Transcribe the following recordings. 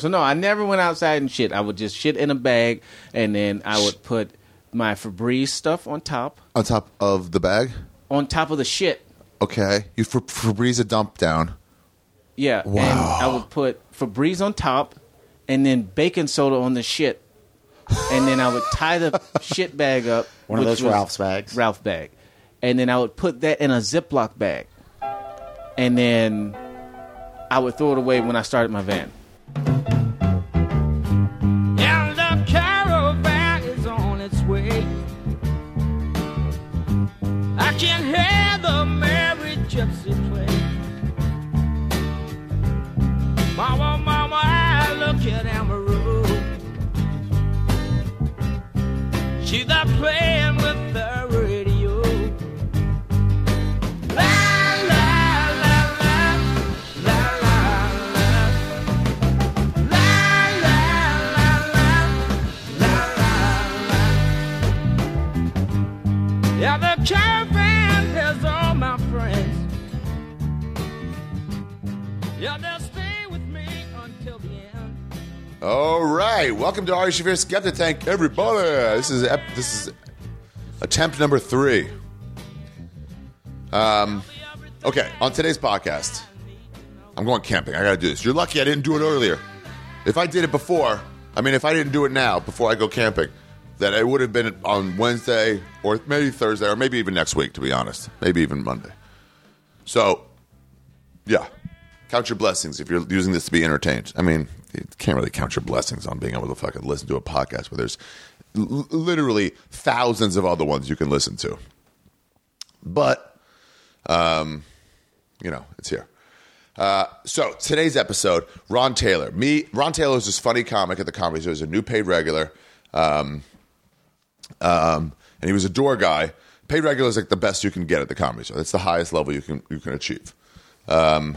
So no, I never went outside and shit. I would just shit in a bag, and then I would put my Febreze stuff on top, On top of the bag. on top of the shit. Okay, you Fe- Febreze a dump down. Yeah, and Wow. I would put Febreze on top, and then baking soda on the shit, and then I would tie the shit bag up. One of which those was Ralph's bags. Ralph bag, and then I would put that in a Ziploc bag, and then I would throw it away when I started my van. All right, welcome to Ari Shaffir Skeptic Tank, everybody. This is ep- this is attempt number three. Um, okay, on today's podcast, I'm going camping. I got to do this. You're lucky I didn't do it earlier. If I did it before, I mean, if I didn't do it now before I go camping, that it would have been on Wednesday or maybe Thursday or maybe even next week. To be honest, maybe even Monday. So, yeah, count your blessings if you're using this to be entertained. I mean, you can't really count your blessings on being able to fucking listen to a podcast where there's l- literally thousands of other ones you can listen to. But, um, you know, it's here. Uh, so today's episode, Ron Taylor. Me, Ron Taylor is this funny comic at the comedy show. He's a new paid regular, um, um, and he was a door guy. Paid regular is like the best you can get at the comedy show. That's the highest level you can you can achieve. Um,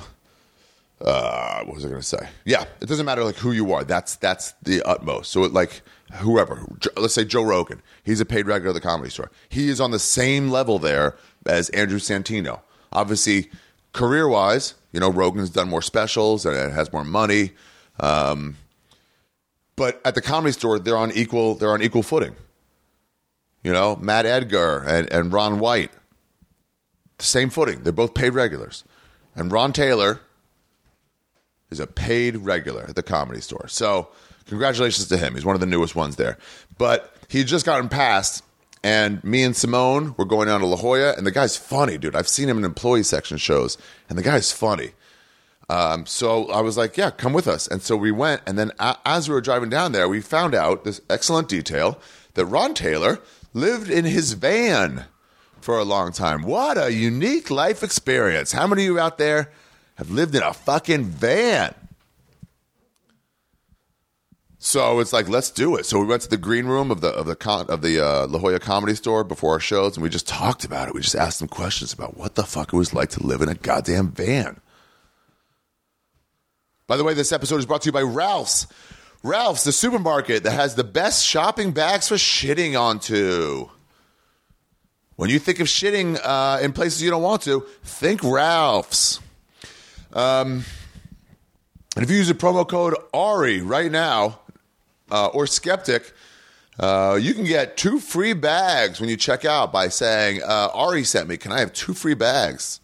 uh, what was I going to say? Yeah, it doesn't matter like who you are. That's that's the utmost. So it, like whoever, let's say Joe Rogan, he's a paid regular at the comedy store. He is on the same level there as Andrew Santino. Obviously, career wise, you know Rogan's done more specials and has more money. Um, but at the comedy store, they're on equal they're on equal footing. You know, Matt Edgar and, and Ron White, same footing. They're both paid regulars, and Ron Taylor is a paid regular at the comedy store. So, congratulations to him. He's one of the newest ones there. But he just gotten passed, and me and Simeone were going down to La Jolla, and the guy's funny, dude. I've seen him in employee section shows, and the guy's funny. Um, so I was like, yeah, come with us. And so we went, and then a- as we were driving down there, we found out this excellent detail that Ron Taylor lived in his van for a long time. What a unique life experience. How many of you out there have lived in a fucking van? So it's like, let's do it. So we went to the green room of the of the con, of the uh, La Jolla Comedy Store before our shows, and we just talked about it. We just asked them questions about what the fuck it was like to live in a goddamn van. By the way, this episode is brought to you by Ralph's. Ralph's, the supermarket that has the best shopping bags for shitting onto. When you think of shitting uh, in places you don't want to, think Ralph's. Um, and if you use the promo code ARI right now, uh, or Skeptic, uh, you can get two free bags when you check out by saying, uh, Ari sent me. Can I have two free bags?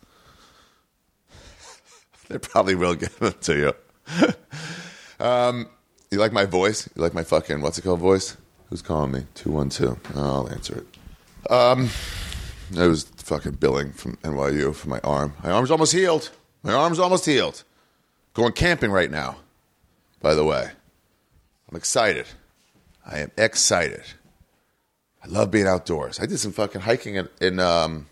they probably will give them to you. um, you like my voice? You like my fucking, what's it called voice? Who's calling me? 212. I'll answer it. Um, it was fucking billing from NYU for my arm. My arm's almost healed. My arm's almost healed. Going camping right now, by the way. I'm excited. I am excited. I love being outdoors. I did some fucking hiking in, in um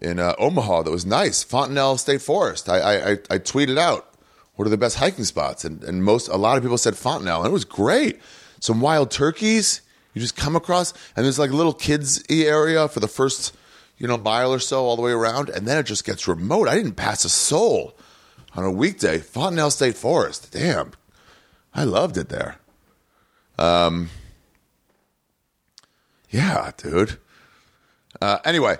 in uh, Omaha that was nice. Fontenelle State Forest. I, I I I tweeted out what are the best hiking spots, and and most a lot of people said Fontenelle, and it was great. Some wild turkeys you just come across, and there's like a little kids area for the first you know mile or so all the way around, and then it just gets remote. I didn't pass a soul on a weekday. Fontenelle State Forest. Damn, I loved it there. Um, yeah, dude. Uh, anyway,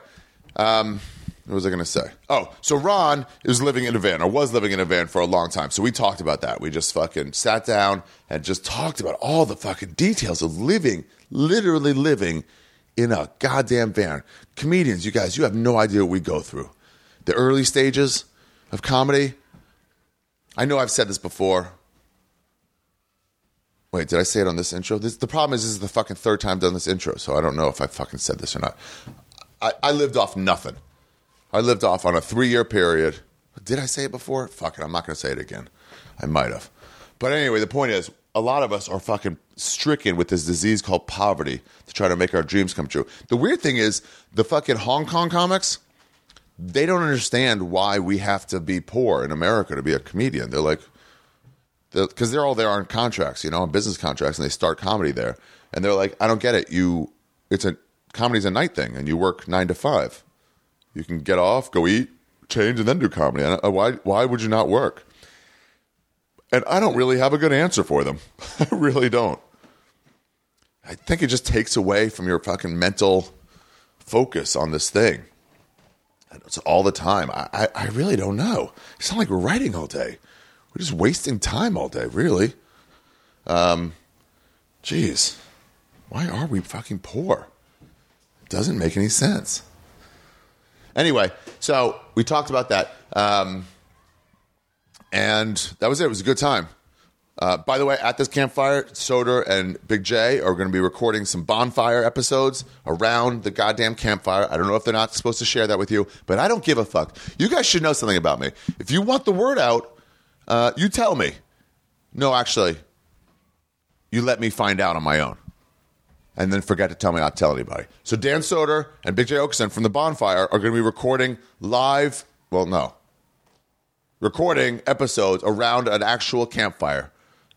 um, What was I going to say? Oh, so Ron is living in a van or was living in a van for a long time. So we talked about that. We just fucking sat down and just talked about all the fucking details of living, literally living in a goddamn van. Comedians, you guys, you have no idea what we go through. The early stages of comedy. I know I've said this before. Wait, did I say it on this intro? This, the problem is, this is the fucking third time I've done this intro, so I don't know if I fucking said this or not. I, I lived off nothing. I lived off on a three year period. Did I say it before? Fuck it, I'm not going to say it again. I might have. But anyway, the point is, a lot of us are fucking stricken with this disease called poverty to try to make our dreams come true. The weird thing is, the fucking Hong Kong comics, they don't understand why we have to be poor in America to be a comedian. They're like, because they're all there on contracts, you know, on business contracts, and they start comedy there, and they're like, I don't get it. You, it's a comedy's a night thing, and you work nine to five. You can get off, go eat, change, and then do comedy. Uh, why, why would you not work? And I don't really have a good answer for them. I really don't. I think it just takes away from your fucking mental focus on this thing. And It's all the time. I, I, I really don't know. It's not like we're writing all day. We're just wasting time all day, really. Um, jeez. Why are we fucking poor? It doesn't make any sense. Anyway, so we talked about that. Um, and that was it. It was a good time. Uh, by the way, at this campfire, Soder and Big Jay are going to be recording some bonfire episodes around the goddamn campfire. I don't know if they're not supposed to share that with you, but I don't give a fuck. You guys should know something about me. If you want the word out, uh, you tell me. No, actually, you let me find out on my own. And then forget to tell me not to tell anybody. So Dan Soder and Big Jay Oakerson from the bonfire are going to be recording live. Well, no, recording episodes around an actual campfire.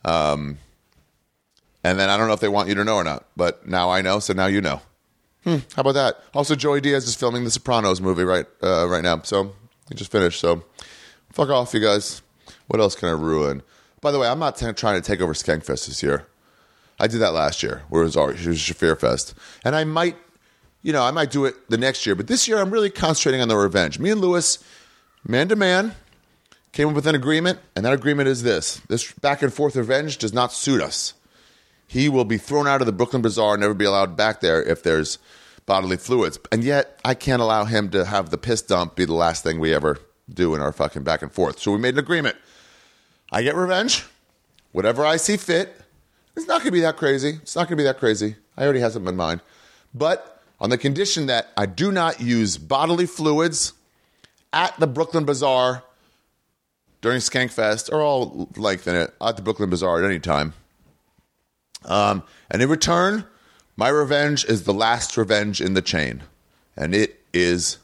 Um, and then I don't know if they want you to know or not, but now I know, so now you know. Hmm, how about that? Also, Joey Diaz is filming the Sopranos movie right uh, right now, so he just finished. So fuck off, you guys. What else can I ruin? By the way, I'm not t- trying to take over Skankfest this year. I did that last year, where it was, already, it was Shaffir Fest, and I might, you know, I might do it the next year. But this year, I'm really concentrating on the revenge. Me and Luis, man to man, came up with an agreement, and that agreement is this: this back and forth revenge does not suit us. He will be thrown out of the Brooklyn Bazaar, and never be allowed back there if there's bodily fluids. And yet, I can't allow him to have the piss dump be the last thing we ever do in our fucking back and forth. So we made an agreement. I get revenge, whatever I see fit. It's not going to be that crazy. It's not going to be that crazy. I already have something in mind. But on the condition that I do not use bodily fluids at the Brooklyn Bazaar during Skankfest, or I'll lengthen it at the Brooklyn Bazaar at any time. Um, and in return, my revenge is the last revenge in the chain. And it is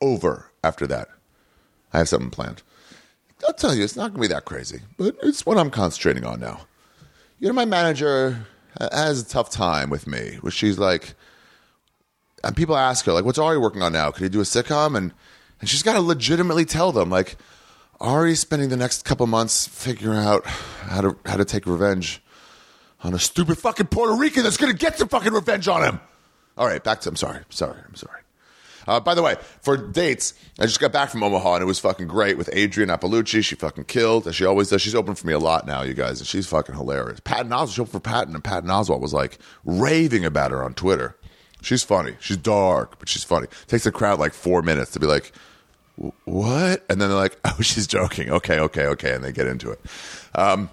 over after that. I have something planned. I'll tell you, it's not going to be that crazy, but it's what I'm concentrating on now. You know, my manager has a tough time with me, where she's like, and people ask her, like, what's Ari working on now? Could he do a sitcom? And, and she's got to legitimately tell them, like, Ari's spending the next couple months figuring out how to how to take revenge on a stupid fucking Puerto Rican that's to get some fucking revenge on him. All right, back to. I'm sorry. Sorry. I'm sorry. Uh, by the way, for dates, I just got back from Omaha and it was fucking great with Adrienne Iapalucci. She fucking killed, as she always does. She's open for me a lot now, you guys, and she's fucking hilarious. Patton Oswalt, she opened for Patton, and Patton Oswalt was like raving about her on Twitter. She's funny. She's dark, but she's funny. Takes the crowd like four minutes to be like, "Wh- what? And then they're like, oh, she's joking. Okay, okay, okay. And they get into it. Um,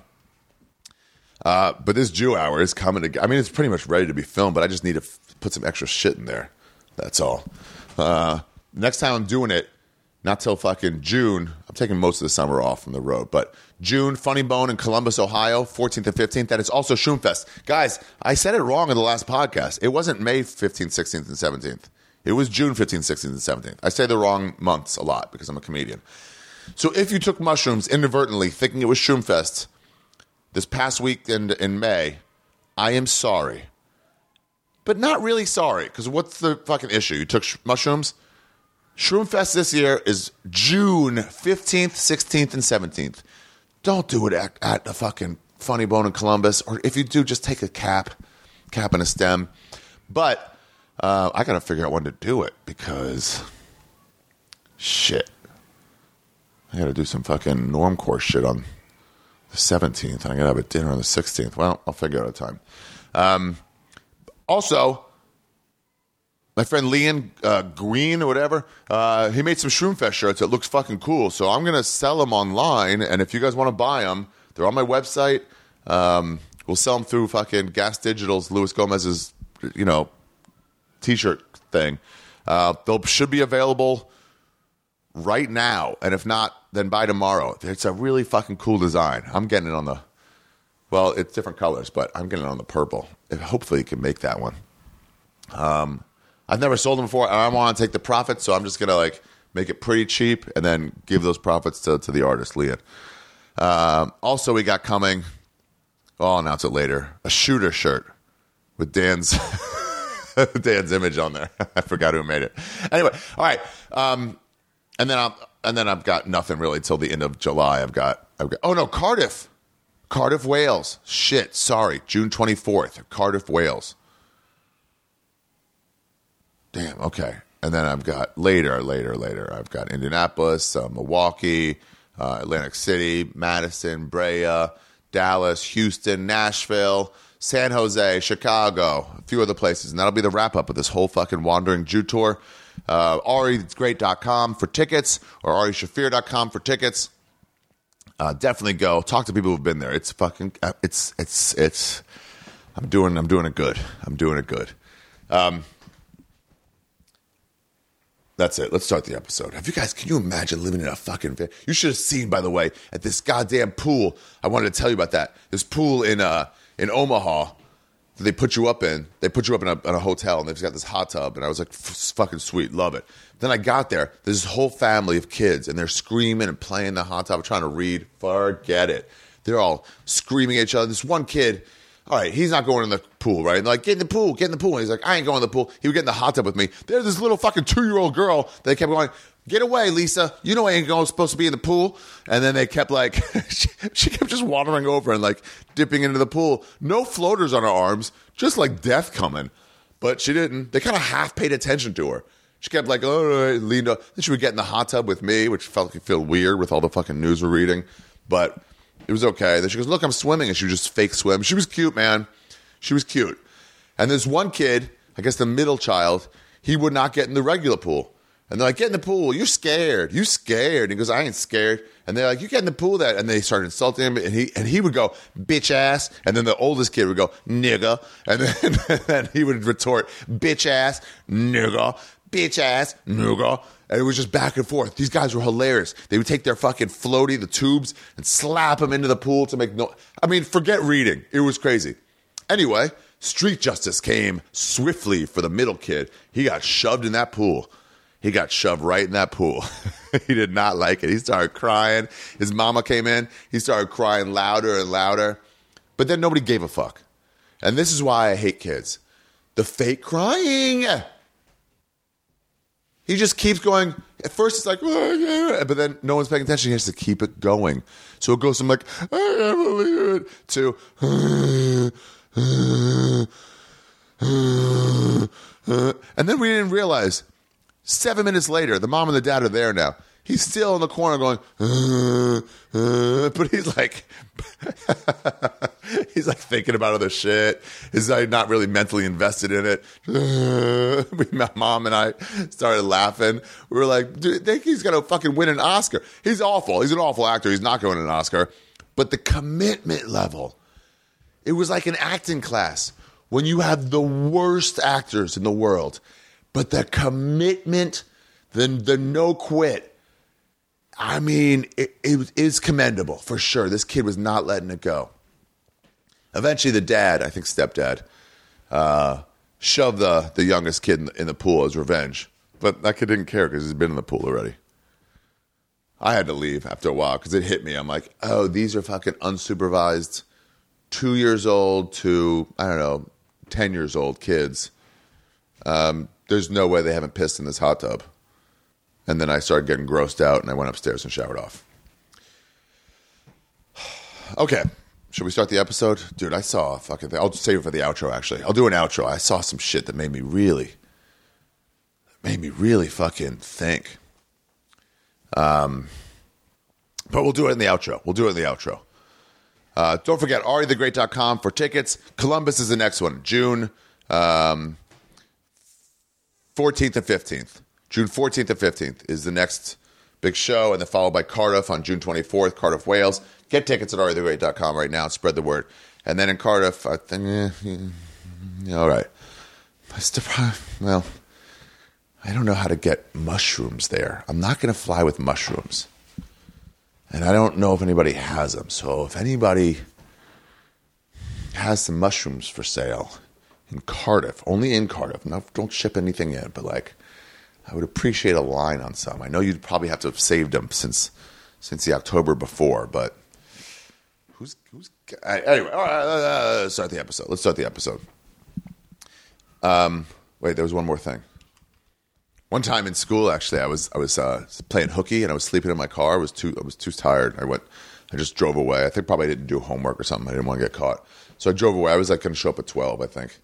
uh, but this Jew hour is coming to. I mean, it's pretty much ready to be filmed, but I just need to f- put some extra shit in there. That's all. Uh, next time I'm doing it, not till fucking June. I'm taking most of the summer off from the road, but June, Funny Bone in Columbus, Ohio, 14th and 15th. That is also Shroomfest. Guys, I said it wrong in the last podcast. It wasn't May 15th, 16th, and 17th. It was June 15th, 16th, and 17th. I say the wrong months a lot because I'm a comedian. So if you took mushrooms inadvertently thinking it was Shroomfest this past week in, in May, I am sorry. But not really sorry, because what's the fucking issue? You took sh- mushrooms? Shroomfest this year is June 15th, 16th, and 17th. Don't do it at, at the fucking Funny Bone in Columbus, or if you do, just take a cap, cap and a stem. But uh, I got to figure out when to do it because Shit. I got to do some fucking normcore shit on the 17th, and I got to have a dinner on the 16th. Well, I'll figure out a time. Um, also, my friend Leon uh, Green or whatever, uh, he made some Shroomfest shirts that looks fucking cool. So I'm gonna sell them online, and if you guys want to buy them, they're on my website. Um, we'll sell them through fucking Gas Digital's Luis Gomez's, you know, t-shirt thing. Uh, they should be available right now, and if not, then by tomorrow. It's a really fucking cool design. I'm getting it on the. Well, it's different colors, but I'm getting it on the purple. If, hopefully, you can make that one. Um, I've never sold them before, and I want to take the profits, so I'm just gonna like make it pretty cheap and then give those profits to, to the artist, Leon. Um, also, we got coming. I'll announce it later. A shooter shirt with Dan's Dan's image on there. I forgot who made it. Anyway, all right. Um, and then I'm and then I've got nothing really till the end of July. I've got I've got oh no Cardiff, Cardiff, Wales. Shit, sorry, June twenty fourth, Cardiff, Wales. Damn. Okay. And then I've got later, later, later. I've got Indianapolis, uh, Milwaukee, uh, Atlantic City, Madison, Brea, Dallas, Houston, Nashville, San Jose, Chicago, a few other places. And that'll be the wrap up of this whole fucking Wandering Jew tour. Uh, AriGreat.com for tickets or AriShaffir.com for tickets. Uh, definitely go talk to people who've been there. It's fucking, uh, it's, it's, it's, I'm doing, I'm doing it good. I'm doing it good. Um, that's it. Let's start the episode. Have you guys, can you imagine living in a fucking, you should have seen, by the way, at this goddamn pool. I wanted to tell you about that. This pool in, uh, in Omaha they put you up in. They put you up in a, in a hotel and they've got this hot tub. And I was like, "F- fucking sweet. Love it. Then I got there. There's this whole family of kids and they're screaming and playing the hot tub, trying to read. Forget it. They're all screaming at each other. This one kid, all right, he's not going in the pool, right? And like, get in the pool, get in the pool. And he's like, I ain't going in the pool. He would get in the hot tub with me. There's this little fucking two year old girl that kept going, get away, Lisa. You know I ain't supposed to be in the pool. And then they kept like, she, she kept just wandering over and like dipping into the pool. No floaters on her arms, just like death coming. But she didn't. They kind of half paid attention to her. She kept like, oh, leaned up. Then she would get in the hot tub with me, which felt like feel weird with all the fucking news we're reading. But it was okay. Then she goes, look, I'm swimming. And she would just fake swim. She was cute, man. She was cute. And there's one kid, I guess the middle child, he would not get in the regular pool. And they're like, get in the pool. You're scared. You scared. And he goes, I ain't scared. And they're like, you get in the pool that. And they started insulting him. And he, and he would go, bitch ass. And then the oldest kid would go, nigga. And then, and then he would retort, bitch ass, nigga, bitch ass, nigga. And it was just back and forth. These guys were hilarious. They would take their fucking floaty, the tubes, and slap them into the pool to make no. I mean, forget reading. It was crazy. Anyway, street justice came swiftly for the middle kid. He got shoved in that pool. He got shoved right in that pool. he did not like it. He started crying. His mama came in. He started crying louder and louder. But then nobody gave a fuck. And this is why I hate kids. The fake crying. He just keeps going. At first, it's like, "Oh, yeah," but then no one's paying attention. He has to keep it going. So it goes from like, I can't believe it, to, and then we didn't realize. Seven minutes later, the mom and the dad are there now. He's still in the corner going, uh, uh, but he's like, he's like thinking about other shit. He's like not really mentally invested in it. My mom and I started laughing. We were like, dude, think he's gonna fucking win an Oscar. He's awful. He's an awful actor. He's not going to an Oscar. But the commitment level, it was like an acting class when you have the worst actors in the world, but the commitment, the the no quit. I mean, it, it is commendable for sure. This kid was not letting it go. Eventually, the dad, I think stepdad, uh, shoved the, the youngest kid in the, in the pool as revenge. But that kid didn't care because he's been in the pool already. I had to leave after a while because it hit me. I'm like, oh, these are fucking unsupervised, two years old to, I don't know, 10 years old kids. Um, there's no way they haven't pissed in this hot tub. And then I started getting grossed out and I went upstairs and showered off. Okay. Should we start the episode? Dude, I saw a fucking thing. I'll save it for the outro, actually. I'll do an outro. I saw some shit that made me really, made me really fucking think. Um, but we'll do it in the outro. We'll do it in the outro. Uh, don't forget, arithegreat.com for tickets. Columbus is the next one, June um, 14th and 15th. June 14th and 15th is the next big show, and then followed by Cardiff on June 24th, Cardiff, Wales. Get tickets at arithegreat.com right now. Spread the word. And then in Cardiff, I think, eh, yeah, all right. Well, I don't know how to get mushrooms there. I'm not going to fly with mushrooms. And I don't know if anybody has them. So if anybody has some mushrooms for sale in Cardiff, only in Cardiff, not, don't ship anything in, but like, I would appreciate a line on some. I know you'd probably have to have saved them since since the October before, but who's who's anyway? All right, uh, let's start the episode. Let's start the episode. Um, wait, there was one more thing. One time in school, actually, I was I was uh, playing hooky and I was sleeping in my car. I was too I was too tired. I went. I just drove away. I think probably I didn't do homework or something. I didn't want to get caught, so I drove away. I was like going to show up at twelve, I think.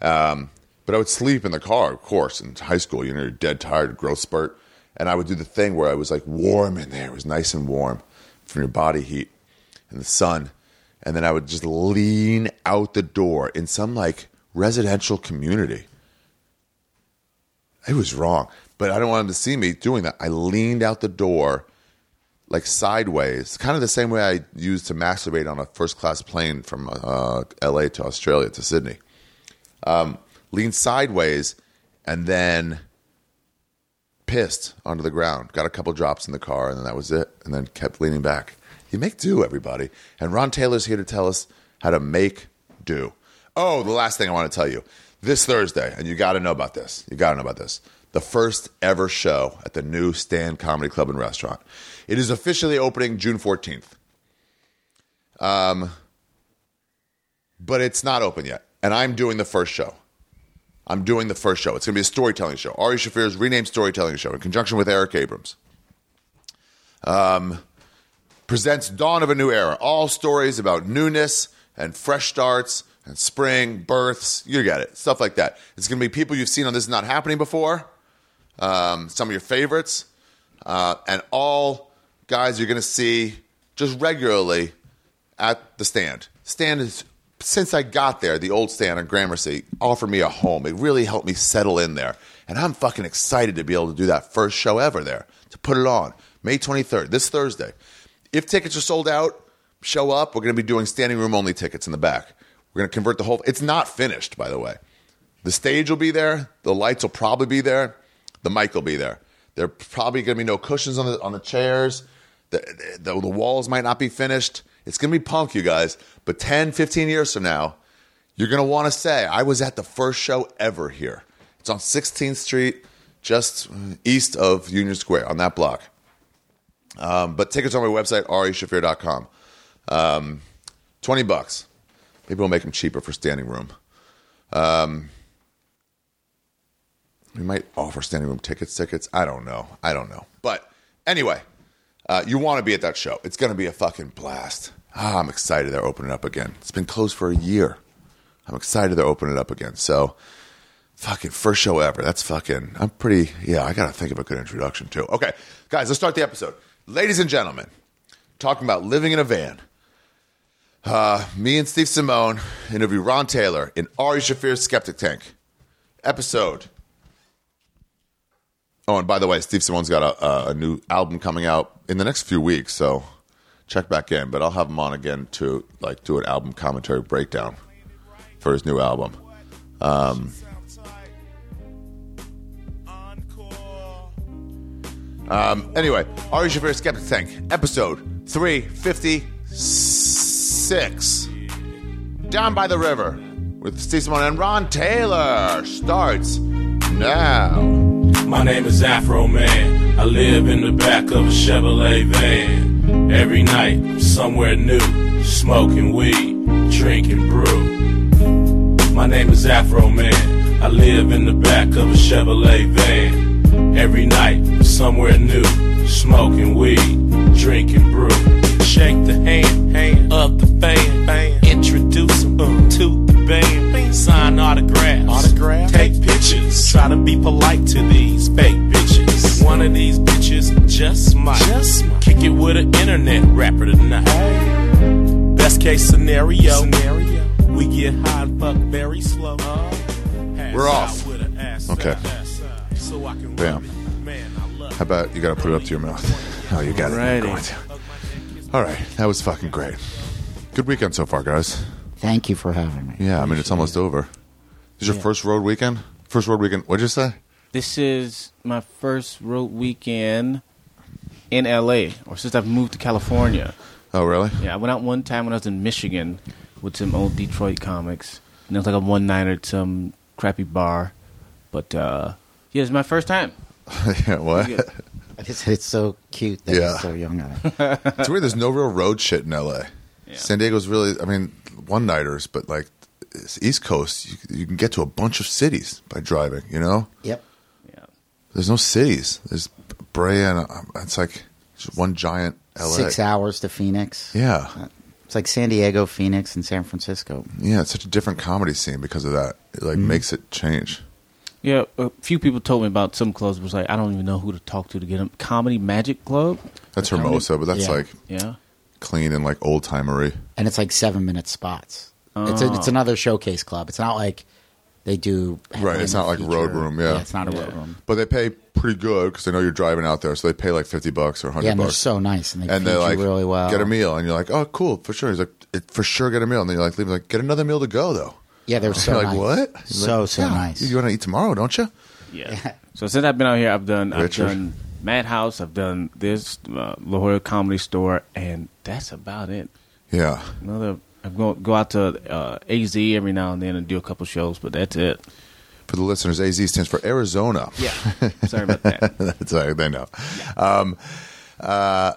Um, but I would sleep in the car, of course, in high school. You know, you're dead tired, growth spurt, and I would do the thing where I was like warm in there. It was nice and warm from your body heat and the sun, and then I would just lean out the door in some like residential community it was wrong, but I don't want him to see me doing that. I leaned out the door like sideways, kind of the same way I used to masturbate on a first class plane from uh, LA to Australia to Sydney. Um, leaned sideways and then pissed onto the ground. Got a couple drops in the car, and then that was it. And then kept leaning back. You make do, everybody. And Ron Taylor's here to tell us how to make do. Oh, the last thing I want to tell you this Thursday, and you got to know about this. You got to know about this. The first ever show at the new Stand Comedy Club and Restaurant. It is officially opening June 14th. Um, but it's not open yet. And I'm doing the first show. I'm doing the first show. It's going to be a storytelling show. Ari Shaffir's renamed storytelling show in conjunction with Eric Abrams. Um, presents Dawn of a New Era. All stories about newness and fresh starts and spring, births, you get it, stuff like that. It's going to be people you've seen on This Is Not Happening before, um, some of your favorites, uh, and all guys you're going to see just regularly at the stand. Stand is, since I got there, the old stand on Gramercy offered me a home. It really helped me settle in there. And I'm fucking excited to be able to do that first show ever there, to put it on May 23rd, this Thursday. If tickets are sold out, show up. We're going to be doing standing room only tickets in the back. We're going to convert the whole. It's not finished, by the way. The stage will be there. The lights will probably be there. The mic will be there. There probably going to be no cushions on the on the chairs. The, the, the walls might not be finished. It's going to be punk, you guys. But 10, 15 years from now, you're going to want to say, I was at the first show ever here. It's on 16th Street, just east of Union Square, on that block. Um, but tickets on my website, arishaffir.com. Um, 20 bucks. Maybe we'll make them cheaper for standing room. Um, we might offer standing room tickets. Tickets. I don't know. I don't know. But anyway, uh, you want to be at that show. It's going to be a fucking blast. Ah, I'm excited they're opening up again. It's been closed for a year. I'm excited they're opening it up again. So, fucking first show ever. That's fucking. I'm pretty. Yeah, I got to think of a good introduction too. Okay, guys, let's start the episode. Ladies and gentlemen, talking about living in a van. Uh, me and Steve Simeone interview Ron Taylor in Ari Shaffir's Skeptic Tank episode. Oh, and by the way, Steve Simeone's got a, a, new album coming out in the next few weeks, so check back in. But I'll have him on again to like do an album commentary breakdown for his new album. Um, um, anyway, Ari Shaffir's Skeptic Tank episode three fifty six. Down by the River with Steve Simeone and Ron Taylor starts now. My name is Afroman. I live in the back of a Chevrolet van. Every night, somewhere new, smoking weed, drinking brew. My name is Afroman. I live in the back of a Chevrolet van. Every night, somewhere new, smoking weed, drinking brew. Shake the hand, hand of the fan, fan. Introduce him to the band. Sign autographs, autographs. Take pictures. Try to be polite to these fake bitches. One of these bitches just might just might. kick it with an internet rapper tonight. Best case scenario, we get high and fuck very slow. Oh. We're off. Okay. Bam. How about you got to put it up to your mouth? Oh, you got it. You're Righty. going to. All right, that was fucking great. Good weekend so far, guys. Thank you for having me. Yeah, I mean it's almost over. This is your first road weekend. First road weekend. What'd you say? This is my first road weekend in LA, or since I've moved to California. Oh, really? Yeah, I went out one time when I was in Michigan with some old Detroit comics. And it was like a one nighter at some crappy bar. But uh yeah, it's my first time. yeah. What? Yeah. It's, it's so cute that Yeah. he's so young at it. It's weird. There's no real road shit in LA. Yeah. San Diego's really. I mean, one nighters, but like East Coast, you, you can get to a bunch of cities by driving. You know, Yep. Yeah. there's no cities. There's Brea, and um, it's like just one giant LA. Six hours to Phoenix. Yeah, It's like San Diego, Phoenix, and San Francisco. yeah. It's such a different comedy scene because of that. It like Mm-hmm. makes it change. Yeah, a few people told me about some clubs was like I don't even know who to talk to to get them. Comedy Magic Club. That's Comedy- Hermosa, but that's Yeah. like Yeah. Clean and like old timery. And it's like seven minute spots. It's, a, Oh. it's another showcase club. It's not like they do. Right, it's not like feature. Road Room, yeah. it's not a road room. But they pay pretty good because they know you're driving out there, so they pay like fifty bucks or hundred Yeah, and they're bucks. so nice and they and feed they're like, you really well. get a meal, and you're like, oh, cool, for sure. He's like, it, for sure, get a meal, and then you're like, leaving, like, get another meal to go though. Yeah, they're so you're like, nice. what? He's So like, so "Yeah, nice. You want to eat tomorrow, don't you? Yeah. so since I've been out here, I've done Richard. I've done Madhouse, I've done this uh, La Jolla Comedy Store, and that's about it. Yeah. Another I go go out to uh, AZ every now and then and do a couple shows, but that's it. For the listeners, AZ stands for Arizona. Yeah. Sorry about that. That's all right. They know. Um, uh,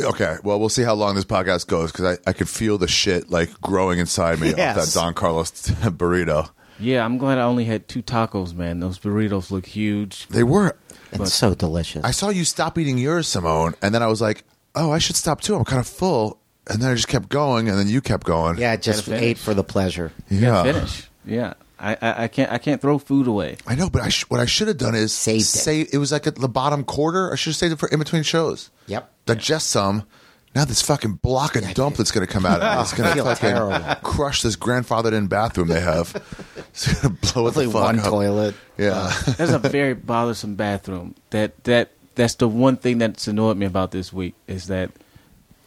okay. Well, we'll see how long this podcast goes because I, I could feel the shit like growing inside me off that Don Carlos burrito. Yeah, I'm glad I only had two tacos, man. Those burritos look huge. They were. It's But- so delicious. I saw you stop eating yours, Simeone, and then I was like, oh, I should stop too. I'm kind of full. And then I just kept going, and then you kept going. yeah, just Gotta finish. ate for the pleasure. Yeah. Finish. Yeah. I, I, I can't I can't throw food away. I know, but I sh- what I should have done is Saved it. say it was like at the bottom quarter. I should have saved it for in between shows. Yep. Digest some. Now this fucking block of dump that's going to come out of it. It's going to fucking terrible. crush this grandfathered in bathroom they have. It's going to blow it the Hopefully fuck one up. toilet. Yeah. Uh, that's a very bothersome bathroom. That that that's the one thing that's annoyed me about this week is that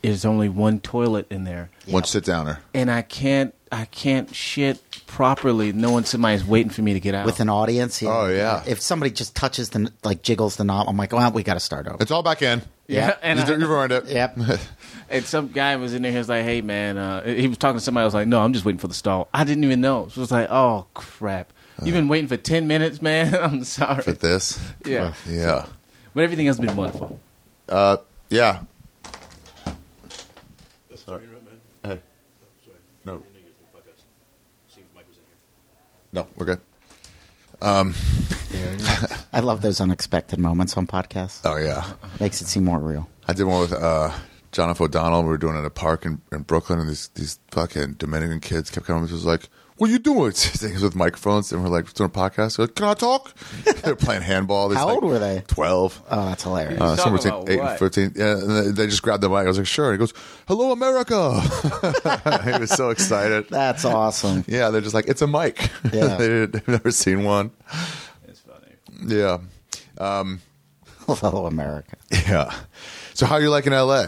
there's only one toilet in there, One sit downer. and I can't I can't shit properly No knowing somebody's waiting for me to get out. with an audience. Here. Oh, yeah. If somebody just touches the like jiggles the knob, I'm like, well, we got to start over. It's all back in. yeah, and You I- you ruined it. Yep. And some guy was in there. He was like, "Hey, man," uh, he was talking to somebody. I was like, "No, I'm just waiting for the stall." I didn't even know. So it was like, "Oh crap! You've been waiting for ten minutes, man. I'm sorry." For this. yeah, Yeah. but everything else has been wonderful. Uh, yeah. No, we're good. I love those unexpected moments on podcasts. Oh, yeah. Makes it seem more real. I did one with uh, John F. O'Donnell. We were doing it at a park in, in Brooklyn, and these these fucking Dominican kids kept coming. It was like, "What are you doing?" Things with microphones, and we're like doing a podcast. They're like, Can I talk? They're playing handball. These, How like, old were they? Twelve. Oh, that's hilarious. Uh, somewhere Talking between about eight and fifteen. Yeah, and they, they just grabbed the mic. I was like, "Sure." And he goes, "Hello, America!" he was so excited. that's awesome. Yeah, they're just like, "It's a mic." Yeah. they did, they've never seen one. It's funny. Yeah, Hello, America. yeah. So, how are you liking LA?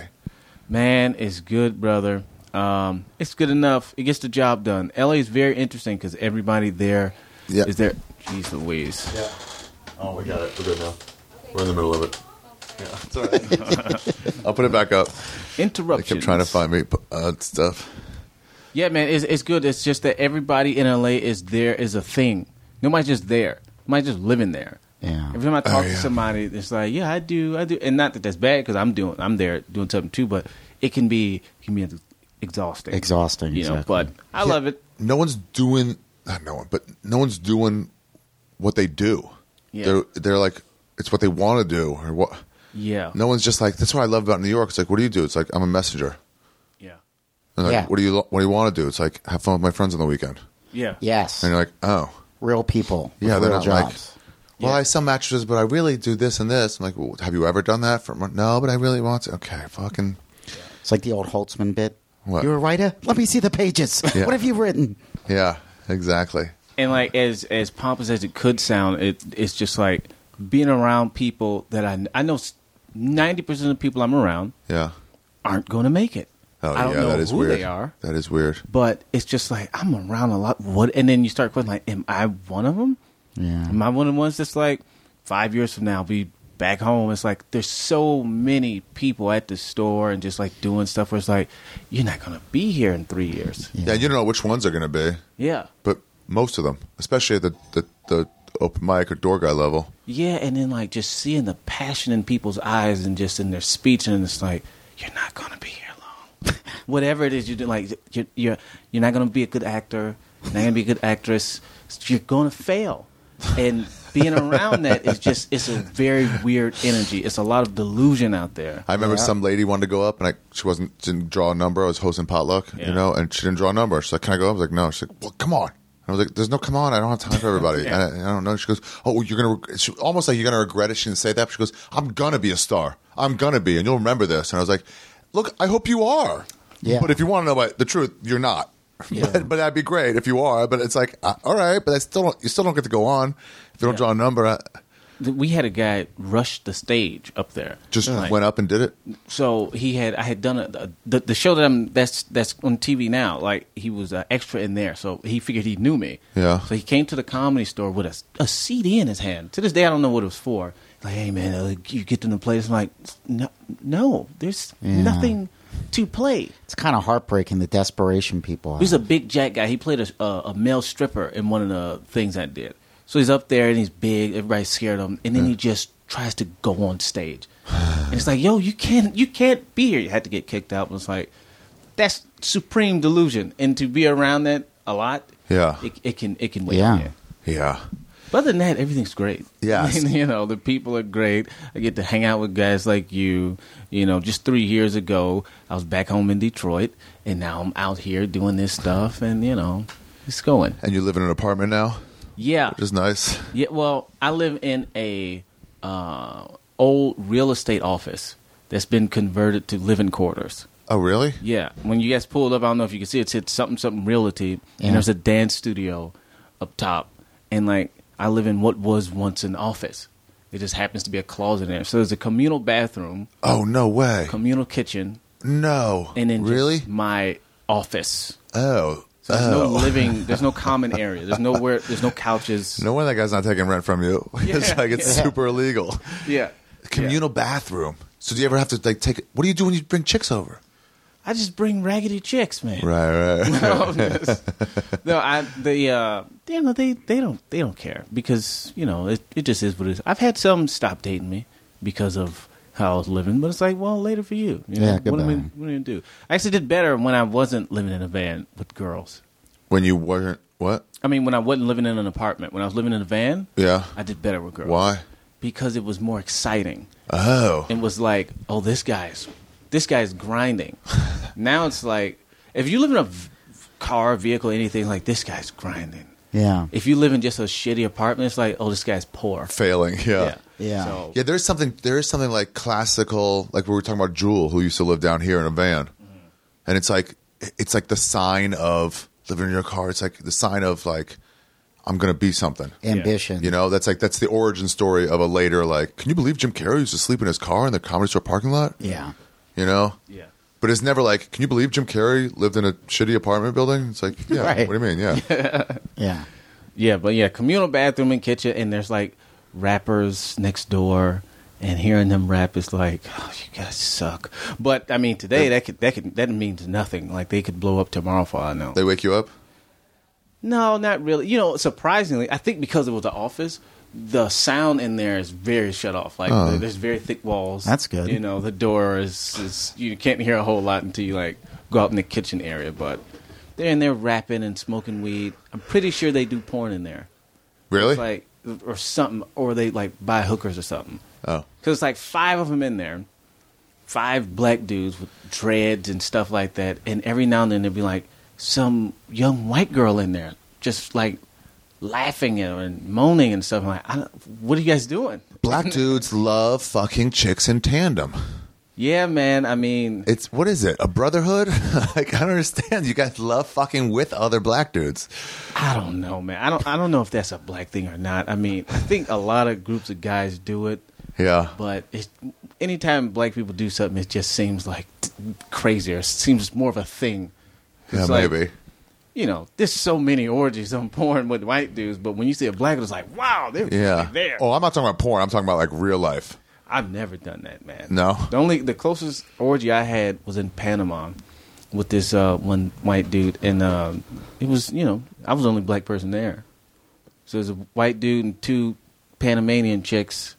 Man, it's good, brother. Um, it's good enough. It gets the job done. LA is very interesting because everybody there is Yeah. there. Jeez Louise. Yeah. Oh, we got it. We're good now. We're in the middle of it. Yeah, it's all right. I'll put it back up. They Interruptions. kept trying to find me uh, stuff. Yeah, man, it's it's good. It's just that everybody in LA is there is a thing. Nobody's just there. Nobody's just living there. Yeah. Every time I talk Oh, yeah. to somebody, it's like, yeah, I do, I do, and not that that's bad because I'm doing, I'm there doing something too, but it can be can be exhausting. Exhausting, you know. exactly. But I love it. No one's doing not no one, but no one's doing what they do. Yeah. They're they're like it's what they want to do or what. Yeah. No one's just like that's what I love about New York. It's like what do you do? It's like I'm a messenger. Yeah. And like, Yeah. What do you what do you want to do? It's like have fun with my friends on the weekend. Yeah. Yes. And you're like oh Real people. with yeah, they're real not like well Yeah. I sell mattresses, but I really do this and this. I'm like well, have you ever done that? For no, but I really want to. Okay, fucking It's like the old Holtzman bit. What? You're a writer? Let me see the pages. Yeah. What have you written? Yeah, exactly. And like as as pompous as it could sound, it it's just like being around people that I I know ninety percent of the people I'm around Yeah. aren't going to make it. Oh I don't yeah, know that is who weird. they are, That is weird. but it's just like I'm around a lot. What? And then you start questioning, like, am I one of them? Yeah. Am I one of the ones that's like five years from now, I'll be back home? It's like there's so many people at the store and just like doing stuff where it's like you're not going to be here in three years. Yeah. you don't know which ones are going to be, Yeah. but most of them, especially at the the, the open mic or door guy level. Yeah, and then like just seeing the passion in people's eyes and just in their speech, and it's like you're not gonna be here long. Whatever it is you do, like you're you're you're not gonna be a good actor, you're not gonna be a good actress. You're gonna fail, and being around that is just it's a very weird energy. It's a lot of delusion out there. I remember Yeah. some lady wanted to go up, and I she wasn't didn't draw a number. I was hosting potluck, Yeah. you know, and she didn't draw a number. She's like, "Can I go?" up? I was like, "No." She's like, "Well, come on." I was like, "There's no come on. I don't have time for everybody. Yeah. I, I don't know." She goes, "Oh, you're gonna reg-" she, almost like you're gonna regret it." She didn't say that. But she goes, "I'm gonna be a star. I'm gonna be, and you'll remember this." And I was like, "Look, I hope you are. Yeah. But if you want to know about the truth, you're not. but, but that'd be great if you are. But it's like, uh, all right, but I still don't, you still don't get to go on if you don't Yeah. draw a number. I We had a guy rush the stage up there. just Like, went up and did it. so he had I had done a, the the show that I'm that's that's on TV now. Like he was an extra in there, so he figured he knew me. Yeah. So he came to the comedy store with a, a CD in his hand. To this day, I don't know what it was for. Like, hey man, uh, you get to the place. I'm like, no, no, there's Yeah. nothing to play. It's kind of heartbreaking the desperation people have. He's a big jack guy. He played a, a, a male stripper in one of the things I did. So he's up there and he's big. Everybody's scared of him, and then he hmm. just tries to go on stage. and it's like, yo, you can't, you can't be here. You had to get kicked out. And it's like, that's supreme delusion, and to be around that a lot, Yeah. it, it can, it can wait. Yeah. Yeah. But other than that, everything's great. Yeah, you know, the people are great. I get to hang out with guys like you. You know, just three years ago, I was back home in Detroit, and now I'm out here doing this stuff, and you know, it's going. And you live in an apartment now, Yeah, which is nice. yeah. Well, I live in a uh, old real estate office that's been converted to living quarters. Oh, really? Yeah, when you guys pulled up, I don't know if you can see it. It's something something realty, Yeah. and there's a dance studio up top, and like I live in what was once an office. It just happens to be a closet in there. So there's a communal bathroom, Oh, no way. communal kitchen, No. and then really? my office. Oh. So there's no oh. living. There's no common area. There's nowhere. There's no couches. No wonder that guy's not taking rent from you. Yeah, it's like it's yeah. super illegal. Yeah, Communal bathroom. So do you ever have to like take? What do you do when you bring chicks over? I just bring raggedy chicks, man. Right, right. no, just- no, I the uh, you know they they don't they don't care because you know it it just is what it is. I've had some stop dating me because of how I was living, but it's like, well, later for you. you know? Yeah, what am I goodbye. what am I gonna do? I actually did better when I wasn't living in a van with girls. when you weren't what? I mean, when I wasn't living in an apartment, when I was living in a van, Yeah. I did better with girls. Why? Because it was more exciting. Oh. It was like, oh, this guy's this guy's grinding. now it's like, if you live in a v- car, vehicle, anything like this guy's grinding. yeah. If you live in just a shitty apartment, it's like, oh, this guy's poor. Failing. Yeah. Yeah. So, Yeah, there's something. There is something like classical, like we were talking about Jewel, who used to live down here in a van, mm-hmm. and it's like it's like the sign of living in your car. It's like the sign of like I'm gonna be something. Ambition. You know, that's like that's the origin story of a later like. Can you believe Jim Carrey used to sleep in his car in the comedy store parking lot? Yeah. You know, yeah. but it's never like. Can you believe Jim Carrey lived in a shitty apartment building? It's like, yeah. Right. What do you mean? Yeah. Yeah. Yeah, but yeah, communal bathroom and kitchen, and there's like rappers next door, and hearing them rap is like, oh, you guys suck. But I mean, today that could that could that means nothing. Like they could blow up tomorrow for all I know. they wake you up. No, not really. You know, surprisingly, I think because it was the office, the sound in there is very shut off. Like Oh. there's very thick walls. That's good. You know, the door is, is you can't hear a whole lot until you like go out in the kitchen area. But they're in there rapping and smoking weed. I'm pretty sure they do porn in there. Really? It's like or something, or they like buy hookers or something. oh. Because it's like five of them in there, five black dudes with dreads and stuff like that, and every now and then there'd be like some young white girl in there, just like laughing and moaning and stuff. I'm like, I don't, what are you guys doing? Black dudes love fucking chicks in tandem. Yeah, man. I mean, It's what is it? A brotherhood? like I don't understand. You guys love fucking with other black dudes. I don't know, man. I don't. I don't know if that's a black thing or not. I mean, I think a lot of groups of guys do it, Yeah. but it's, anytime black people do something, it just seems like crazier. It seems more of a thing. Yeah, like, maybe. You know, there's so many orgies on porn with white dudes, but when you see a black, it's like, wow, they're Yeah. there. Oh, I'm not talking about porn. I'm talking about like real life. I've never done that, man. No? The only the closest orgy I had was in Panama with this uh, one white dude, and um, it was you know I was the only black person there. So there's a white dude and two Panamanian chicks,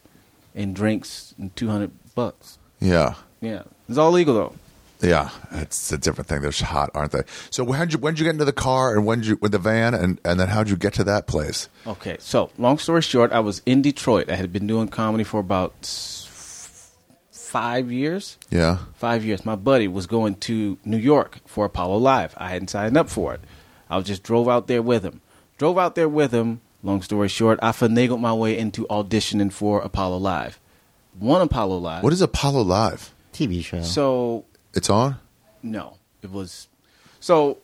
and drinks and two hundred bucks. Yeah. Yeah, it's all legal though. Yeah, it's a different thing. They're hot, aren't they? So when you when you get into the car and when did you with the van and and then how'd you get to that place? Okay, so long story short, I was in Detroit. I had been doing comedy for about s- five years. Yeah, five years. My buddy was going to New York for Apollo Live. I hadn't signed up for it. I just drove out there with him. Drove out there with him. Long story short, I finagled my way into auditioning for Apollo Live. One Apollo Live. what is Apollo Live? TV show. So It's on. no, it was so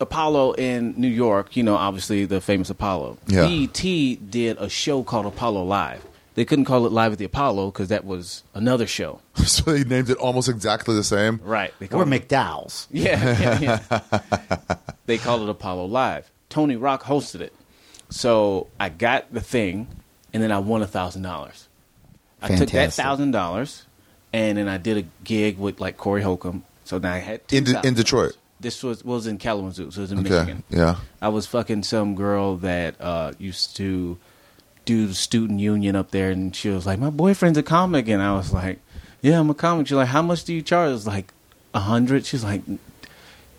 Apollo in New York. You know, obviously the famous Apollo. Yeah. BET did a show called Apollo Live. They couldn't call it Live at the Apollo because that was another show. so they named it almost exactly the same. Right. They or called it- McDowell's. Yeah, yeah, yeah. they called it Apollo Live. Tony Rock hosted it. So I got the thing, and then I won a thousand dollars. I took that thousand dollars, and then I did a gig with like Corey Holcomb. So now I had In De- in Detroit? This was was in Kalamazoo, so it was in Okay. Michigan. Yeah. I was fucking some girl that uh, used to do the student union up there, and she was like, "My boyfriend's a comic," and I was like, "Yeah, I'm a comic." She's like, "How much do you charge?" I was like, "A hundred." She's like,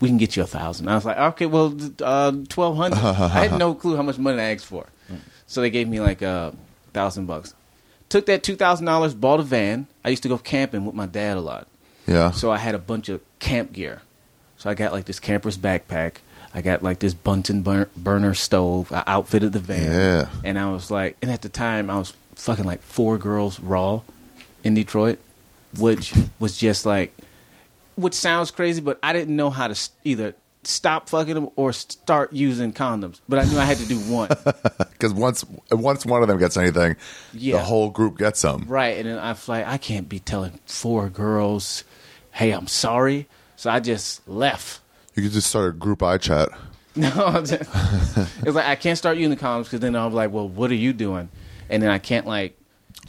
"We can get you a thousand. I was like, "Okay, well, uh, twelve hundred. I had no clue how much money I asked for, so they gave me like a thousand bucks. Took that two thousand dollars, bought a van. I used to go camping with my dad a lot. Yeah. So I had a bunch of camp gear. So I got like this camper's backpack. I got like this Bunsen bur- burner stove. I outfitted the van. Yeah. And I was like, and at the time I was fucking like four girls raw in Detroit, which was just like, which sounds crazy, but I didn't know how to either stop fucking them or start using condoms. But I knew I had to do one. Because once once one of them gets anything, Yeah. the whole group gets some. Right, and then I was like, I can't be telling four girls, "Hey, I'm sorry." So I just left. You could just start a group eye chat. No, just- it's like I can't start using the condoms because then I'm like, "Well, what are you doing?" And then I can't like,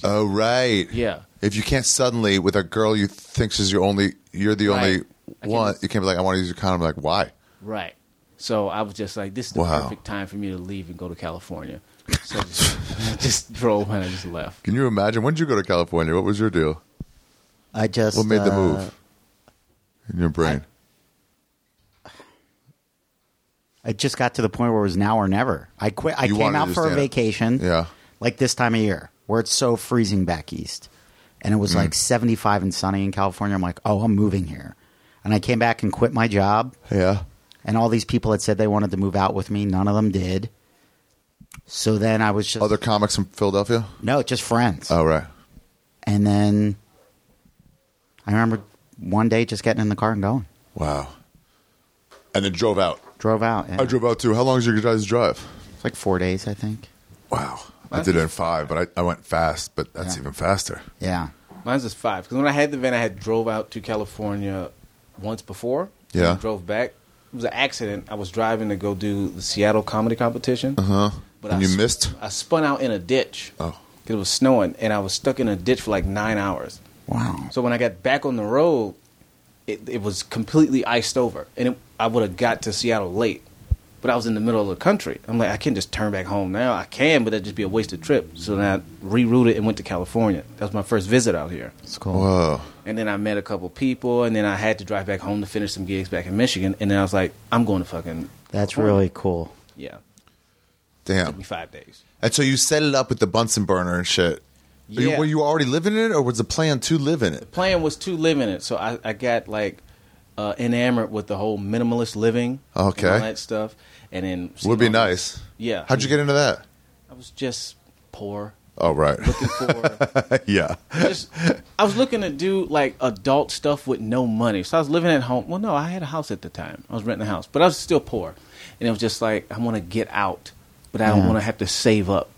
Oh right. yeah, If you can't suddenly with a girl you think is your only, you're the Right. only I one. just- You can't be like, I want to use your condom. Like, why? Right. So I was just like, "This is the Wow. perfect time for me to leave and go to California." So I just, I just drove and I just left. Can you imagine? When did you go to California? What was your deal? I just What made the uh, move in your brain? I just got to the point where it was now or never. I quit. I You came wanted out to for a stand it. vacation. Yeah. like this time of year where it's so freezing back east, and it was Mm. like seventy five and sunny in California. I'm like, oh, I'm moving here, and I came back and quit my job. yeah. And all these people had said they wanted to move out with me. None of them did. So then I was just Other comics from Philadelphia? no, just friends. Oh right. And then I remember one day just getting in the car and going. Wow. And then drove out. Drove out. Yeah. I drove out too. How long did you guys drive? It's like four days, I think. Wow. I did it in five, but I, I went fast, but that's Yeah. even faster. Yeah. Mine's just five because when I had the van, I had drove out to California once before. Yeah. drove back. It was an accident. I was driving to go do the Seattle comedy competition. Uh huh. But And I you sp- missed? I spun out in a ditch. Oh. 'Cause It was snowing, and I was stuck in a ditch for like nine hours. Wow. So when I got back on the road, it, it was completely iced over, and it, I would have got to Seattle late. But I was in the middle of the country. I'm like, I can't just turn back home now. I can, but that'd just be a wasted trip. So then I rerouted and went to California. That was my first visit out here. It's cool. Whoa. And then I met a couple people, and then I had to drive back home to finish some gigs back in Michigan. And then I was like, I'm going to fucking That's California. really cool. yeah. Took Damn. me five days. And so you set it up with the Bunsen burner and shit. Were you- Yeah. Were you already living in it, or was the plan to live in it? The plan was to live in it, so I, I got like uh, enamored with the whole minimalist living, Okay. and all that stuff, and then Would be you nice. Yeah, How'd you get into that? I was just poor, Oh, right. looking for yeah. just I was looking to do like adult stuff with no money. So I was living at home. Well, no, I had a house at the time. I was renting a house, but I was still poor. And it was just like I want to get out, but I don't Yeah. want to have to save up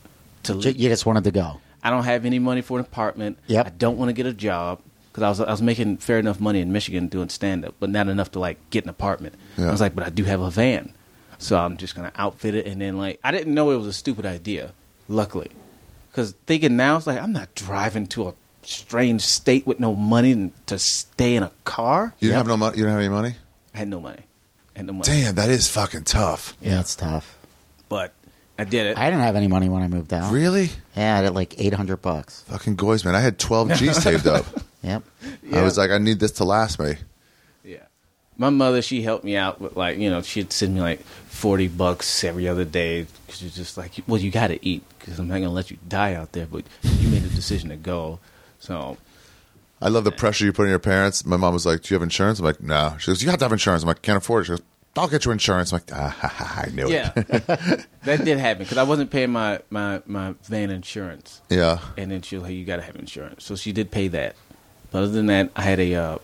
to Ju- leave. You just wanted to go. I don't have any money for an apartment. Yep. I don't want to get a job because I was I was making fair enough money in Michigan doing stand up, but not enough to like get an apartment. Yeah. I was like, but I do have a van, so I'm just gonna outfit it and then like I didn't know it was a stupid idea. Luckily, because thinking now it's like I'm not driving to a strange state with no money to stay in a car. You didn't Yep. have no money. You didn't have any money. I had no money. I had no money. Damn, that is fucking tough. Yeah, it's tough. But I did it. I didn't have any money when I moved out. Really? Yeah, I had like eight hundred bucks. Fucking goys, man. I had 12 G's saved up. Yep. I was like, I need this to last me. Yeah. My mother, she helped me out with like, you know, she'd send me like 40 bucks every other day because she's just like, well, you got to eat because I'm not going to let you die out there, but you made the decision to go. So, I love the pressure you put on your parents. My mom was like, Do you have insurance? I'm like, No. She goes, You have to have insurance. I'm like, Can't afford it. She goes, I'll get you insurance. I'm like, ah, ha, ha, I knew yeah, it. that did happen because I wasn't paying my, my, my van insurance. yeah. And then she was like, you got to have insurance. So she did pay that. But other than that, I had a uh,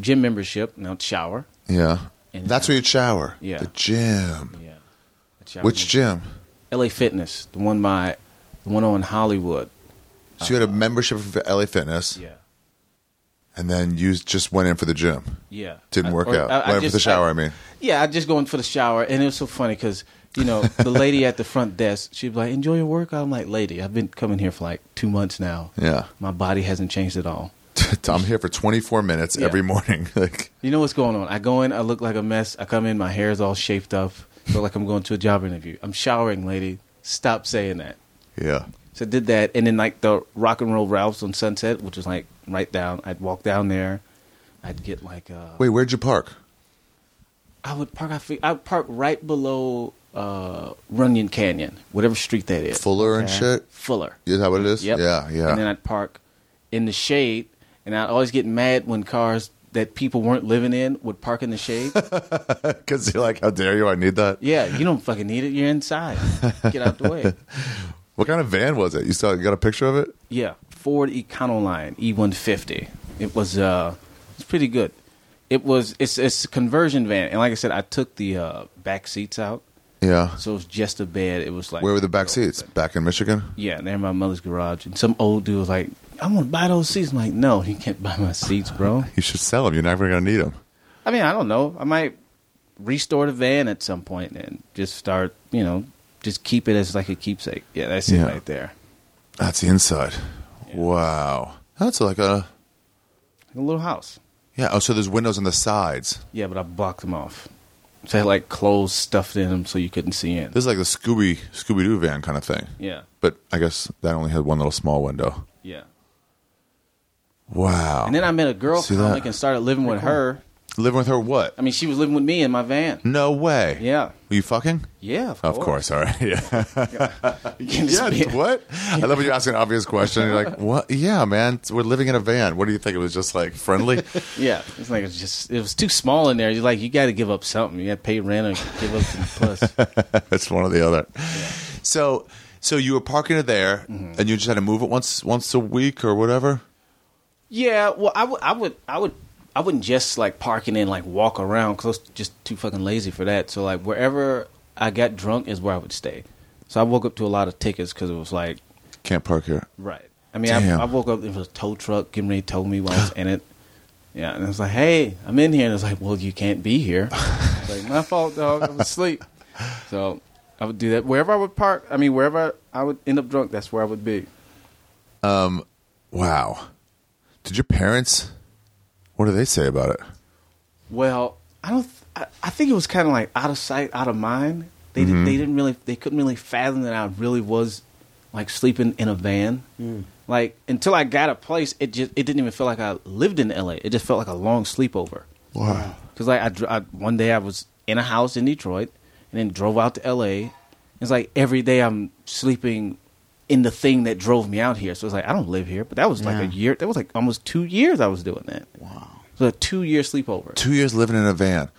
gym membership, now shower. Yeah. And- That's where you'd shower. Yeah. The gym. Yeah. Shower Which gym? LA Fitness, the one by, the one on Hollywood. So you had a membership for LA Fitness, Yeah. and then you just went in for the gym. Yeah. Didn't work or- out. I- I went in for the shower, I, mean. Yeah, I just go in for the shower, and it was so funny because you know the lady at the front desk, she'd be like, "Enjoy your workout." I'm like, "Lady, I've been coming here for like two months now. Yeah. My body hasn't changed at all. I'm here for 24 minutes Yeah. every morning. like, You know what's going on? I go in, I look like a mess. I come in, my hair's all shaped up, feel like I'm going to a job interview. I'm showering, lady. Stop saying that. yeah. So I did that, and then like the Rock and Roll Ralphs on Sunset, which was like right down. I'd walk down there. I'd get like uh, Wait, where'd you park? I would park. I I would park right below uh, Runyon Canyon, whatever street that is. Fuller and shit? Fuller. Is that what it is? Yep. Yeah, yeah. And then I'd park in the shade, and I'd always get mad when cars that people weren't living in would park in the shade. Because you're like, how dare you? I need that. yeah, you don't fucking need it. You're inside. Get out the way. What kind of van was it? You saw? You got a picture of it? Yeah, Ford Econoline E150. It was uh, it's pretty good. It was it's it's a conversion van, and like I said, I took the uh, back seats out, Yeah. so it was just a bed. It was like Where were the back seats? Back in Michigan? Yeah, they're in my mother's garage, and some old dude was like, "I want to buy those seats." I'm like, "No, you can't buy my seats, bro." You should sell them. You're never going to need them. I mean, I don't know. I might restore the van at some point and just start, you know, just keep it as like a keepsake. Yeah, that's Yeah. it right there. That's the inside. Wow. That's like a. Like a little house. Yeah. Oh, so there's windows on the sides. Yeah, but I blocked them off. So I had like clothes stuffed in them so you couldn't see in. This is like the Scooby Scooby Doo van kind of thing. Yeah, But I guess that only had one little small window. yeah. Wow. And then I met a girl See that? comic and started living with her. Living with her what? I mean, she was living with me in my van. No way. Yeah, Were you fucking? yeah. Of, Of course. All right. Yeah. Just yeah. What? I love when you ask an obvious question. You're like, what? Yeah, man. We're living in a van. What do you think? It was just like friendly? Yeah, it's like it's just it was too small in there. You're like you got to give up something. You got to pay rent or give up some plus. it's one or the other. So, so you were parking it there, Mm-hmm. and you just had to move it once once a week or whatever. Yeah, well, I would, I would, I would, I wouldn't just like park and like walk around because I was just too fucking lazy for that. So like wherever I got drunk is where I would stay. So I woke up to a lot of tickets because it was like Can't park here. right. I mean, I, I woke up. It was a tow truck getting ready to tow me while I was in it. Yeah, and I was like, hey, I'm in here, and it's like, well, you can't be here. It's like my fault, dog. I was asleep. So I would do that wherever I would park. I mean, wherever I would end up drunk, that's where I would be. Um, wow. Did your parents? What do they say about it? Well, I don't. I, I think it was kind of like out of sight, out of mind. They Mm-hmm. did, they didn't really they couldn't really fathom that I really was like sleeping in a van. Like until I got a place, it just it didn't even feel like I lived in L.A. It just felt like a long sleepover. Wow. Because like I, dr- I one day I was in a house in Detroit and then drove out to L.A. It's like every day I'm sleeping in the thing that drove me out here. So it's like I don't live here, but that was like a year. That was like almost two years I was doing that. Wow. So a two year sleepover. Two years living in a van.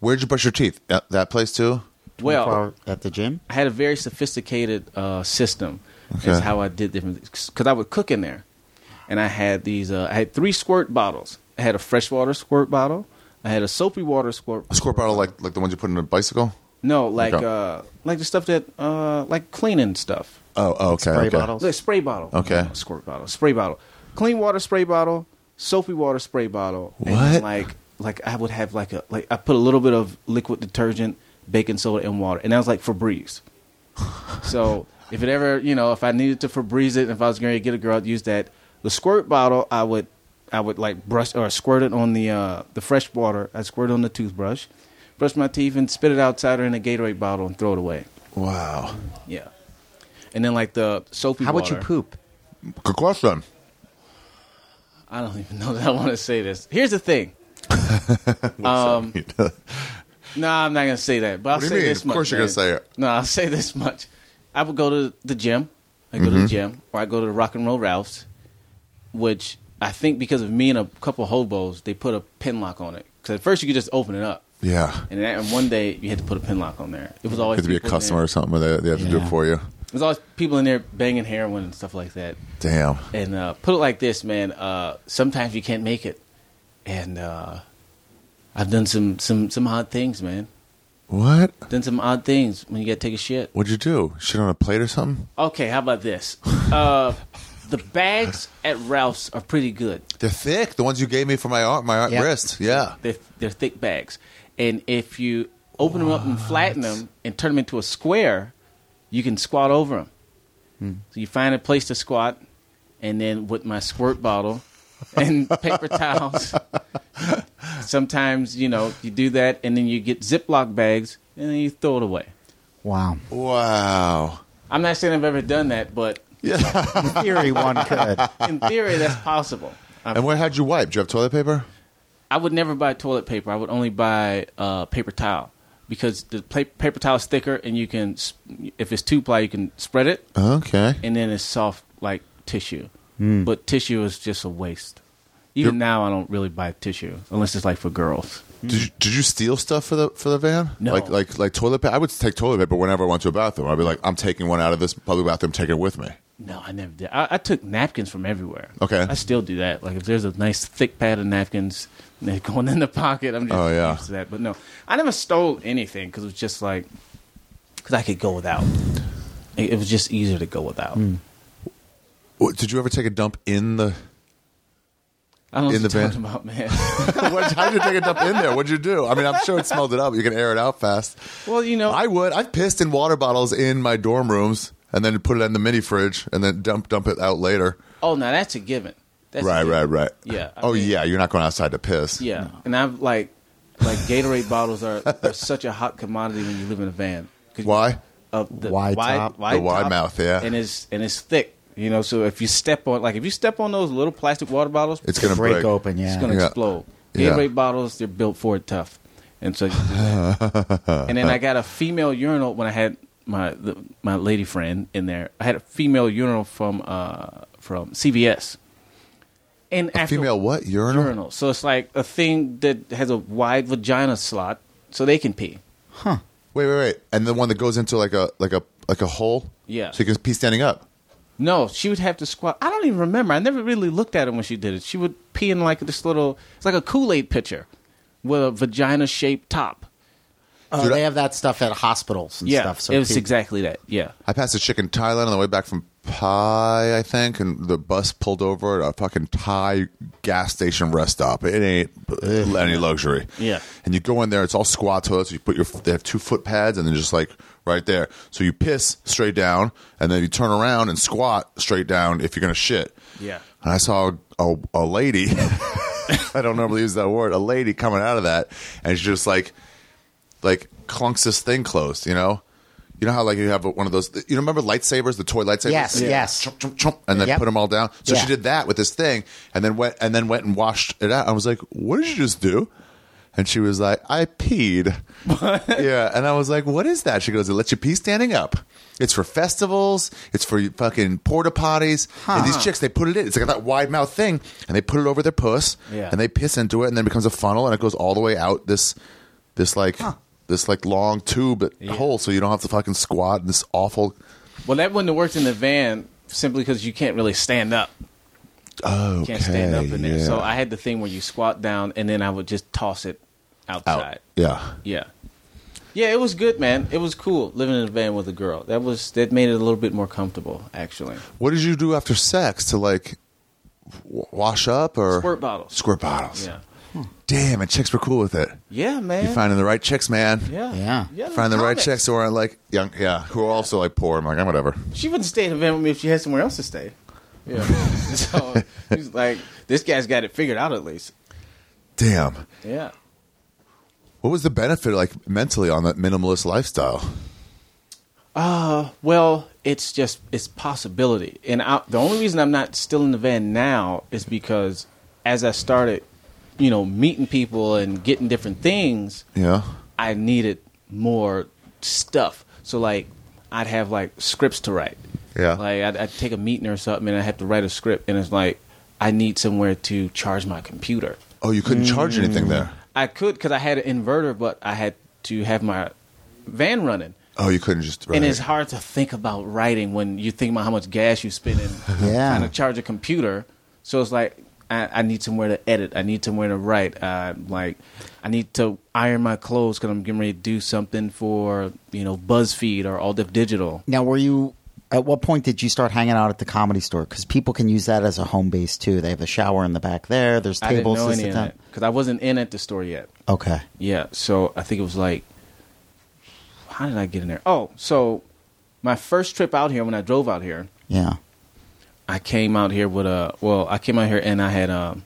Where'd you brush your teeth? At that place too? Well, at the gym. I had a very sophisticated uh, system Okay. That's how I did different because I would cook in there, and I had these. Uh, I had three squirt bottles. I had a freshwater squirt bottle. I had a soapy water squirt. A squirt bottle like like the ones you put in a bicycle. No, like Okay. uh, like the stuff that uh, like cleaning stuff. Oh, oh okay. Spray okay. bottles? The spray bottle. Okay. No, squirt bottle. Spray bottle. Clean water spray bottle. Soapy water spray bottle. and What? like like I would have like a like I put a little bit of liquid detergent, baking soda, and water, and that was like Febreze. so if it ever you know if I needed to Febreze it, if I was going to get a girl, I'd use that. The squirt bottle, I would I would like brush or squirt it on the uh, the fresh water. I squirt it on the toothbrush, brush my teeth, and spit it outside or in a Gatorade bottle and throw it away. Wow. Yeah. And then like the soapy How would water. you poop? Good question. I don't even know that I want to say this. Here's the thing. um, no, I'm not gonna say that. But I'll say mean? this much. Of much. course you're gonna say it. No, I'll say this much. I would go to the gym. I go Mm-hmm. to the gym, or I go to the Rock and Roll Ralphs, which I think because of me and a couple hobos, they put a pin lock on it. Because at first you could just open it up, yeah. and, that, and one day you had to put a pin lock on there. It was always to be a customer or something. They, they have to do it for you. There's always people in there banging heroin and stuff like that. Damn. And uh, put it like this, man. Uh, sometimes you can't make it, and uh, I've done some some some odd things, man. What? Done some odd things when you got to take a shit. What'd you do? Shit on a plate or something? Okay, how about this? Uh, the bags at Ralph's are pretty good. They're thick. The ones you gave me for my arm, my Yeah. wrist. Yeah. They're they're thick bags, and if you open them up and flatten them and turn them into a square, you can squat over them. Hmm. So you find a place to squat, and then with my squirt bottle and paper towels. Sometimes you know you do that, and then you get Ziploc bags, and then you throw it away. Wow. Wow. I'm not saying I've ever done that, but In theory, one could. in theory, that's possible. I'm- And where had you wipe? Do you have toilet paper? I would never buy toilet paper. I would only buy uh, paper towel because the pa- paper towel is thicker, and you can, if it's two ply, you can spread it, Okay. and then it's soft like tissue. Hmm. But tissue is just a waste. Even now, I don't really buy tissue unless it's like for girls. Did you, did you steal stuff for the for the van? No. Like like like toilet paper. I would take toilet paper whenever I went to a bathroom. I'd be like, I'm taking one out of this public bathroom, taking it with me. No, I never did. I, I took napkins from everywhere. Okay. I still do that. Like if there's a nice thick pad of napkins, they're going in the pocket. I'm just Oh, yeah. used to that. But no, I never stole anything because it was just like because I could go without. It, it was just easier to go without. Hmm. What, did you ever take a dump in the? I don't know In what the you're van? talking about, man. what, how did you take a dump in there? What'd you do? I mean, I'm sure it smelled it up. You can air it out fast. well, you know, I would. I've pissed in water bottles in my dorm rooms and then put it in the mini fridge and then dump dump it out later. oh, now that's a given. That's right, right, given. right. Yeah. I oh mean- yeah, you're not going outside to piss. Yeah, and I've like like Gatorade bottles are, are such a hot commodity when you live in a van. 'Cause Why? Of the Wide top. The wide top, mouth, yeah. and it's and it's thick. You know, so if you step on like if you step on those little plastic water bottles, It's gonna break, break. open. Yeah. it's gonna Yeah. explode. Yeah. Gatorade bottles, they're built for it tough, and so. You do that. and then I got a female urinal when I had my the, my lady friend in there. I had a female urinal from uh from CVS. And A after, female what? Urinal? urinal. So it's like a thing that has a wide vagina slot, so they can pee. Huh. Wait, wait, wait. And the one that goes into like a like a like a hole. Yeah. So you can pee standing up. No, she would have to squat. I don't even remember. I never really looked at it when she did it. She would pee in like this little. It's like a Kool Aid pitcher with a vagina shaped top. Oh, Dude, I- they have that stuff at hospitals and yeah, stuff. So it was people- exactly that. Yeah, I passed a chick in Thailand on the way back from Pai, I think, and the bus pulled over at a fucking Thai gas station rest stop. It ain't any luxury. Yeah. And you go in there, it's all squat toilets. You put your they have two foot pads, and then just like right there. So you piss straight down, and then you turn around and squat straight down if you're gonna shit. Yeah. And I saw a, a lady. I don't normally use that word. A lady coming out of that, and she's just like, like clunks this thing closed. You know, you know how like you have one of those. You remember lightsabers, the toy lightsabers? Yes, Yeah. yes. Chomp, chomp, chomp, and then Yep. put them all down. So Yeah. she did that with this thing, and then went and then went and washed it out. I was like, "What did you just do?" And she was like, "I peed." yeah, and I was like, "What is that?" She goes, "It lets you pee standing up. It's for festivals. It's for fucking porta potties. And these chicks, they put it in. It's like that wide mouth thing, and they put it over their puss, Yeah. and they piss into it, and then it becomes a funnel, and it goes all the way out this, this like, this like long tube hole, so you don't have to fucking squat in this awful. Well, that wouldn't have worked in the van simply because you can't really stand up. Oh, You can't stand up in there. So I had the thing where you squat down and then I would just toss it outside. out. Yeah. Yeah. Yeah, it was good, man. It was cool living in a van with a girl. That was that made it a little bit more comfortable, actually. What did you do after sex to like w- wash up or Squirt bottles. Squirt bottles. Yeah. Damn, and chicks were cool with it. Yeah, man. You finding the right chicks, man. yeah. Yeah. yeah Finding the right comics. chicks who are like young, yeah, who are also like poor. I'm like, I'm whatever. She wouldn't stay in the van with me if she had somewhere else to stay. Yeah. so she's like, this guy's got it figured out at least. Damn. Yeah. What was the benefit, like mentally, on that minimalist lifestyle? Uh, well, it's just it's possibility, and I, the only reason I'm not still in the van now is because as I started, you know, meeting people and getting different things, Yeah. I needed more stuff. So like, I'd have like scripts to write. Yeah. Like I'd, I'd take a meeting or something, and I have to write a script, and it's like I need somewhere to charge my computer. Oh, you couldn't charge mm. anything there. I could because I had an inverter, but I had to have my van running. Oh, you couldn't just. Right. And it's hard to think about writing when you think about how much gas you spend in Yeah. trying to charge a computer. So it's like I, I need somewhere to edit. I need somewhere to write. Uh, like I need to iron my clothes because I'm getting ready to do something for you know BuzzFeed or All Def Digital. Now, were you? At what point did you start hanging out at the comedy store? Because people can use that as a home base too. They have a shower in the back there. There's tables. I didn't know any because I wasn't in at the store yet. Okay. Yeah, so I think it was like, how did I get in there? Oh, so my first trip out here when I drove out here, Yeah. I came out here with a well, I came out here and I had um,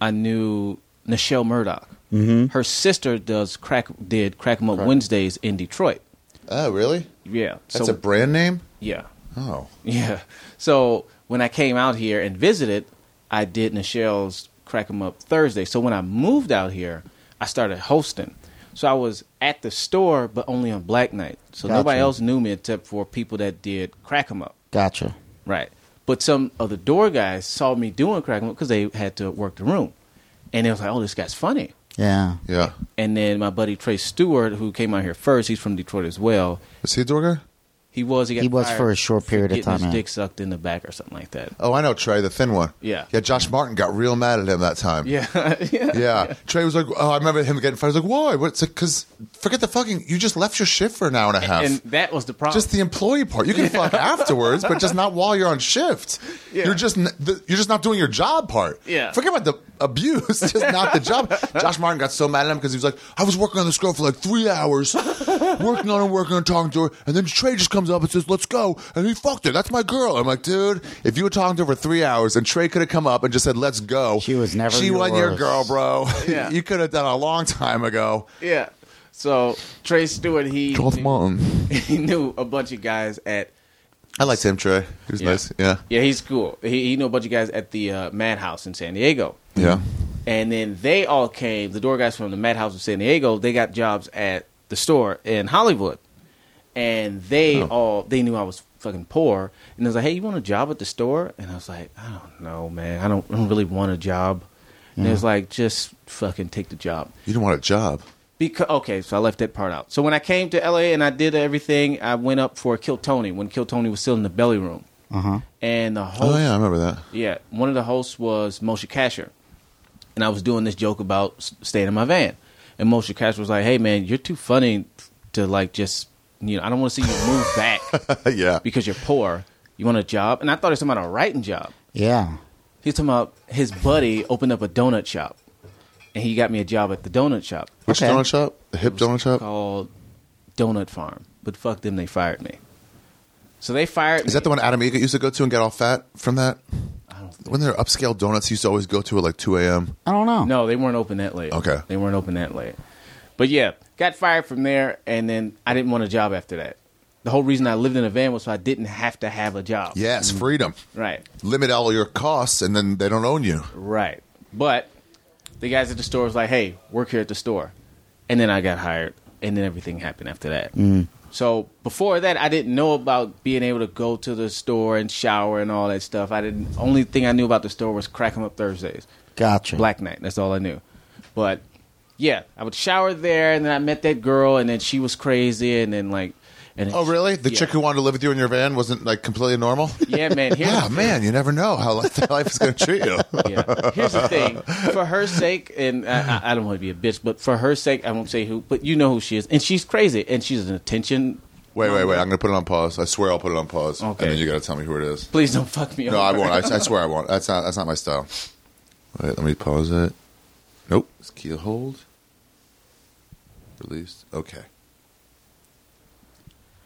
I knew Nichelle Murdoch. Mm-hmm. Her sister does crack did crack 'em up Wednesdays in Detroit. Oh, really? Yeah, That's so a brand name. yeah, Oh, yeah. So when I came out here and visited, I did Nichelle's Crack 'em Up Thursday. So when I moved out here, I started hosting. So I was at the store, but only on Black Night. So Gotcha. nobody else knew me except for people that did Crack 'em Up. Gotcha. Right. But some of the door guys saw me doing Crack 'em Up because they had to work the room. And they was like, oh, this guy's funny. Yeah. yeah. And then my buddy Trey Stewart, who came out here first, he's from Detroit as well. Is he a door guy? He was. He, got He was fired for a short period of getting time, His yeah. dick sucked in the back or something like that. Oh, I know Trey, the thin one. Yeah. Yeah. Josh Martin got real mad at him that time. Yeah, yeah. Yeah. Trey was like, "Oh, I remember him getting fired." I was like, "Why?" What's it? Because forget the fucking. You just left your shift for an hour and a half. And that was the problem. just the employee part. You can fuck afterwards, but just not while you're on shift. Yeah. You're just n- the, you're just not doing your job part. Yeah. Forget about the abuse. Just not the job. Josh Martin got so mad at him because he was like, "I was working on this girl for like three hours, working on her, working on her, talking to her, and then Trey just comes up and says, "Let's go," and he fucked her. That's my girl. I'm like, dude, if you were talking to her for three hours and Trey could have come up and just said, "Let's go," She was never She wasn't your girl, bro. Yeah. you could have done a long time ago. yeah. So Trey Stewart, he Josh Martin. he knew a bunch of guys at. I liked him, Trey. He was Yeah. nice. Yeah. Yeah, he's cool. He, he knew a bunch of guys at the uh, Madhouse in San Diego. Yeah. And then they all came, the door guys from the Madhouse of San Diego, they got jobs at the store in Hollywood. And they Oh. all, they knew I was fucking poor. And they was like, hey, you want a job at the store? And I was like, I don't know, man. I don't, I don't really want a job. And it was like, just fucking take the job. You didn't want a job. Because okay, so I left that part out. So when I came to LA and I did everything, I went up for Kill Tony when Kill Tony was still in the belly room. Uh huh. And the host, Oh yeah, I remember that. yeah, one of the hosts was Moshe Kasher, and I was doing this joke about staying in my van, and Moshe Kasher was like, "Hey man, you're too funny to like just you know I don't want to see you move back yeah. because you're poor. You want a job?" And I thought he was talking about a writing job. Yeah. He's talking about his buddy opened up a donut shop, and he got me a job at the donut shop Which Okay. donut shop? The hip donut shop? called Donut Farm. But fuck them, they fired me. So they fired. Is that the one Adam Eget used to go to and get all fat from that? I don't When there upscale donuts he used to always go to at like 2 a.m. I don't know. No, they weren't open that late. Okay. They weren't open that late. But yeah, got fired from there, and then I didn't want a job after that. The whole reason I lived in a van was so I didn't have to have a job. Yes, mm-hmm. freedom. Right. Limit all your costs and then they don't own you. Right. But the guys at the store was like, hey, work here at the store. And then I got hired, and then everything happened after that. Mm. So before that, I didn't know about being able to go to the store and shower and all that stuff. I didn't. Only thing I knew about the store was crack 'em up Thursdays. Gotcha. Black Night. That's all I knew. But yeah, I would shower there, and then I met that girl, and then she was crazy, and then like And Oh, really? The yeah. chick who wanted to live with you in your van wasn't like completely normal? Yeah, man. Yeah, man, you never know how life, is going to treat you. yeah. Here's the thing. For her sake, and I, I- don't want to be a bitch, but for her sake, I won't say who, but you know who she is, and she's crazy, and she's an attention. Wait, wait, wait. I'm going to put it on pause. I swear I'll put it on pause. Okay. And then you got to tell me who it is. Please don't fuck me up. No, I won't. I, I swear I won't. That's not, that's not my style. Wait, let me pause it. Nope. It's keel hold. Released. Okay.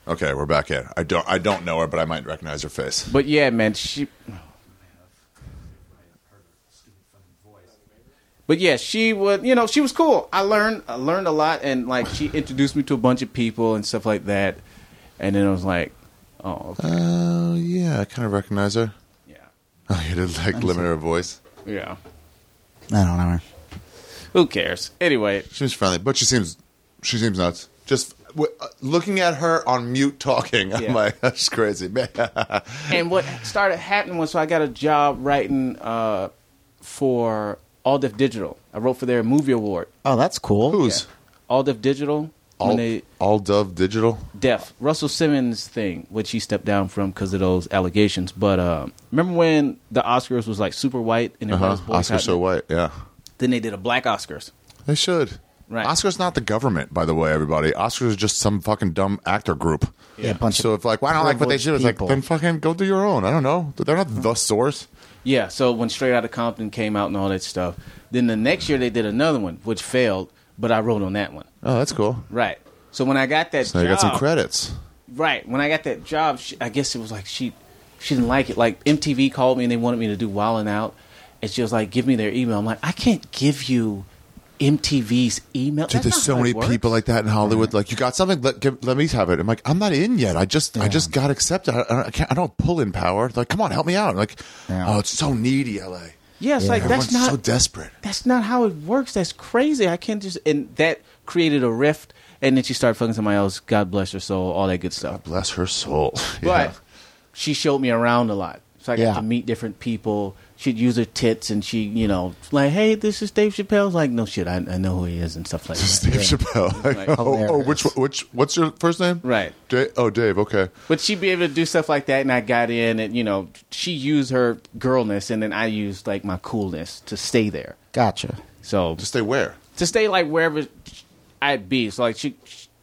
Okay, we're back in. I don't I don't know her, but I might recognize her face. But yeah, man, she. But yeah, she would. You know, she was cool. I learned. I learned a lot, and like she introduced me to a bunch of people and stuff like that. And then I was like, oh, okay. Oh, yeah, I kind of recognize her. yeah, Oh, you did like limit her voice. yeah. I don't know. Who cares? Anyway, She seems friendly, but she seems she seems nuts. Just w- uh, looking at her on mute talking, I'm Yeah. like, that's crazy. Man. and what started happening was so I got a job writing uh, for All Def Digital. I wrote for their movie award. Oh, that's cool. Who's All Def Digital. all, when they all Dove Digital? Def Russell Simmons thing, which he stepped down from because of those allegations. But uh, remember when the Oscars was like super white and everybody huh. was Oscar boycotting so it? white. Yeah, Then they did a black Oscars. they should. Right. Oscar's not the government, by the way, everybody. Oscars just some fucking dumb actor group. Yeah, a bunch So of if like, well, I don't like what they privileged do, it's like, people. then fucking go do your own. I don't know. They're not the source. Yeah, so when Straight Outta Compton came out and all that stuff, then the next year they did another one, which failed, but I wrote on that one. Oh, that's cool. Right. So when I got that So you job, got some credits. Right. When I got that job, she, I guess it was like she she didn't like it. Like MTV called me and they wanted me to do Wildin' Out, and she was like, "Give me their email." I'm like, "I can't give you MTV's email." Dude, That's there's so many people like that in Hollywood. Like, you got something? Let, give, let me have it. I'm like, I'm not in yet. I just, I just got accepted. I, I can't. I don't pull in power. Like, come on, help me out. I'm Like, Yeah. oh, it's so needy, LA. Yeah, it's Yeah. like that's Everyone's not so desperate. that's not how it works. That's crazy. I can't just and that created a rift. And then she started fucking somebody else. God bless her soul. All that good stuff. God Bless her soul. But she showed me around a lot. So I got Yeah. to meet different people. She'd use her tits and she, you know, like, hey, this is Dave Chappelle. Like, no shit, I, I know who he is and stuff like that. Steve Chappelle. Like, oh, oh, which, which, what's your first name? Right. Dave, oh, Dave. Okay. But she'd be able to do stuff like that, and I got in, and you know, she used her girlness, and then I used like my coolness to stay there. Gotcha. So To stay where? to stay like wherever I'd be. So like she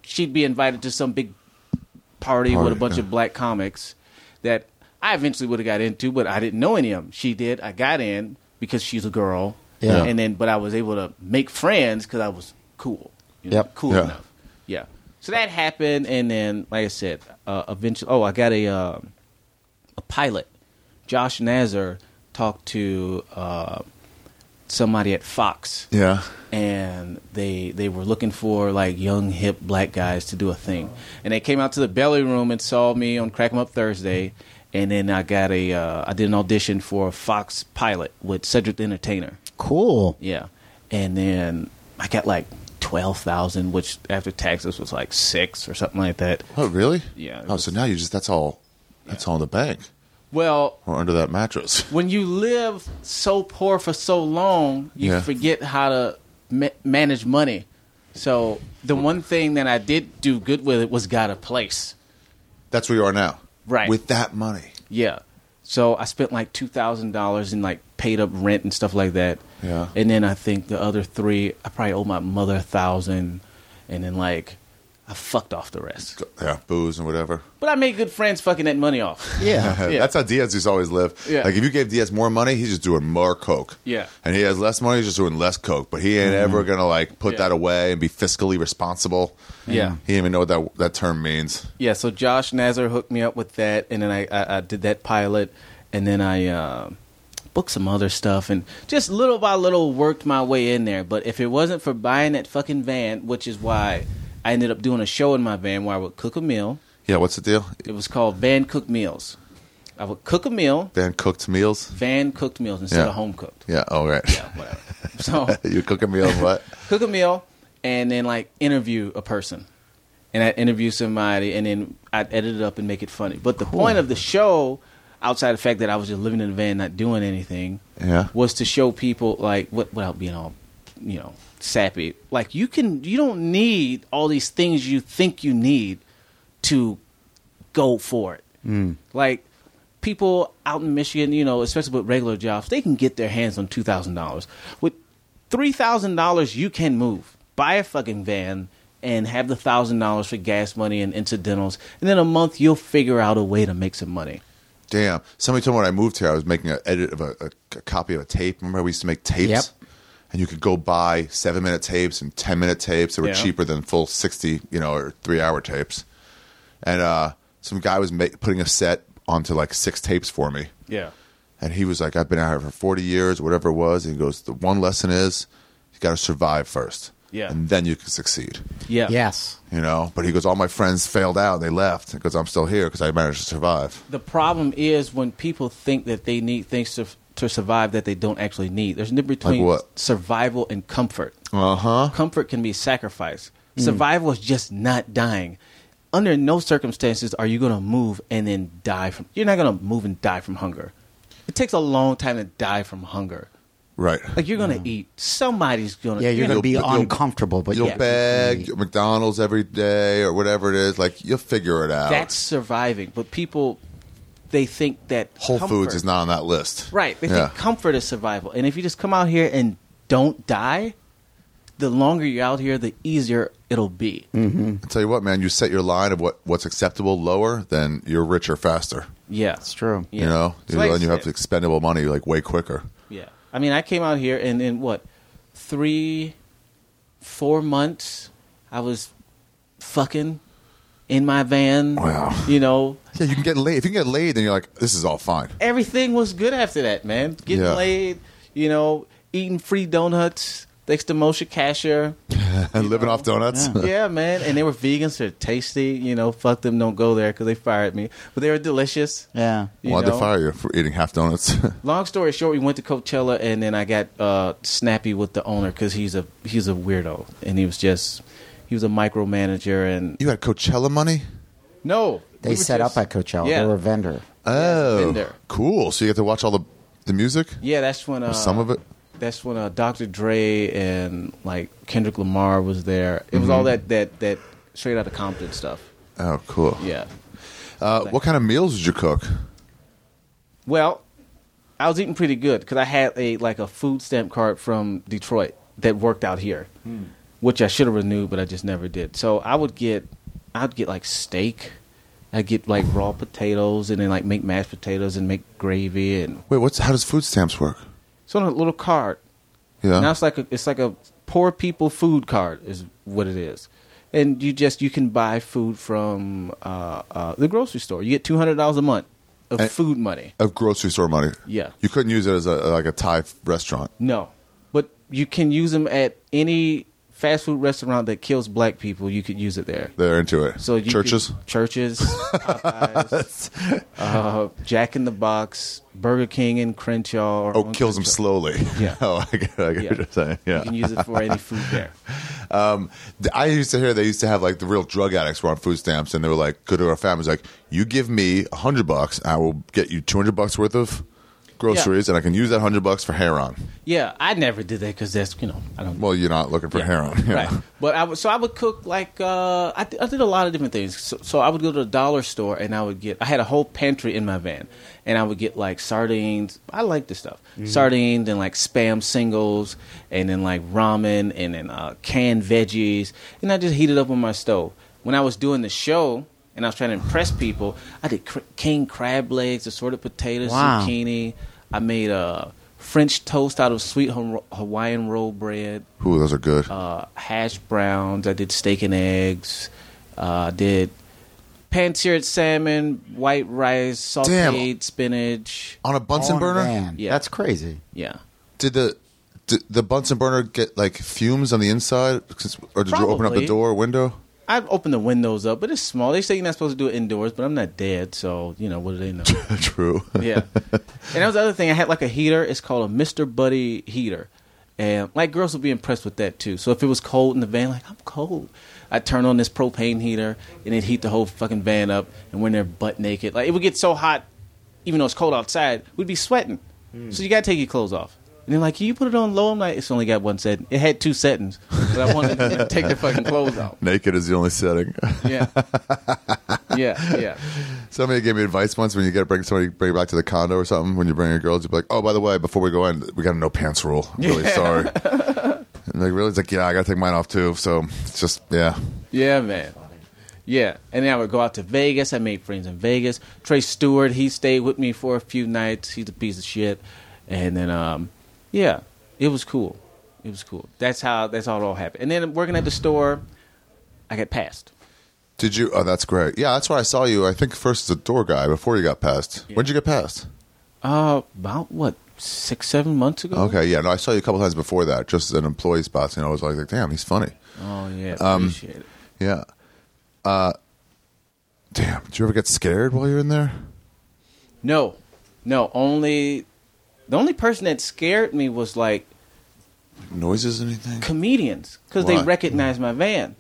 she'd be invited to some big party, with a bunch yeah. of black comics that I eventually would have got into, but I didn't know any of them. She did. I got in because she's a girl. Yeah. And then, but I was able to make friends because I was cool. You know, Yep. Cool Yeah. enough. Yeah. So that happened, and then, like I said, uh, eventually, oh, I got a uh, a pilot. Josh Nazar talked to uh, somebody at Fox Yeah. and they they were looking for like young hip black guys to do a thing and they came out to the belly room and saw me on crack 'em up thursday and then i got a uh, i did an audition for a fox pilot with cedric the entertainer Cool. yeah and then i got like 12000 which after taxes was like six or something like that Oh, really? Yeah, Oh, was- so now you just that's all. That's all in the bank well or under that mattress. when you live so poor for so long, you Yeah. forget how to ma- manage money. So the one thing that I did do good with it was got a place. That's where you are now. Right. With that money. Yeah. So I spent like two thousand dollars in like paid up rent and stuff like that. Yeah. And then I think the other three, I probably owe my mother a thousand, and then like I fucked off the rest. Yeah, booze and whatever. But I made good friends fucking that money off. Yeah. Yeah. That's how Diaz used to always live. Yeah. Like if you gave Diaz more money, he's just doing more coke. Yeah. And he has less money, he's just doing less coke. But he ain't ever gonna like put Yeah. that away and be fiscally responsible. Yeah. He didn't even know what that that term means. Yeah, so Josh Nazar hooked me up with that, and then I, I, I did that pilot, and then I uh, booked some other stuff, and just little by little worked my way in there. But if it wasn't for buying that fucking van, which is why I ended up doing a show in my van where I would cook a meal. Yeah, what's the deal? It was called Van Cook Meals. I would cook a meal, Van cooked meals. van cooked meals instead Yeah. of home cooked. Yeah. Oh right. Yeah, whatever. So you cook a meal what? cook a meal and then like interview a person and i interview somebody and then i'd edit it up and make it funny but the point of the show outside the fact that i was just living in a van not doing anything Yeah. was to show people like what without being all you know sappy like you can you don't need all these things you think you need to go for it. Hmm. Like people out in Michigan, you know, especially with regular jobs, they can get their hands on two thousand dollars. With three thousand dollars, you can move. Buy a fucking van and have the thousand dollars for gas money and incidentals, and then a month you'll figure out a way to make some money. Damn. Somebody told me when I moved here, I was making an edit of a, a, a copy of a tape. Remember, we used to make tapes? Yep. And you could go buy seven minute tapes and 10 minute tapes. that were Yeah. cheaper than full 60, you know, or three hour tapes. And uh, some guy was ma- putting a set onto like six tapes for me. Yeah. And he was like, I've been out here for 40 years, whatever it was. And he goes, The one lesson is you got to survive first. Yeah. And then you can succeed. Yeah. Yes. You know, but he goes, All my friends failed out and they left because I'm still here because I managed to survive. the problem is when people think that they need things to to survive that they don't actually need. There's a difference between what? survival and comfort. Uh huh. Comfort can be sacrifice. Survival is just not dying. Under no circumstances are you going to move and then die from. You're not going to move and die from hunger. It takes a long time to die from hunger. Right. Like you're going to eat. Somebody's going to. Yeah, you're going to be You'll- you'll- uncomfortable, but You'll yeah, beg you- McDonald's every day or whatever it is. Like you'll figure it out. That's surviving. But people, they think that Whole comfort- Foods is not on that list. Right. They Yeah. think comfort is survival. And if you just come out here and don't die, the longer you're out here, the easier it'll be. Mm-hmm. I tell you what, man, you set your line of what, what's acceptable lower, then you're richer faster. Yeah. It's true. Yeah. You know, It's like- and you have expendable money like way quicker. Yeah. I mean, I came out here and in what, three, four months, I was fucking in my van. Wow. You know, Yeah, you can get laid. If you can get laid, then you're like, this is all fine. everything was good after that, man. Getting Yeah. laid, you know, eating free donuts thanks to Moshe Kasher. And living off donuts. yeah, man. And they were vegans. They're tasty. You know, fuck them. Don't go there because they fired me. But they were delicious. Yeah. you Why'd know? they fire you for eating half donuts? Long story short, we went to Coachella, and then I got uh, snappy with the owner because he's a he's a weirdo, and he was just he was a micromanager, and you had Coachella money? no, They we were set just- up at Coachella. Yeah. They were a vendor. Oh, been there. cool. So you get to watch all the the music, Yeah, that's when uh, some of it. That's when uh, Dr. Dre and like Kendrick Lamar was there. It was all Mm-hmm. that that that straight out of Compton stuff. Oh, cool. Yeah. Uh, what kind of meals did you cook? Well, I was eating pretty good because I had a like a food stamp card from Detroit that worked out here, which I should have renewed, but I just never did. So I would get, I'd get like steak, I'd get like raw potatoes, and then like make mashed potatoes and make gravy, and Wait, what's how does food stamps work? it's on a little card. Yeah. Now it's like a, it's like a poor people food card is what it is, and you just you can buy food from uh, uh, the grocery store. You get two hundred dollars a month of And- food money. of grocery store money. Yeah. You couldn't use it as a like a Thai restaurant. No, but you can use them at any fast food restaurant that kills black people. You could use it there. They're into it. So churches. could- churches, Popeyes, uh, Jack in the Box, Burger King and Crenshaw. Or Oh, kills them slowly. Yeah. oh, I get, I get Yeah. what you're saying. Yeah. You can use it for any food there. Um, I used to hear they used to have like the real drug addicts were on food stamps, and they were like, "Go to our families, like, you give me a hundred bucks, I will get you two hundred bucks worth of groceries, and I can use that hundred bucks for hair on. Yeah, I never did that because that's you know I don't. Well, you're not looking for Yeah. on, you right? know? But I would so I would cook like uh, I did, I did a lot of different things. So, so I would go to the dollar store and I would get I had a whole pantry in my van, and I would get like sardines. I like this stuff, sardines and like spam singles, and then like ramen, and then uh, canned veggies, and I just heat it up on my stove. When I was doing the show. And I was trying to impress people. I did cr- king crab legs, assorted potatoes, Wow. zucchini. I made a French toast out of sweet Hawaiian roll bread Ooh, those are good. uh, hash browns. I did steak and eggs. Uh, did pan-seared salmon, white rice, sautéed Damn. spinach. on a Bunsen Oh, burner, Man, Yeah. That's crazy. Yeah, did the did the Bunsen burner get like fumes on the inside, Since- or did you open up the Probably. door or window? I opened the windows up, but it's small. They say you're not supposed to do it indoors, but I'm not dead, so you know what do they know? True. yeah. And that was the other thing. I had like a heater. It's called a Mr. Buddy heater. And like girls would be impressed with that too. So if it was cold in the van, like I'm cold, I'd turn on this propane heater and it'd heat the whole fucking van up. And when they're butt naked, like it would get so hot, even though it's cold outside, we'd be sweating. Hmm. So you gotta take your clothes off. And they're like, "Can you put it on low?" I'm like, "It's only got one setting. It had two settings, but I wanted to take the fucking clothes off." Naked is the only setting. Yeah. yeah, yeah. Somebody gave me advice once when you get bring somebody bring it back to the condo or something. When you bring your girls, you'd be like, "Oh, by the way, before we go in, we got a no pants rule. I'm really sorry." And like, really, it's like, yeah, I got to take mine off too. So it's just, yeah, Yeah, man. Yeah, and then I would go out to Vegas. I made friends in Vegas. Trey Stewart, he stayed with me for a few nights. He's a piece of shit. And then, um, yeah, it was cool. It was cool. That's how. That's how it all happened. And then working at the store, I got passed. Did you? Oh, that's great. Yeah, that's where I saw you. I think first as a door guy before you got passed. When'd you get passed? Uh, about what six, seven months ago. Okay, yeah, no, I saw you a couple times before that, just as an employee spot. You know, I was like, damn, he's funny. Oh yeah, Um, appreciate it. Yeah. Uh, damn. Did you ever get scared while you're in there? No, no. Only the only person that scared me was like Noises, or anything? comedians because they Why? recognized my van.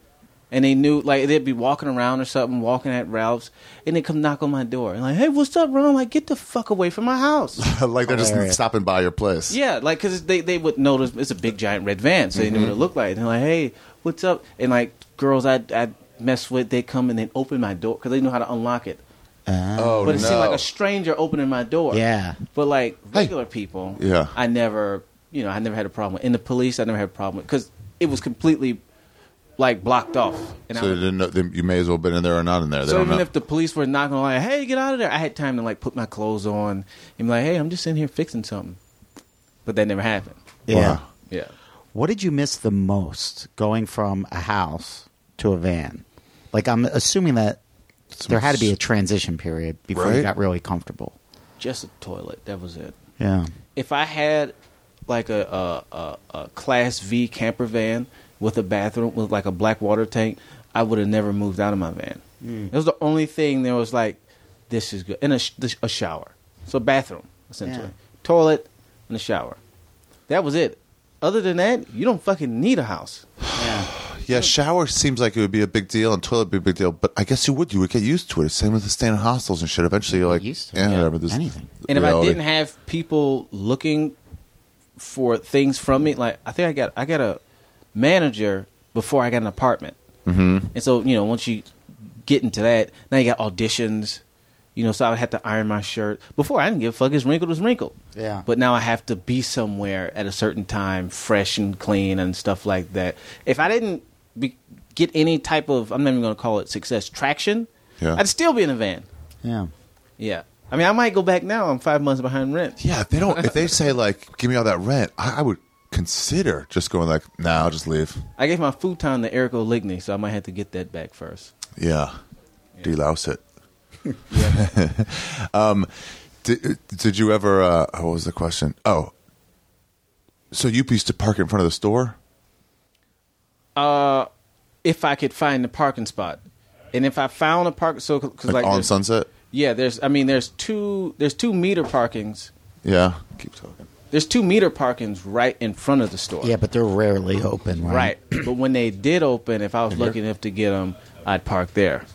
And they knew, like, they'd be walking around or something, walking at Ralph's, and they would come knock on my door. And like, hey, what's up, Ron? I'm like, get the fuck away from my house. like they're just Hilarious. stopping by your place. yeah, like, because they, they would notice it's a big, giant red van, so they knew what it mm-hmm. looked like. And they're like, hey, what's up? And, like, girls I'd, I'd mess with, they'd come and they'd open my door because they knew how to unlock it. Uh, Oh but it no. seemed like a stranger opening my door. yeah. But like regular people, Yeah. I never, you know, I never had a problem. with. In the police, I never had a problem because it was completely like blocked off. And so I, they didn't know, they, you may as well have been in there or not in there. They so don't even know. if the police were knocking on, like, "Hey, get out of there," I had time to like put my clothes on and be like, "Hey, I'm just in here fixing something." But that never happened. Yeah. Wow. Yeah. What did you miss the most going from a house to a van? Like, I'm assuming that there had to be a transition period before you got really comfortable. Just a toilet. That was it. Yeah. If I had like a a, a, a class V camper van with a bathroom with like a black water tank, I would have never moved out of my van. Hmm. It was the only thing that was like, this is good, and a, sh- a shower. So bathroom essentially, Yeah. toilet and a shower. That was it. Other than that, you don't fucking need a house. Yeah. Yeah, shower seems like it would be a big deal and toilet would be a big deal, but I guess you would. You would get used to it. Same with the staying in hostels and shit. Eventually, you're like, Used to it. yeah, Yeah. whatever. This Anything. And if I reality. didn't have people looking for things from me, like I think I got I got a manager before I got an apartment, mm-hmm. and so you know once you get into that, now you got auditions. You know, so I would have to iron my shirt. Before I didn't give a fuck. It's wrinkled, it's wrinkled. Yeah. But now I have to be somewhere at a certain time, fresh and clean and stuff like that. If I didn't be, get any type of, I'm not even going to call it success, traction, Yeah. I'd still be in a van. Yeah. Yeah. I mean, I might go back now. I'm five months behind rent. Yeah, if they don't, if they say like, give me all that rent, I, I would consider just going like, nah, I'll just leave. I gave my futon to Eric Oligny, so I might have to get that back first. Yeah, delouse it. um, did, did you ever? Uh, what was the question? Oh, so you used to park in front of the store? Uh, if I could find a parking spot, and if I found a park, so because Like, like, on there's- Sunset? yeah, there's I mean there's two there's two meter parkings. Yeah. Keep talking. There's two meter parkings right in front of the store. Yeah, but they're rarely open, right? Right. but when they did open, if I was lucky enough to get them, I'd park there.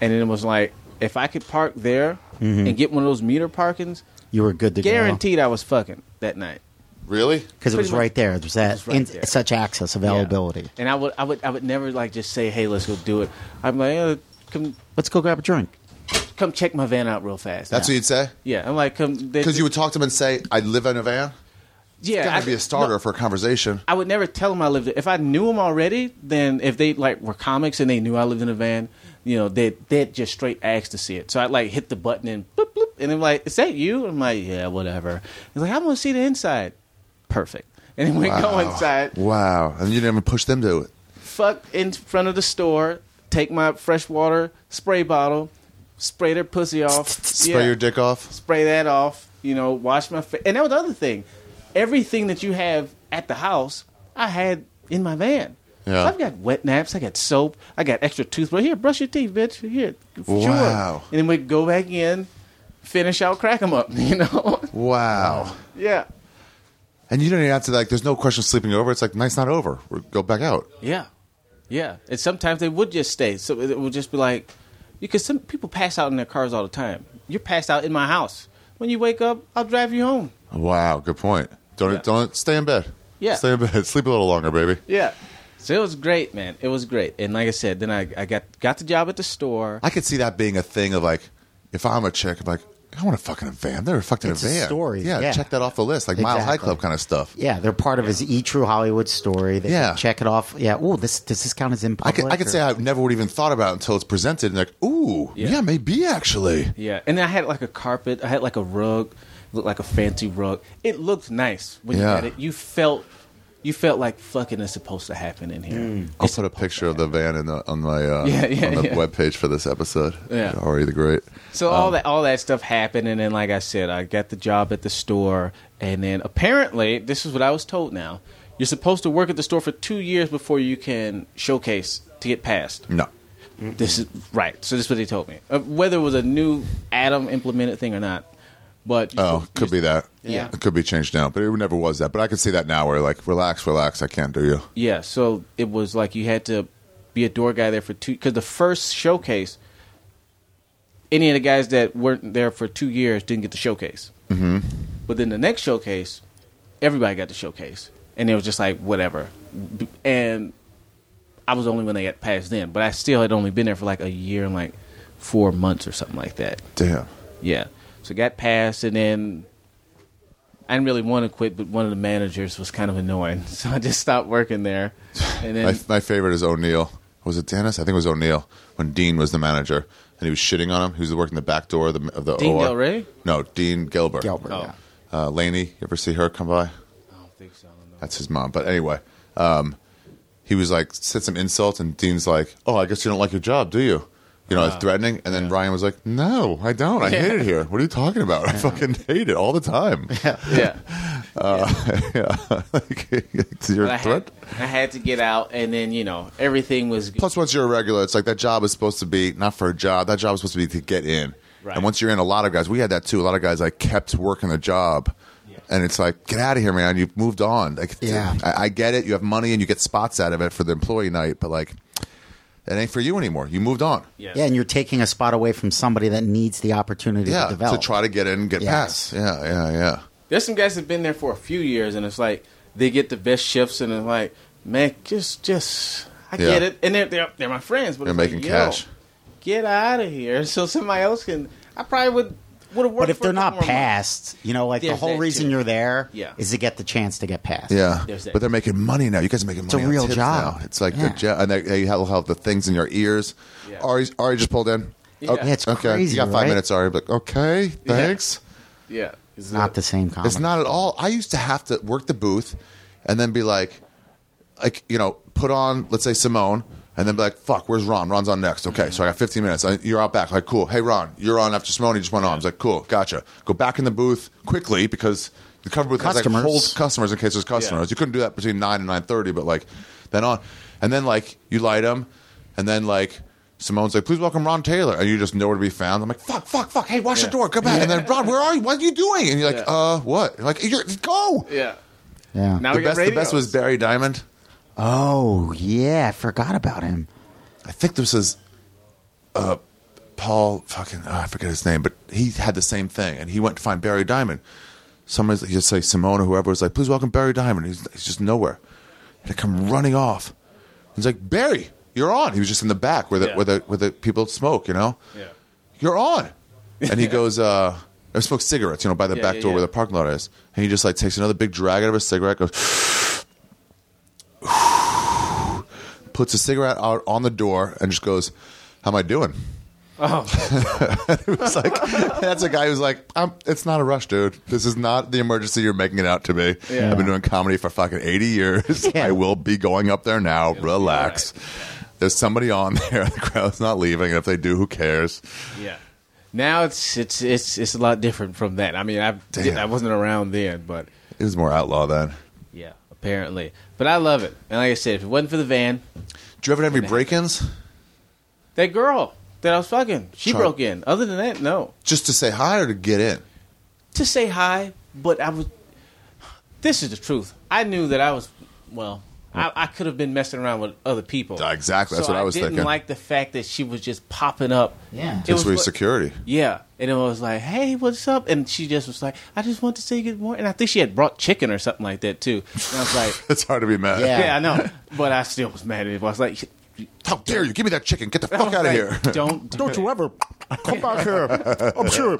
And then it was like, if I could park there and get one of those meter parkings, You were good to guaranteed I was fucking that night. Really? Because it was much. right there. There's that was right in, there. such access availability. Yeah. And I would, I would, I would never like just say, "Hey, let's go do it." I'm like, uh, "Come, Let's go grab a drink. come check my van out real fast." That's what you'd say? yeah, I'm like, "Come," Because you would talk to them and say, I live in a van? yeah, It's got I to be a starter no, for a conversation. I would never tell them I lived. If I knew them already, then if they like were comics and they knew I lived in a van, you know, they they'd just straight ask to see it. So I'd like hit the button and bloop bloop, and they're like, "Is that you?" I'm like, "Yeah, whatever." He's like, "I want to see the inside." Perfect. And then we go inside, Wow. And you didn't even push them to it. fuck in front of the store, take my freshwater spray bottle, spray their pussy off, Spray Yeah. your dick off. spray that off, you know, wash my face. And that was the other thing. Everything that you have at the house, I had in my van. Yeah. I've got wet naps, I got soap, I got extra toothbrush. Here, brush your teeth, bitch. Here, sure. Wow. And then we go back in, finish out, crack them up, you know? Wow. yeah. And you don't even have to, like, there's no question of sleeping over. It's like, night's not over. We'll go back out. Yeah. Yeah. And sometimes they would just stay. So it would just be like, because some people pass out in their cars all the time. You're passed out in my house. When you wake up, I'll drive you home. Wow. Good point. Don't, Yeah. don't stay in bed. Yeah. Stay in bed. Sleep a little longer, baby. Yeah. So it was great, man. It was great. And like I said, then I, I got got the job at the store. I could see that being a thing of like, if I'm a chick, I'm like, I want a fucking van. They're fucking It's a a van. story, Yeah, yeah. check that off the list, like Mile High Exactly. Club kind of stuff. Yeah, they're part of his E True Hollywood story. They Yeah. can check it off. Yeah. Oh, this does this count as in I public? could, I could or- say I never would even thought about it until it's presented and like, ooh, yeah, Yeah. maybe actually. Yeah, and then I had like a carpet. I had like a rug, looked like a fancy rug. It looked nice when Yeah. you had it. You felt, you felt like fucking is supposed to happen in here. I'll It's put a picture of the van in the, on my uh, Yeah, yeah, on the yeah. webpage for this episode. Yeah. Ari the Great. So all that all that stuff happened, and then like I said, I got the job at the store, and then apparently this is what I was told. Now you're supposed to work at the store for two years before you can showcase to get passed. No. This is right. So this is what they told me. Uh, whether it was a new Adam implemented thing or not, but you Oh, still- could be that. Yeah. It could be changed now, but it never was that. But I can see that now where like, relax, relax, I can't do you. Yeah, so it was like you had to be a door guy there for two. Because the first showcase, any of the guys that weren't there for two years didn't get the showcase. Mm-hmm. But then the next showcase, everybody got the showcase, and it was just like whatever. And I was only when they got passed in, but I still had only been there for like a year and like four months or something like that. Damn. Yeah. So got passed, and then I didn't really want to quit, but one of the managers was kind of annoying, so I just stopped working there. And then My, my favorite is O'Neill. Was it Dennis? I think it was O'Neill when Dean was the manager and he was shitting on him. He was working the back door of the, of the Dean OR. Del Rey? No, Dean Gilbert. Gilbert. Oh. yeah. Uh, Laney, you ever see her come by? I don't think so. No. That's his mom. But anyway, um, he was like said some insults, and Dean's like, "Oh, I guess you don't like your job, do you?" You know, uh, it's threatening. And then Ryan was like, "No, I don't. I hate it here. What are you talking about? I fucking hate it all the time." Yeah. yeah, uh, like, you're But threat. had, I had to get out, and then you know everything was. Plus, once you're a regular, it's like that job is supposed to be not for a job. That job is supposed to be to get in. Right. And once you're in, a lot of guys, we had that too. A lot of guys like kept working the job, and it's like, get out of here, man. You've moved on. Like, Yeah. I, I get it. You have money and you get spots out of it for the employee night, but like, it ain't for you anymore. You moved on. Yes. Yeah, and you're taking a spot away from somebody that needs the opportunity Yeah, to develop. to try to get in and get Yeah. past. Yeah, yeah, yeah. There's some guys that've been there for a few years, and it's like they get the best shifts, and it's like, man, just, just, I Yeah. get it, and they're they're, they're my friends, but They're it's like, making yo, cash. Get out of here, so somebody else can. I probably would would have worked. But if they're not couple more passed, you know, like the There's whole that reason too. you're there Yeah. is to get the chance to get passed. Yeah, There's that. but they're making money now. You guys are making money. It's a money. on real tips job. Now. It's like Yeah. the job, and they, they have, have the things in your ears. Yeah. Ari, Ari just pulled in. Yeah. Okay, Yeah, it's okay. crazy, You got five right? minutes, Ari. Like, okay, thanks. Yeah, It's not the same comedy. It's not at all. I used to have to work the booth, and then be like, like you know, put on let's say Simeone, and then be like, "Fuck, where's Ron? Ron's on next." Okay, so I got 15 minutes. I, you're out back. Like, cool. Hey, Ron, you're on after Simeone. He just went on. I was like, cool, gotcha. Go back in the booth quickly because the cover booth has like Customers. hold customers in case there's customers. Yeah. You couldn't do that between nine and nine thirty, but like then on, and then like you light them, and then like. Simeone's like, please welcome Ron Taylor. And you just nowhere to be found. I'm like, fuck, fuck, fuck. Hey, watch the door. Come back. And then, Ron, where are you? What are you doing? And you're like, Yeah. uh, what? You're like, you're, go. Yeah. Yeah. Now the we got best, the best was Barry Diamond. Oh yeah, I forgot about him. I think this is uh, Paul fucking oh, I forget his name, but he had the same thing, and he went to find Barry Diamond. Somebody's he just say Simeone or whoever was like, "Please welcome Barry Diamond." He's, he's just nowhere, and they come running off. He's like, "Barry, you're on." He was just in the back where the Yeah. where the where the people smoke, you know. Yeah. You're on, and he goes, uh, "I smoke cigarettes," you know, by the Yeah, back yeah, door where the parking lot is, and he just like takes another big drag out of his cigarette, goes. Puts a cigarette out on the door and just goes, "How am I doing?" Oh, It was like that's a guy who's like, I'm, "It's not a rush, dude. This is not the emergency you're making it out to be. Yeah. I've been doing comedy for fucking 80 years. Yeah. I will be going up there now. be Relax. There's somebody on there. The crowd's not leaving. If they do, who cares? yeah. Now it's it's it's it's a lot different from that. I mean, I I wasn't around then, but It was more outlaw then. Apparently. But I love it. And like I said, if it wasn't for the van, Did you ever have any break-ins? that girl that I was fucking, she broke in. Other than that, no. Just to say hi or to get in? To say hi, but I was. This is the truth. I knew that I was. Well, I, I could have been messing around with other people. Uh, exactly, that's So what I was thinking. didn't thinking. like the fact that she was just popping up. Yeah. It Just was for like- security. Yeah, and it was like, "Hey, what's up?" And she just was like, "I just want to say good morning." And I think she had brought chicken or something like that too. And I was like, It's hard to be mad. Yeah. "Yeah, I know," but I still was mad at it. I was like, How dare you? Give me that chicken. Get the I fuck was out of like, here. Don't, Don't you ever come back here. I'm sure.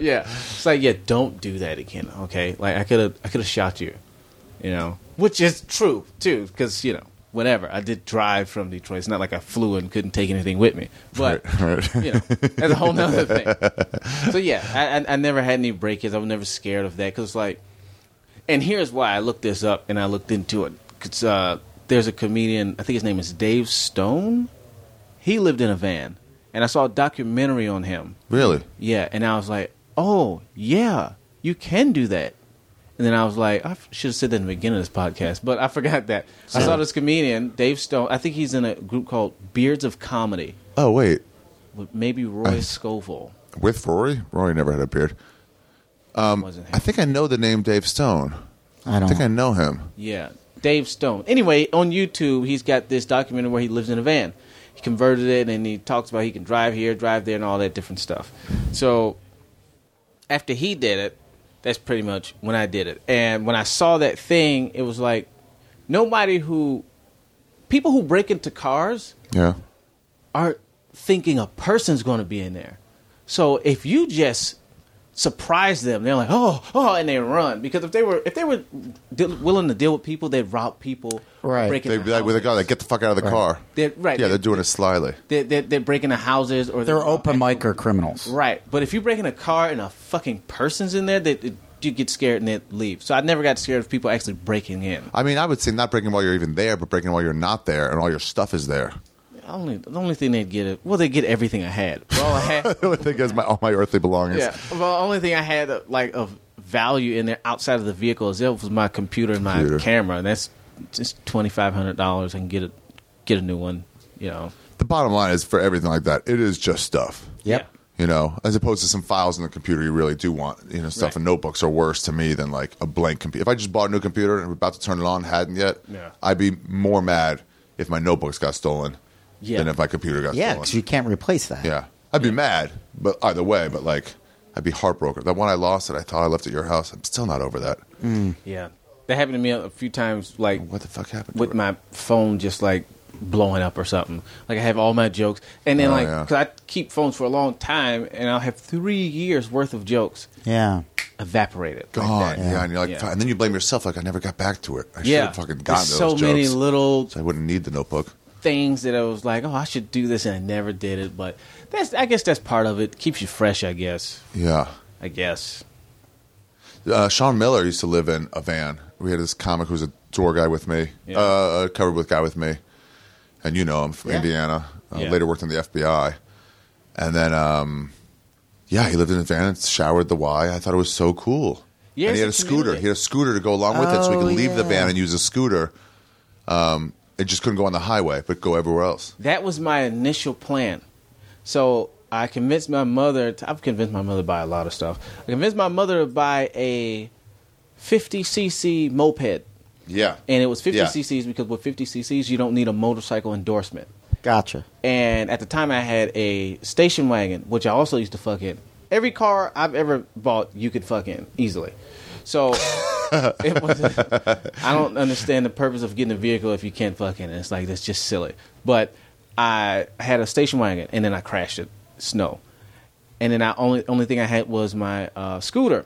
yeah, it's like, yeah, don't do that again. Okay, like I could have, I could have shot you, you know, which is true too, because you know, whatever. I did drive from Detroit. It's not like I flew and couldn't take anything with me, but Right. you know, that's a whole nother thing. So yeah, I, I, I never had any break-ins. I was never scared of that because like, and here's why I looked this up and I looked into it. 'Cause, uh, there's a comedian. I think his name is Dave Stone. He lived in a van, and I saw a documentary on him. Really? Yeah, and I was like, oh yeah, you can do that. And then I was like, I should have said that in the beginning of this podcast, but I forgot that. I saw this comedian, Dave Stone. I think he's in a group called Beards of Comedy Oh wait, with maybe Rory Scovel. with Rory? Rory never had a beard. Um, Wasn't him. I think I know the name Dave Stone. I I don't. think I know him. Yeah, Dave Stone. Anyway, on YouTube, he's got this documentary where he lives in a van. He converted it, and he talks about he can drive here, drive there, and all that different stuff. So after he did it, that's pretty much when I did it. And when I saw that thing, it was like nobody who people who break into cars Yeah. are thinking a person's going to be in there. So if you just surprise them, they're like, "Oh, oh," and they run because if they were if they were deal willing to deal with people, they'd rob people, Right. break into They'd be like with a houses. guy, like, get the fuck out of the car. They're, right, Yeah, they're doing it slyly. they're, they're, they're breaking the houses or They're they're open micer criminals. Right, but if you break in a car and a fucking person's in there, they, they- you get scared and they leave. So I never got scared of people actually breaking in. I mean, I would say not breaking while you're even there, but breaking while you're not there, and all your stuff is there. Only the only thing they'd get it. Well, they get everything I had. Well, I had. The only thing is my all my earthly belongings. Yeah. Well, the only thing I had like of value in there outside of the vehicle is it was my computer and my Computer. camera, and that's just twenty five hundred dollars. I can get a get a new one. You know. The bottom line is for everything like that, it is just stuff. Yep. You know, as opposed to some files in the computer you really do want. You know, stuff Right. and notebooks are worse to me than like a blank computer. If I just bought a new computer and we're about to turn it on, hadn't yet, Yeah. I'd be more mad if my notebooks got stolen Yeah. than if my computer got Yeah, stolen. because you can't replace that. Yeah, I'd be mad, but either way, but like, I'd be heartbroken. That one I lost that I thought I left at your house, I'm still not over that. Mm. Yeah. That happened to me a few times. Like What the fuck happened? to with it? my phone just like blowing up or something. Like I have all my jokes, and then Oh, like yeah. because I keep phones for a long time, and I'll have three years worth of jokes Yeah. evaporated. like gone, that. yeah. and you're like, Yeah. "Fuck," and then you blame yourself, like I never got back to it. I should Yeah, have fucking There's gotten to so those many little so I wouldn't need the notebook. Things that I was like, oh, I should do this, and I never did it. But that's, I guess, that's part of it. Keeps you fresh, I guess. Yeah. I guess. Uh, Sean Miller used to live in a van. We had this comic who was a tour guy with me, Yeah. uh, a covered with guy with me, and you know him from Yeah. Indiana. Uh, Yeah. Later worked in the FBI, and then um, yeah, he lived in a van and showered the Y. I thought it was so cool. Yeah, and he had a scooter. community. He had a scooter to go along with it, so he Oh, could leave the van and use a scooter. Um, it just couldn't go on the highway, but go everywhere else. That was my initial plan. So I convinced my mother. To, I've convinced my mother to buy a lot of stuff. I convinced my mother to buy a 50cc moped. Yeah, And it was 50 Yeah. cc's because with 50 cc's, you don't need a motorcycle endorsement. Gotcha. And at the time, I had a station wagon, which I also used to fuck in. Every car I've ever bought, you could fuck in easily. So it was. I don't understand the purpose of getting a vehicle if you can't fuck in it. It's like that's just silly. But I had a station wagon, and then I crashed it, snow, and then I only only thing I had was my uh, scooter.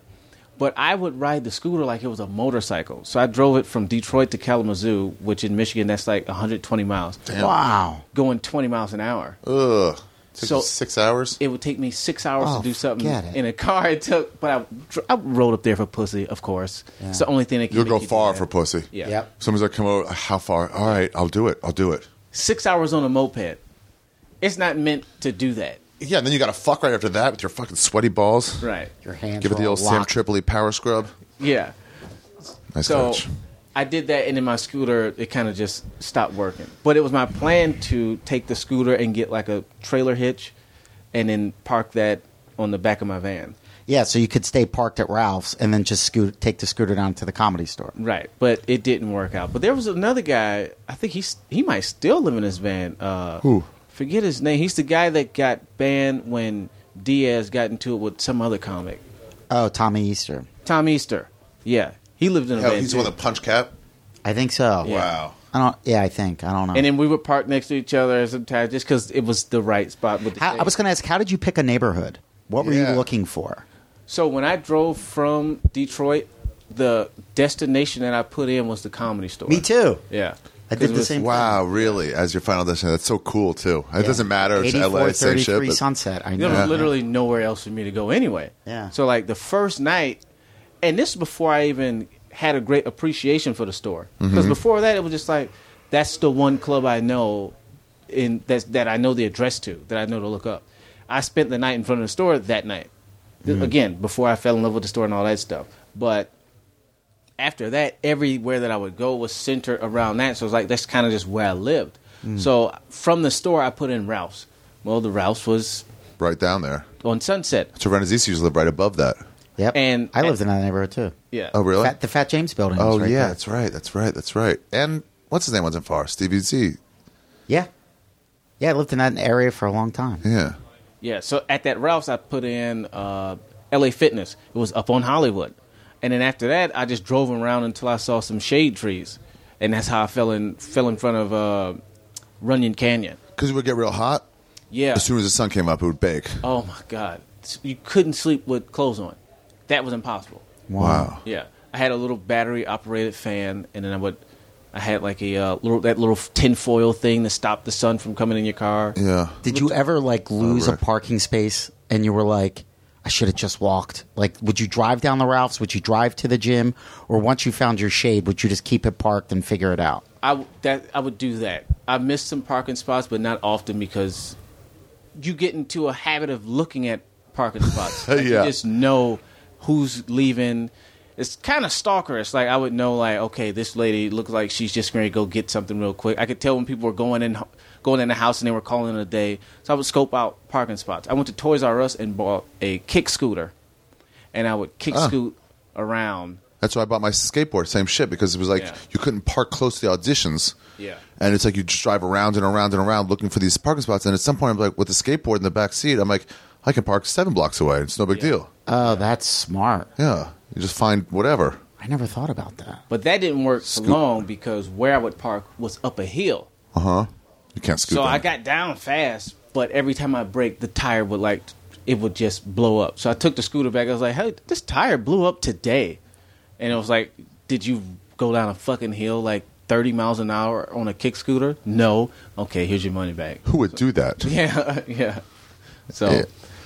But I would ride the scooter like it was a motorcycle. So I drove it from Detroit to Kalamazoo, which in Michigan that's like 120 miles Damn. Wow. going 20 miles an hour. Ugh. Took So- you six hours. It would take me six hours Oh, to do something it. in a car. It took, but I, I rode up there for pussy, of course. It's the only thing that can You'll make go far for pussy. Yeah. Yep. Someone's like, come over. How far? All right, I'll do it. I'll do it. Six hours on a moped. It's not meant to do that. Yeah, and then you got to fuck right after that with your fucking sweady balls. Right. Your hands Give it the all old Sam. Tripoli power scrub. Yeah. Nice So touch. I did that, and then my scooter, it kind of just stopped working. But it was my plan to take the scooter and get like a trailer hitch and then park that on the back of my van. Yeah, so you could stay parked at Ralph's and then just scoot, take the scooter down to the comedy store. Right, but it didn't work out. But there was another guy. I think he's he might still live in his van. Uh, Who? Forget his name. He's the guy that got banned when Diaz got into it with some other comic. Oh, Tommy Easter. Tom Easter. Yeah, he lived in a Hell, van. he's the too. one that punch cap. I think so. Yeah. Wow. I don't. Yeah, I think. I don't know. And then we would park next to each other sometimes just because it was the right spot with the. How, I was going to ask, how did you pick a neighborhood? What were Yeah. you looking for? So when I drove from Detroit, the destination that I put in was the comedy store. Me too. Yeah, I did it the was- same. Wow, really? As your final destination? That's so cool too. It doesn't matter. It's LA, same shit. 3433 but- Sunset. I know. There know. was literally nowhere else for me to go anyway. Yeah. So like the first night, and this is before I even had a great appreciation for the store. Because Mm-hmm. before that, it was just like that's the one club I know, in that's that I know the address to, that I know to look up. I spent the night in front of the store that night. Th- Again, before I fell in love with the store and all that stuff. But after that, everywhere that I would go was centered around that. So it was like that's kind of just where I lived. So from the store, I put in Ralph's. Well, the Ralph's was right down there. on Sunset. So Renazisi used to live right above that. Yep. And- I lived in that neighborhood too. Yeah. Oh, really? Fat, the Fat James building. oh, right yeah. there. That's right. That's right. That's right. And what's his name wasn't far? Stevie Z. Yeah. Yeah, I lived in that area for a long time. Yeah. Yeah. So at that Ralph's, I put in uh, LA Fitness. It was up on Hollywood. And then after that, I just drove around until I saw some shade trees. And that's how I fell in fell in front of uh, Runyon Canyon. Because it would get real hot. Yeah. As soon as the sun came up, it would bake. Oh my God. You couldn't sleep with clothes on. That was impossible. Wow. Yeah, I had a little battery operated fan, and then I would, I had like a uh, little that little tinfoil thing to stop the sun from coming in your car. Yeah. Did you ever like lose right. a parking space and you were like, I should have just walked? Like, would you drive down the Ralphs? Would you drive to the gym? Or once you found your shade, would you just keep it parked and figure it out? I w- that I would do that. I missed some parking spots, but not often because you get into a habit of looking at parking spots. Like, Yeah. You just know who's leaving. It's kind of stalkerish. Like I would know, like okay, this lady looks like she's just going to go get something real quick. I could tell when people were going in, going in the house and they were calling it a day. So I would scope out parking spots. I went to Toys R Us and bought a kick scooter, and I would kick Ah. scoot around. That's why I bought my skateboard. Same shit because it was like Yeah. you couldn't park close to the auditions. Yeah. And it's like you just drive around and around and around looking for these parking spots. And at some point, I'm like, with the skateboard in the back seat, I'm like, I can park seven blocks away. It's no big deal. Oh, that's smart. Yeah. You just find whatever. I never thought about that. But that didn't work for long because where I would park was up a hill. Uh huh. You can't scoot. So down. I got down fast, but every time I brake, the tire would like it would just blow up. So I took the scooter back. I was like, "Hey, this tire blew up today," and it was like, "Did you go down a fucking hill like 30 miles an hour on a kick scooter?" No. Okay, here's your money back. Who would do that? Yeah, yeah. So Yeah.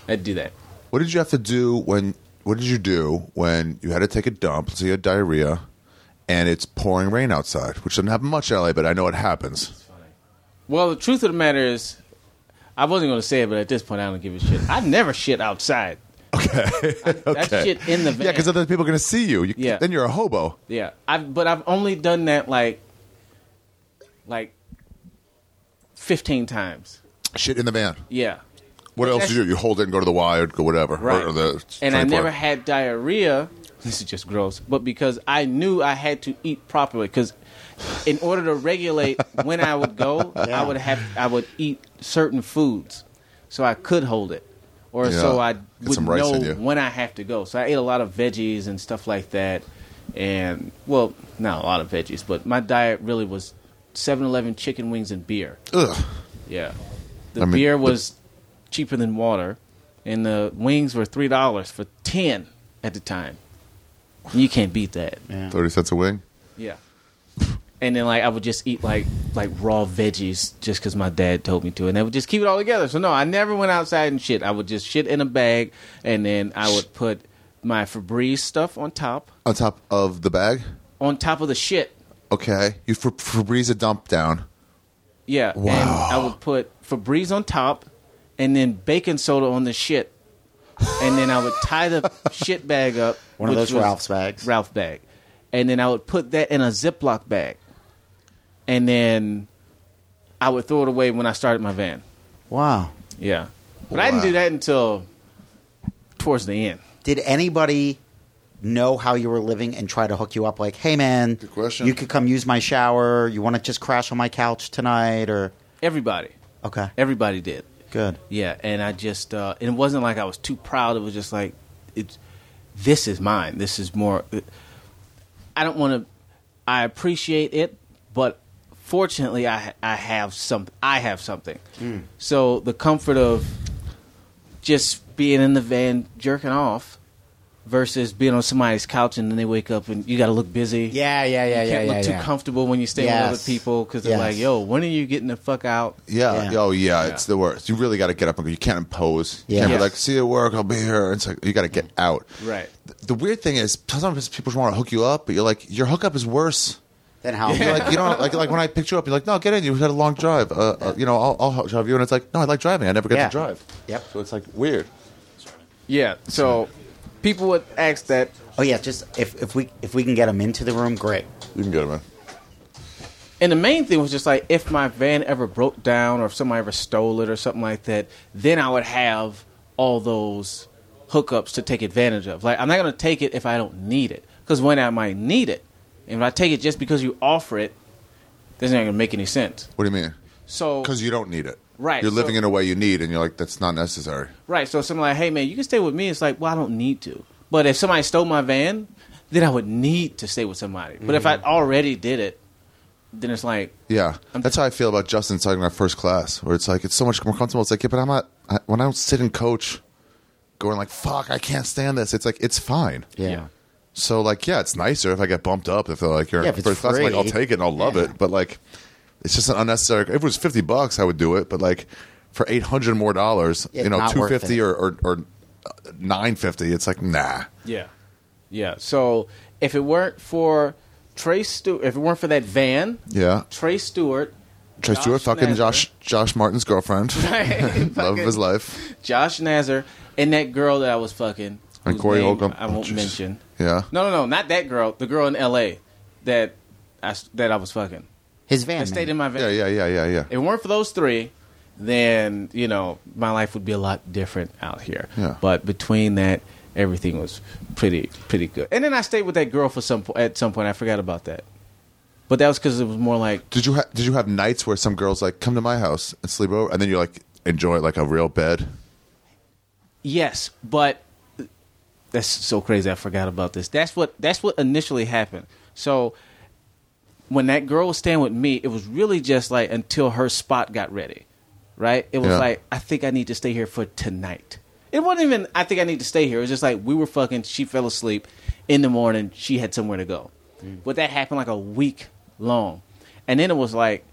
I'd do that. What did you have to do when? What did you do when you had to take a dump? So you had diarrhea, and it's pouring rain outside, which doesn't happen much in LA, but I know it happens. Well, the truth of the matter is, I wasn't going to say it, but at this point, I don't give a shit. I never shit outside. Okay. That okay. shit in the van. Yeah, because other people are going to see you. you. Yeah. Then you're a hobo. Yeah, I've but I've only done that like like fifteen times. Shit in the van. Yeah, What else do you do? You hold it and go to the Y or go whatever. right. Or the and I 24. never had diarrhea. This is just gross, but because I knew I had to eat properly, because in order to regulate when I would go, I would have I would eat certain foods, so I could hold it, or Yeah. so I would some know when I have to go. So I ate a lot of veggies and stuff like that, and well, not a lot of veggies, but my diet really was 7-Eleven chicken wings and beer. Ugh. Yeah, the I mean, beer the- was cheaper than water, and the wings were three dollars for ten at the time. You can't beat that. Yeah. 30 cents a wing. Yeah. And then like I would just eat like like raw veggies just because my dad told me to, and I would just keep it all together. So no, I never went outside and shit. I would just shit in a bag, and then I would put my Febreze stuff on top, On top of the bag. on top of the shit. Okay. You Fe- Febreze a dump down. Yeah, and I would put Febreze on top, and then baking soda on the shit, and then I would tie the shit bag up. One of which those was Ralph's bags. Ralph bag, and then I would put that in a Ziploc bag, and then I would throw it away when I started my van. Wow. Yeah, but I didn't do that until towards the end. Did anybody know how you were living and try to hook you up? Like, hey man, Good question. you could come use my shower. You want to just crash on my couch tonight, or Everybody, okay, everybody did. Good. Yeah, and I just uh, and it wasn't like I was too proud. It was just like it's this is mine. This is more. I don't want to. I appreciate it, but fortunately, I I have some. I have something. So the comfort of just being in the van jerking off versus being on somebody's couch and then they wake up and you got to look busy. Yeah, yeah, yeah, you yeah, can't yeah. look too yeah. comfortable when you stay with other people because they're Yes. like, "Yo, when are you getting the fuck out?" Yeah. Yeah. Oh, yeah. It's the worst. You really got to get up and go. You can't impose. You Yeah. can't Yes. be like, see you at work. I'll be here. It's like you got to get out. Right. The, the weird thing is sometimes people want to hook you up, but you're like, your hookup is worse. Then how? You're like, you know, like like when I picked you up, you're like, no, get in. You had a long drive. Uh, uh, you know, I'll, I'll drive you. And it's like, no, I like driving. I never get Yeah. to drive. Yep. So it's like weird. Yeah. So people would ask that. Oh yeah, just if if we if we can get them into the room, great. You can get them man. And the main thing was just like if my van ever broke down or if somebody ever stole it or something like that, then I would have all those hookups to take advantage of. Like I'm not going to take it if I don't need it because when I might need it, and if I take it just because you offer it, that's not going to make any sense. What do you mean? So Because you don't need it. Right, You're living so- in a way you need, and you're like, that's not necessary. right, so something like, hey man, you can stay with me. It's like, well, I don't need to. But if somebody stole my van, then I would need to stay with somebody. But if I mm-hmm. already did it, then it's like, Yeah, that's how I feel about Justin starting our first class, where it's like it's so much more comfortable. It's like, yeah, but I'm not I, when I don't sit and coach, going like, fuck, I can't stand this. It's like it's fine. Yeah. Yeah. So like, yeah, it's nicer if I get bumped up. If they're like, you're Yeah, in if it's first class, I'm like, I'll take it and I'll love Yeah. it. But like, it's just an unnecessary. If it was fifty bucks, I would do it. But like, for eight hundred more dollars, Yeah, you know, not two worth fifty it. or or, or nine fifty, it's like nah. Yeah, yeah. So if it weren't for Trey Stewart, if it weren't for that van, Yeah, Trey Stewart, Trey Josh Stewart, fucking Nazar. Josh Josh Martin's girlfriend, love of his life. Josh Nazar, and that girl that I was fucking, And whose Corey name Holcomb. I won't Oh, jeez. mention. Yeah, No, no, no, not that girl. The girl in L.A. that I s- that I was fucking. His van. That stayed man. in my van. yeah, yeah, yeah, yeah, yeah. If it weren't for those three, then you know my life would be a lot different out here. Yeah. But between that, everything was pretty pretty good. And then I stayed with that girl for some at some point. I forgot about that. But that was because it was more like Did you ha- did you have nights where some girls like come to my house and sleep over, and then you like enjoy like a real bed? yes, but that's so crazy. I forgot about this. That's what that's what initially happened. So when that girl was staying with me, it was really just like until her spot got ready, right? It was Yeah. like I think I need to stay here for tonight. It wasn't even I think I need to stay here. It was just like we were fucking. She fell asleep in the morning. She had somewhere to go, but that happened like a week long, and then it was like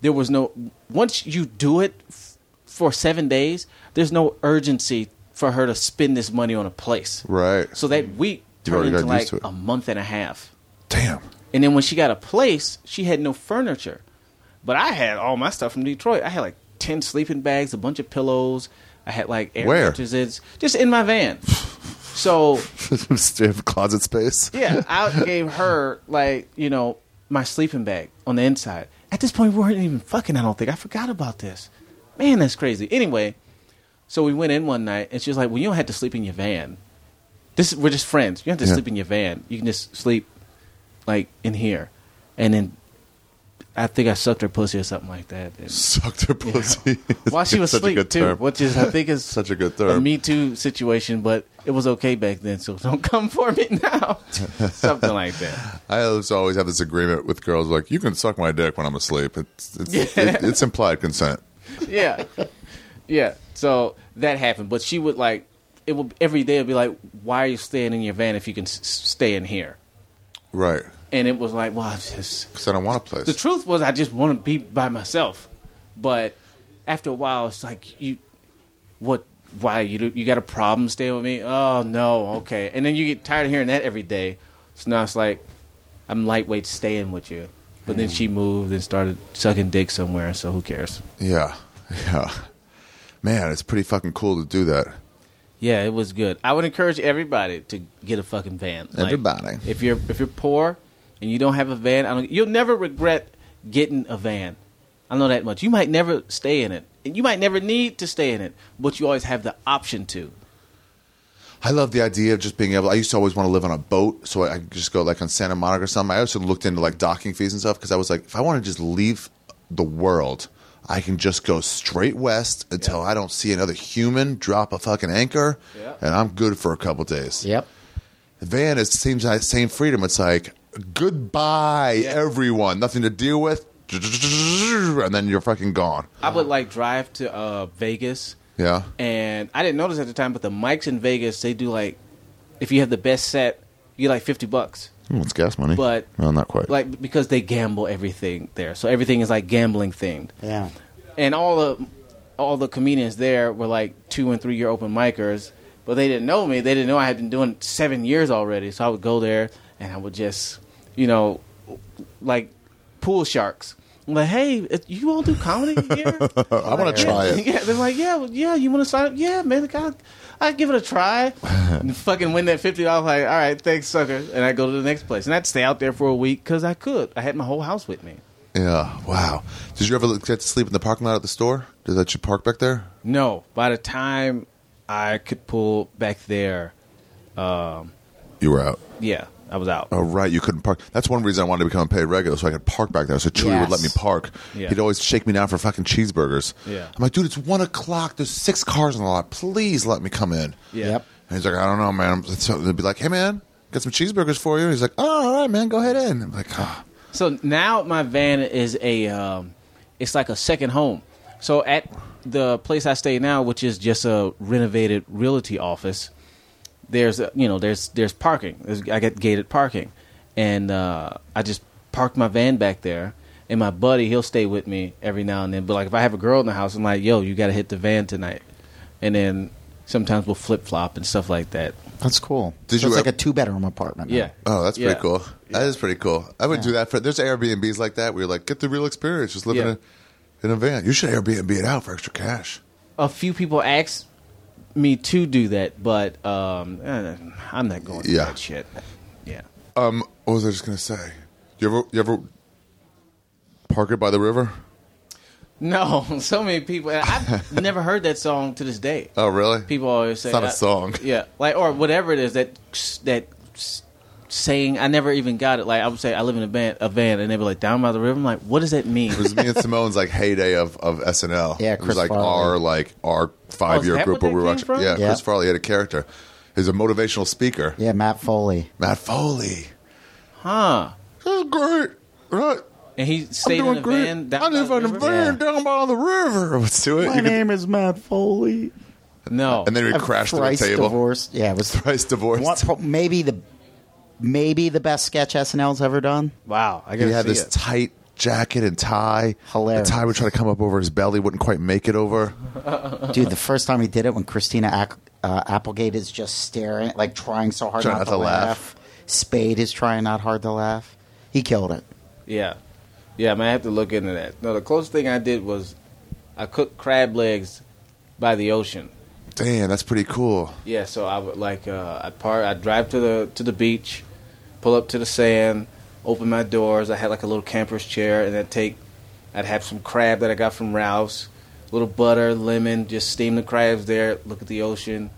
there was no once you do it f- for seven days. There's no urgency for her to spend this money on a place. Right. So that week turned into like a month and a half. Damn. And then when she got a place, she had no furniture. But I had all my stuff from Detroit. I had like 10 sleeping bags, a bunch of pillows. I had like air Where? mattresses just in my van. so, Do you have closet space? yeah, I gave her like, you know, my sleeping bag on the inside. At this point, we weren't even fucking, I don't think. I forgot about this. Man, that's crazy. Anyway, so we went in one night and she was like, Well, you don't have to sleep in your van. This we're just friends. You don't have to Yeah. sleep in your van. You can just sleep like in here. And then I think I sucked her pussy or something like that. And Sucked her pussy. while she was asleep too, term. which is I think is Such a good a term. Me Too situation, but it was okay back then. So don't come for me now. something like that. I always always have this agreement with girls like, you can suck my dick when I'm asleep. It's it's, Yeah. it- it's implied consent. Yeah, yeah. So that happened, but she would like it would every day. It'd be like, "Why are you staying in your van if you can s- stay in here?" Right. And it was like, "Well, I just." Because I don't want a place. The truth was, I just want to be by myself. But after a while, it's like you, what? Why you do- you got a problem staying with me? Oh no, okay. And then you get tired of hearing that every day. So now it's like I'm lightweight staying with you. But then she moved and started sucking dick somewhere. So who cares? Yeah. Yeah. Man, it's pretty fucking cool to do that. Yeah, it was good. I would encourage everybody to get a fucking van. Like, Everybody. if you're if you're poor and you don't have a van, I don't, you'll never regret getting a van. I know that much. You might never stay in it, and you might never need to stay in it, but you always have the option to. I love the idea of just being able. I used to always want to live on a boat, so I could just go like on Santa Monica or something. I also looked into like docking fees and stuff because I was like, if I want to just leave the world, I can just go straight west until I don't see another human drop a fucking anchor, Yeah. and I'm good for a couple days. Yep. The van is seems like same freedom. It's like goodbye, Yeah. everyone, nothing to deal with, and then you're fucking gone. I would like drive to uh, Vegas, Yeah. and I didn't notice at the time, but the mics in Vegas they do like, if you have the best set, you get like fifty bucks. It's gas money, But- well, not quite. Like because they gamble everything there, so everything is like gambling themed. Yeah. and all the all the comedians there were like two and three year open micers, but they didn't know me. They didn't know I had been doing seven years already. So I would go there and I would just, you know, like pool sharks. I'm like, hey, you all do comedy here? I want to try it. yeah, they're like, yeah, well, yeah. You want to sign up? Yeah, man. Like, I, I give it a try. and fucking win that fifty dollars. Like, all right, thanks, sucker. And I go to the next place, and I'd stay out there for a week because I could. I had my whole house with me. Yeah. Wow. Did you ever get to sleep in the parking lot at the store? Did that you park back there? No, by the time I could pull back there, um, You were out. yeah, I was out. Oh right, you couldn't park. That's one reason I wanted to become a paid regular, so I could park back there. So Chewy would let me park. Yeah. He'd always shake me down for fucking cheeseburgers. Yeah. I'm like, dude, it's one o'clock. There's six cars in the lot. Please let me come in. Yeah. Yep. And he's like, I don't know, man. So they'd be like, Hey, man, got some cheeseburgers for you. He's like, Oh, all right, man, go ahead in. I'm like, oh. So now my van is a, um, it's like a second home. So at the place I stay now, which is just a renovated realty office, there's you know there's there's parking. There's, I get gated parking, and uh, I just park my van back there. And my buddy, he'll stay with me every now and then. But like if I have a girl in the house, I'm like, yo, you got to hit the van tonight. And then sometimes we'll flip flop and stuff like that. That's cool. Did so you it's like a two bedroom apartment. now. Yeah. Oh, that's Yeah. pretty cool. That is pretty cool. I would Yeah. do that for. There's Airbnbs like that where you're like, get the real experience, just live in, Yeah. a, in a van. You should Airbnb it out for extra cash. a few people asked me to do that, but um, eh, I'm not going Yeah. that shit. Yeah. Um, what was I just gonna say? You ever, you ever park it by the river? No, so many people. I've never heard that song to this day. Oh, really? People always say It's not a song. Yeah, like or whatever it is that that saying. I never even got it. Like I would say, I live in a van, a van, and they were like down by the river. I'm like, what does that mean? It was me and Simeone's like heyday of, of SNL. Yeah, it was Chris like Farley. our like our five year Oh, group where we were watching. from? Yeah, Yeah. Chris Farley had a character. He's a motivational speaker. Yeah, Matt Foley. Matt Foley. huh? This is great, right? And he stayed doing in a great. van. Down I by live the in a river? van Yeah. down by the river. Let's do it. My You could- name is Matt Foley. No, and then we crashed through a table. divorced. Yeah, it was Thrice divorced. One- maybe the maybe the best sketch SNL's ever done. wow. I He gotta had see this it. tight jacket and tie. Hilarious. The tie would try to come up over his belly, wouldn't quite make it over. Dude, the first time he did it, when Christina Ac- uh, Applegate is just staring, like trying so hard Trying not, not to to laugh. laugh. Spade is trying not hard to laugh. He killed it. Yeah, yeah. I I have to look into that. No, the closest thing I did was I cooked crab legs by the ocean. Damn, that's pretty cool. Yeah, so I would like uh, I part I drive to the to the beach, pull up to the sand, open my doors. I had like a little camper's chair, and I'd take I'd have some crab that I got from Ralph's, a little butter, lemon, just steam the crabs there, look at the ocean.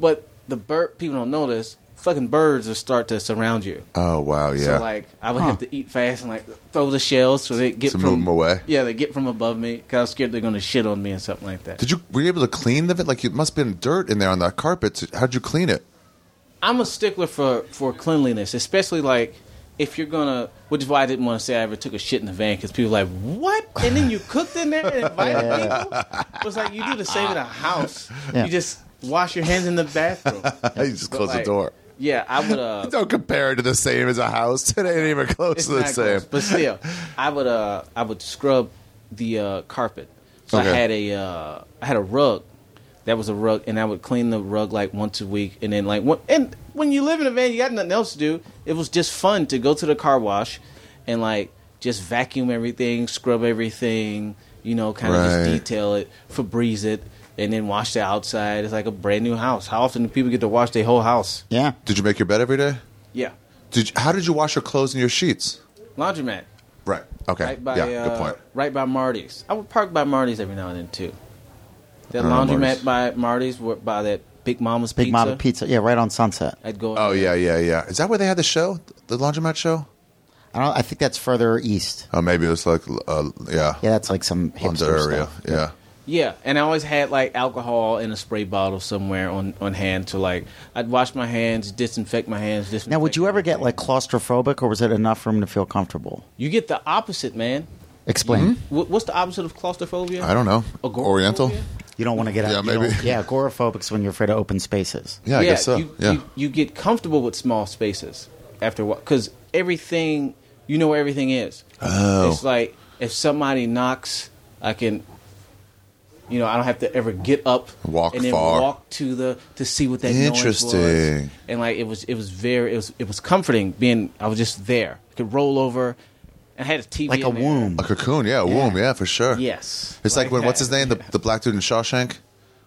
But the bird people don't notice. Fucking birds will start to surround you. Oh wow, yeah. So like I would Huh. have to eat fast and like throw the shells so they get To from move 'em away. Yeah, they get from above me because I was scared they're gonna shit on me and something like that. Did you were you able to clean the bit? Like it must have been dirt in there on that carpet. How'd you clean it? I'm a stickler for for cleanliness, especially like if you're gonna, which is why I didn't want to say I ever took a shit in the van because people are like, what? And then you cooked in there and invited people. It was like you do the same in a house. Yeah. You just wash your hands in the bathroom. you just But, close the door. Yeah, I would. uh Don't compare it to the same as a house. It ain't even close to the same. close, but still, I would. uh I would scrub the uh carpet. So Okay. I had a uh I had a rug. That was a rug, and I would clean the rug like once a week, and then like one, and when you live in a van, you got nothing else to do. It was just fun to go to the car wash, and like just vacuum everything, scrub everything, you know, kind of Right. just detail it, Febreze it, and then wash the outside. It's like a brand new house. How often do people get to wash their whole house? Yeah. Did you make your bed every day? Yeah, Did you, how did you wash your clothes and your sheets? laundromat. Right. Okay. Right by, yeah. uh, good point. Right by Marty's. I would park by Marty's every now and then too. That I laundromat by Marty's, were- by that Big Mama's Big Pizza. Mama Pizza. Yeah, right on Sunset. I'd go. Oh yeah, yeah, yeah. Is that where they had the show, the laundromat show? I don't. I think that's further east. Oh, maybe it was like, uh, yeah, Yeah, that's like some hipster London area. stuff. Yeah. Yeah, and I always had like alcohol in a spray bottle somewhere on on hand to like I'd wash my hands, disinfect my hands. Disinfect Now, would you ever get like claustrophobic, or was it enough for him to feel comfortable? You get the opposite, man. Explain. Mm-hmm. What, what's the opposite of claustrophobia? I don't know. Agoraphobia? Oriental. You don't want to get out. Yeah, you maybe. don't- Yeah, agoraphobic's when you're afraid of open spaces. Yeah, I guess so. You, yeah. you, you get comfortable with small spaces after a while because everything you know where everything is. Oh. It's like if somebody knocks, I can. You know, I don't have to ever get up, Walk and then far. walk to the to see what that noise was. Interesting. And like it was, it was very, it was, it was comforting being. I was just there. I could roll over, and I had a TV Like a in there. womb. a cocoon. Yeah, a womb. Yeah, for sure. Yes, It's like, when what's his that. name? The, the black dude in Shawshank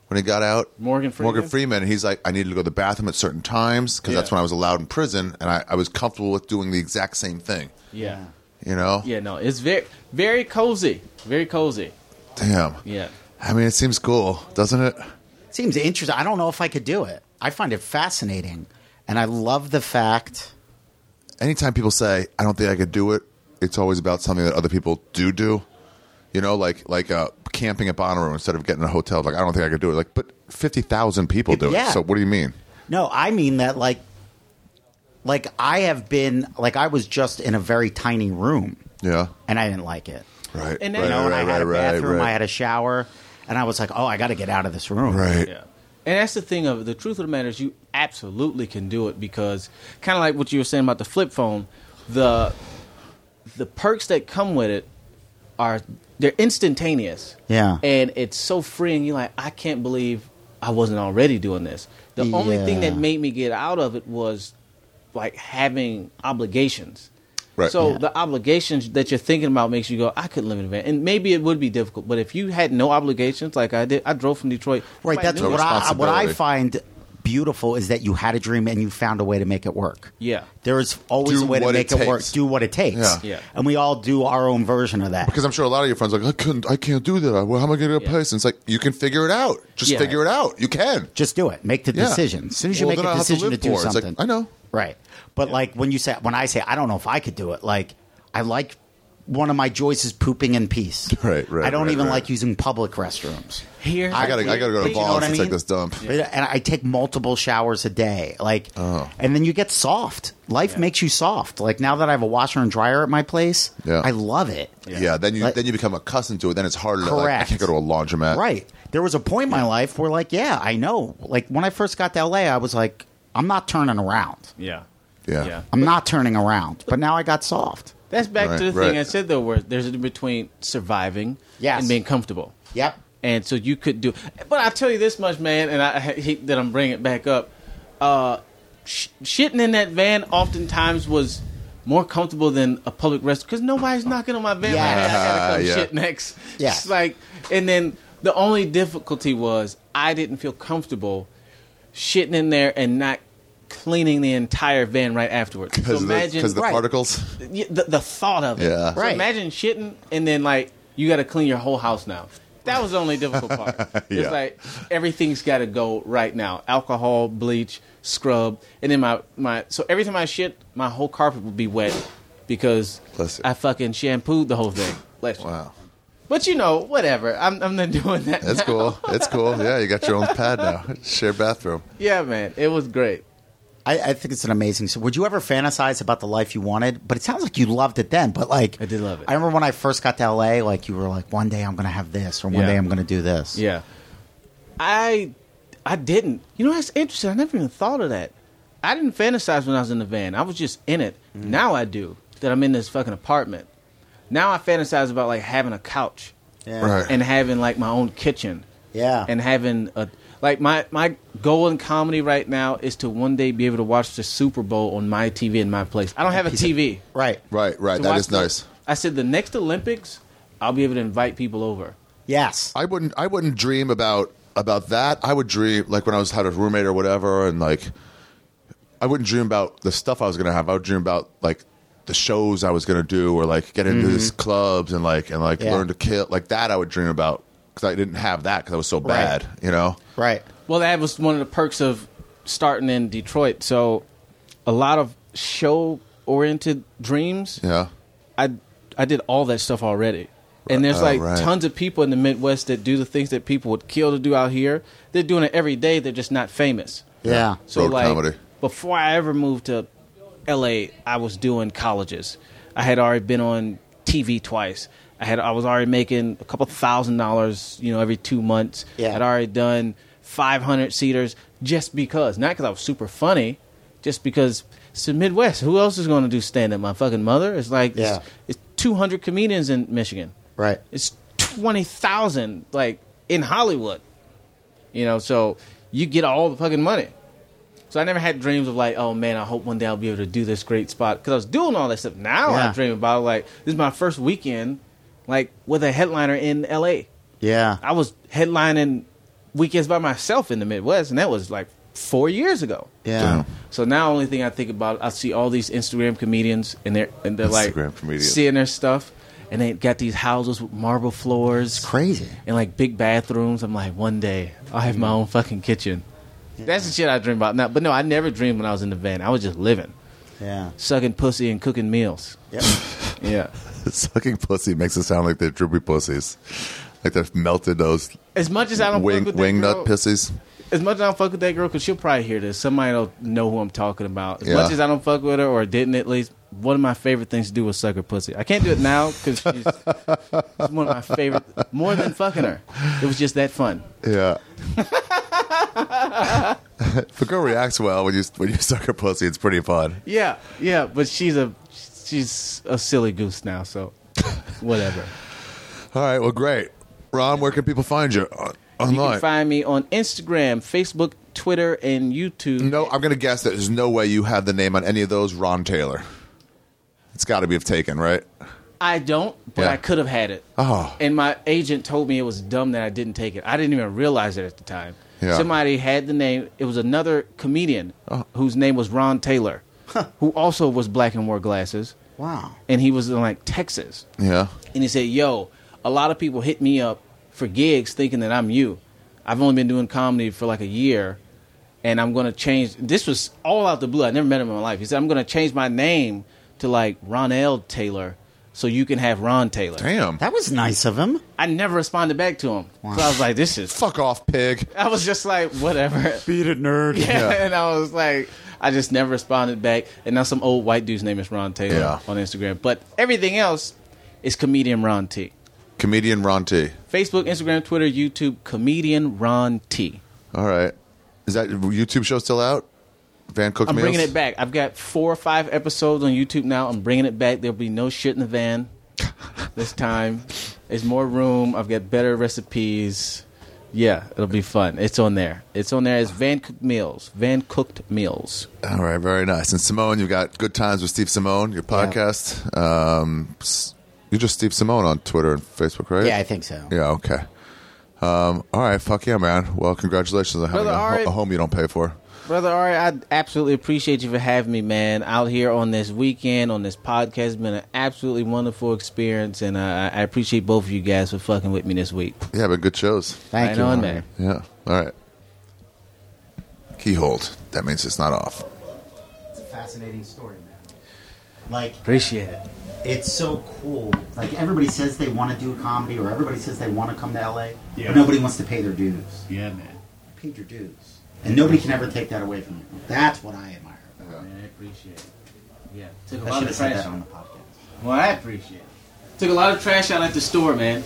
when he got out. Morgan Freeman? Morgan Freeman. He's like, I needed to go to the bathroom at certain times because that's Yeah. when I was allowed in prison, and I, I was comfortable with doing the exact same thing. Yeah, You know? yeah. No, it's very, very cozy, very cozy. Damn. Yeah. I mean, it seems cool, doesn't it? Seems interesting. I don't know if I could do it. I find it fascinating, and I love the fact. Anytime people say, "I don't think I could do it," it's always about something that other people do do. You know, like like uh, camping at Bonnaroo instead of getting a hotel. Like, I don't think I could do it. Like, but fifty thousand people do Yeah. it. So what do you mean? No, I mean that like, like I have been like I was just in a very tiny room, Yeah. and I didn't like it. Right. And right, then- You know, and I right, had a bathroom, right, I had a shower, and I was like, oh, I got to get out of this room. Right. Yeah. And that's the thing of. The truth of the matter is, you absolutely can do it because, kind of like what you were saying about the flip phone, the the perks that come with it are they're instantaneous. Yeah. And it's so freeing. You're like, I can't believe I wasn't already doing this. The only thing that made me get out of it was like having obligations. Right. So Yeah. the obligations that you're thinking about makes you go, I couldn't live in a van, and maybe it would be difficult. But if you had no obligations, like I did, I drove from Detroit. Right. That's what. I what I find beautiful is that you had a dream and you found a way to make it work. Yeah. There is always Do a way to what make it it, work. takes. Do what it takes. Yeah. Yeah. And we all do our own version of that. Because I'm sure a lot of your friends are like, I couldn't, I can't do that. Well, how am I going to get a Yeah. place? And it's like you can figure it out. Just Yeah. figure it out. You can. Just do it. Make the Yeah. decision. As soon as you Well, make then a I'll have to decision to, live do for it. It's like, something, I know. Right. But like when you say when I say I don't know if I could do it, like I like one of my joys is pooping in peace. Right, right, I don't right, even right. like using public restrooms. Here, I gotta, I gotta go to You know what Vaughn's I to mean? take this dump. Uh, and I take multiple showers a day. Like Oh. and then you get soft. Life makes you soft. Like now that I have a washer and dryer at my place, Yeah. I love it. Yeah. then you Like- then you become accustomed to it. Then it's harder. To, like, I can't go to a laundromat. Right. There was a point in my life where like, yeah, I know. Like when I first got to LA, I was like, I'm not turning around. yeah, Yeah. yeah. I'm not turning around. But now I got soft. That's back Right, to the right. thing I said though, where there's a difference between surviving Yes. and being comfortable. Yep. And so you could do, but I'll tell you this much, man, and I hate that I'm bringing it back up. Uh, sh- shitting in that van oftentimes was more comfortable than a public restroom because nobody's knocking on my van. Yeah. Like, hey, I gotta come Yeah. shit next. Yeah. It's like, and then the only difficulty was I didn't feel comfortable shitting in there and not cleaning the entire van right afterwards. So Because of the, imagine 'cause of the Right. particles. the, the thought of it. Yeah. So Right. imagine shitting and then like you got to clean your whole house now. That was the only difficult part. Yeah. It's like everything's got to go right now. Alcohol, bleach, scrub, and then my my. So every time I shit, my whole carpet would be wet because I fucking shampooed the whole thing. Bless you. Wow. But you know, whatever. I'm I'm not doing that. That's now. cool. It's cool. Yeah, you got your own pad now. Shared bathroom. Yeah, man, it was great. I, I think it's an amazing. So, would you ever fantasize about the life you wanted? But it sounds like you loved it then. But like, I did love it. I remember when I first got to LA, like you were like, one day I'm going to have this, or one Yeah. day I'm going to do this. Yeah. I I didn't. You know that's interesting. I never even thought of that. I didn't fantasize when I was in the van. I was just in it. Mm-hmm. Now I do. That I'm in this fucking apartment. Now I fantasize about like having a couch Yeah. Right. and having like my own kitchen Yeah. and having a like my my goal in comedy right now is to one day be able to watch the Super Bowl on my TV in my place. I don't have a TV. right. Right, right. To That watch is the- nice. I said the next Olympics, I'll be able to invite people over. Yes. I wouldn't. I wouldn't dream about about that. I would dream like when I was had a roommate or whatever, and like I wouldn't dream about the stuff I was gonna have. I would dream about like the shows I was gonna do, or like get into mm-hmm. these clubs and like and like Yeah. learn to kill like that. I would dream about because I didn't have that because I was so bad. You know. Right. Well, that was one of the perks of starting in Detroit. So, a lot of show-oriented dreams. Yeah. I I did all that stuff already. And there's Oh, like right. tons of people in the Midwest that do the things that people would kill to do out here. They're doing it every day. They're just not famous. Yeah. So Road like comedy. before I ever moved to LA, I was doing colleges. I had already been on TV twice. I had I was already making a couple thousand dollars, you know, every two months. Yeah. I'd already done five hundred seaters just because, not because I was super funny, just because it's the Midwest. Who else is going to do stand up? My fucking mother. It's like Yeah. it's, it's two hundred comedians in Michigan. Right. It's twenty thousand like in Hollywood. You know, so you get all the fucking money. So I never had dreams of like, oh man, I hope one day I'll be able to do this great spot because I was doing all that stuff. Now Yeah. I dream about like this is my first weekend, like with a headliner in L.A. Yeah. I was headlining weekends by myself in the Midwest, and that was like four years ago. Yeah. So now, only thing I think about, I see all these Instagram comedians, and they're and they're like Instagram comedians. seeing their stuff, and they got these houses with marble floors, Crazy. and like big bathrooms. I'm like, one day I'll have my own fucking kitchen. That's the shit I dream about now. But no, I never dreamed when I was in the van. I was just living, Yeah. sucking pussy and cooking meals. Yep. Yeah. Sucking pussy makes it sound like they're droopy pussies. Like they've melted those As much as I don't wing, fuck with that wing nut pussies. as much as I don't fuck with that girl, because she'll probably hear this. Somebody will know who I'm talking about. As Yeah. much as I don't fuck with her, or didn't at least, one of my favorite things to do was suck her pussy. I can't do it now because she's, she's one of my favorite. More than fucking her, it was just that fun. Yeah. if a girl reacts well when you when you suck her pussy, it's pretty fun. Yeah, yeah, but she's a she's a silly goose now, so whatever. All right, well, great. Ron, where can people find you on, You online? can find me on Instagram, Facebook, Twitter, and YouTube. no, I'm going to guess that there's no way you have the name on any of those. Ron Taylor. It's got to be taken, right? I don't, but Yeah. I could have had it. Oh. And my agent told me it was dumb that I didn't take it. I didn't even realize it at the time. Yeah. Somebody had the name. It was another comedian Oh. whose name was Ron Taylor, who also was black and wore glasses. Wow. And he was in like Texas. Yeah. And he said, Yo, a lot of people hit me up for gigs thinking that I'm you. I've only been doing comedy for like a year, and I'm going to change. This was all out the blue. I never met him in my life. He said, I'm going to change my name to like Ronell Taylor so you can have Ron Taylor. Damn. That was nice of him. I never responded back to him. So I was like, this is. Fuck off, pig. I was just like, whatever. Beat it, nerd. Yeah, Yeah. and I was like, I just never responded back. And now some old white dude's name is Ron Taylor Yeah. on Instagram. But everything else is comedian Ron T. Comedian Ron T. Facebook, Instagram, Twitter, YouTube, comedian Ron T. All right. Is that YouTube show still out? Van Cook I'm Meals? bringing it back. I've got four or five episodes on YouTube now. I'm bringing it back. There'll be no shit in the van this time. There's more room. I've got better recipes. Yeah, it'll be fun. It's on there. It's on there as Van Cooked Meals. Van Cooked Meals. All right, very nice. And Simeone, you've got Good Times with Steve Simeone, your podcast. Um, you're just Steve Simeone on Twitter and Facebook, right? Yeah, I think so. Yeah, okay. Um, all right, fuck yeah, man. Well, congratulations on having Brother a, Ari- a home you don't pay for. Brother Ari, I absolutely appreciate you for having me, man, out here on this weekend, on this podcast. It's been an absolutely wonderful experience, and uh, I appreciate both of you guys for fucking with me this week. Yeah, but good shows. Thank right you. on, man. Yeah, all right. Keyhold. That means it's not off. It's a fascinating story, man. Like, Appreciate it. it's so cool. Like, everybody says they want to do comedy, or everybody says they want to come to LA, Yeah. but nobody wants to pay their dues. Yeah, man. You paid your dues. And nobody can ever take that away from you. That's what I admire. Man, I appreciate it. Yeah, took a I lot of have said trash. that on the podcast. Well, I appreciate it. Took a lot of trash out at the store, man.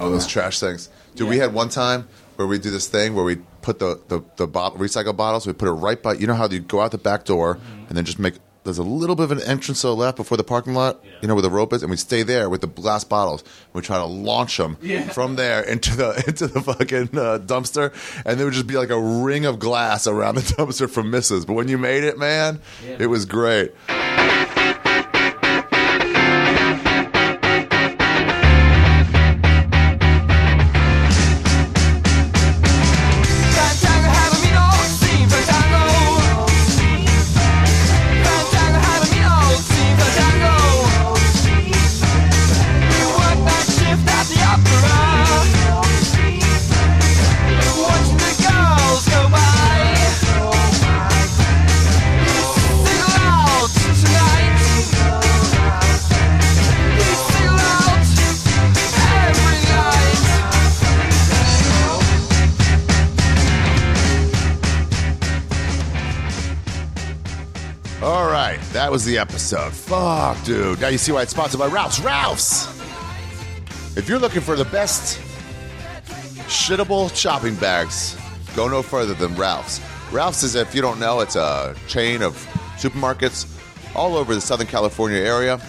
Oh, those trash things. Dude, Yeah. we had one time where we do this thing where we put the, the, the bottle, recycle bottles, we put it right by, you know how you go out the back door Mm-hmm. and then just make, there's a little bit of an entrance to the left before the parking lot, you know, where the rope is, and we stay there with the glass bottles. We try to launch them Yeah. from there into the into the fucking uh, dumpster, and there would just be like a ring of glass around the dumpster from misses. But when you made it, man, Yeah. it was great. Was the episode. Fuck, dude. Now you see why it's sponsored by Ralph's. Ralph's! If you're looking for the best shittable shopping bags, go no further than Ralph's. Ralph's is, if you don't know, it's a chain of supermarkets all over the Southern California area.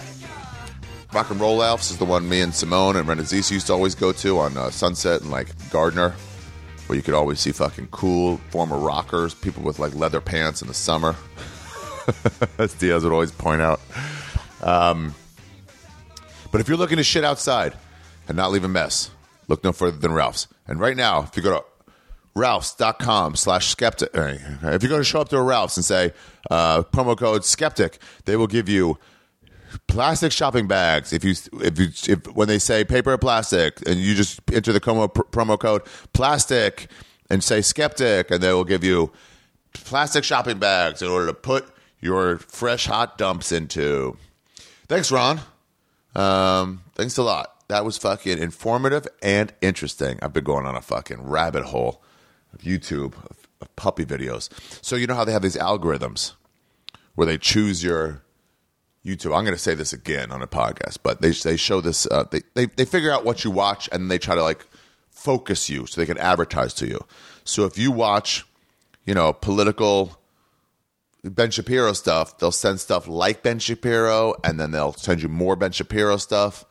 Rock and Roll Ralph's is the one me and Simeone and Renazis used to always go to on uh, Sunset and like Gardner, where you could always see fucking cool former rockers, people with like leather pants in the summer. As Diaz would always point out. Um, but if you're looking to shit outside and not leave a mess, look no further than Ralph's. And right now, if you go to ralphs.com slash skeptic, uh, if you're going to show up to a Ralph's and say uh, promo code skeptic, they will give you plastic shopping bags. If you if you if when they say paper or plastic, and you just enter the promo promo code plastic and say skeptic, and they will give you plastic shopping bags in order to put your fresh hot dumps into. Thanks, Ron. Um, thanks a lot. That was fucking informative and interesting. I've been going on a fucking rabbit hole of YouTube of, of puppy videos. So you know how they have these algorithms where they choose your YouTube. I'm going to say this again on a podcast, but they they show this. Uh, they, they they figure out what you watch and they try to like focus you so they can advertise to you. So if you watch, you know, political Ben Shapiro stuff, they'll send stuff like Ben Shapiro, and then they'll send you more Ben Shapiro stuff.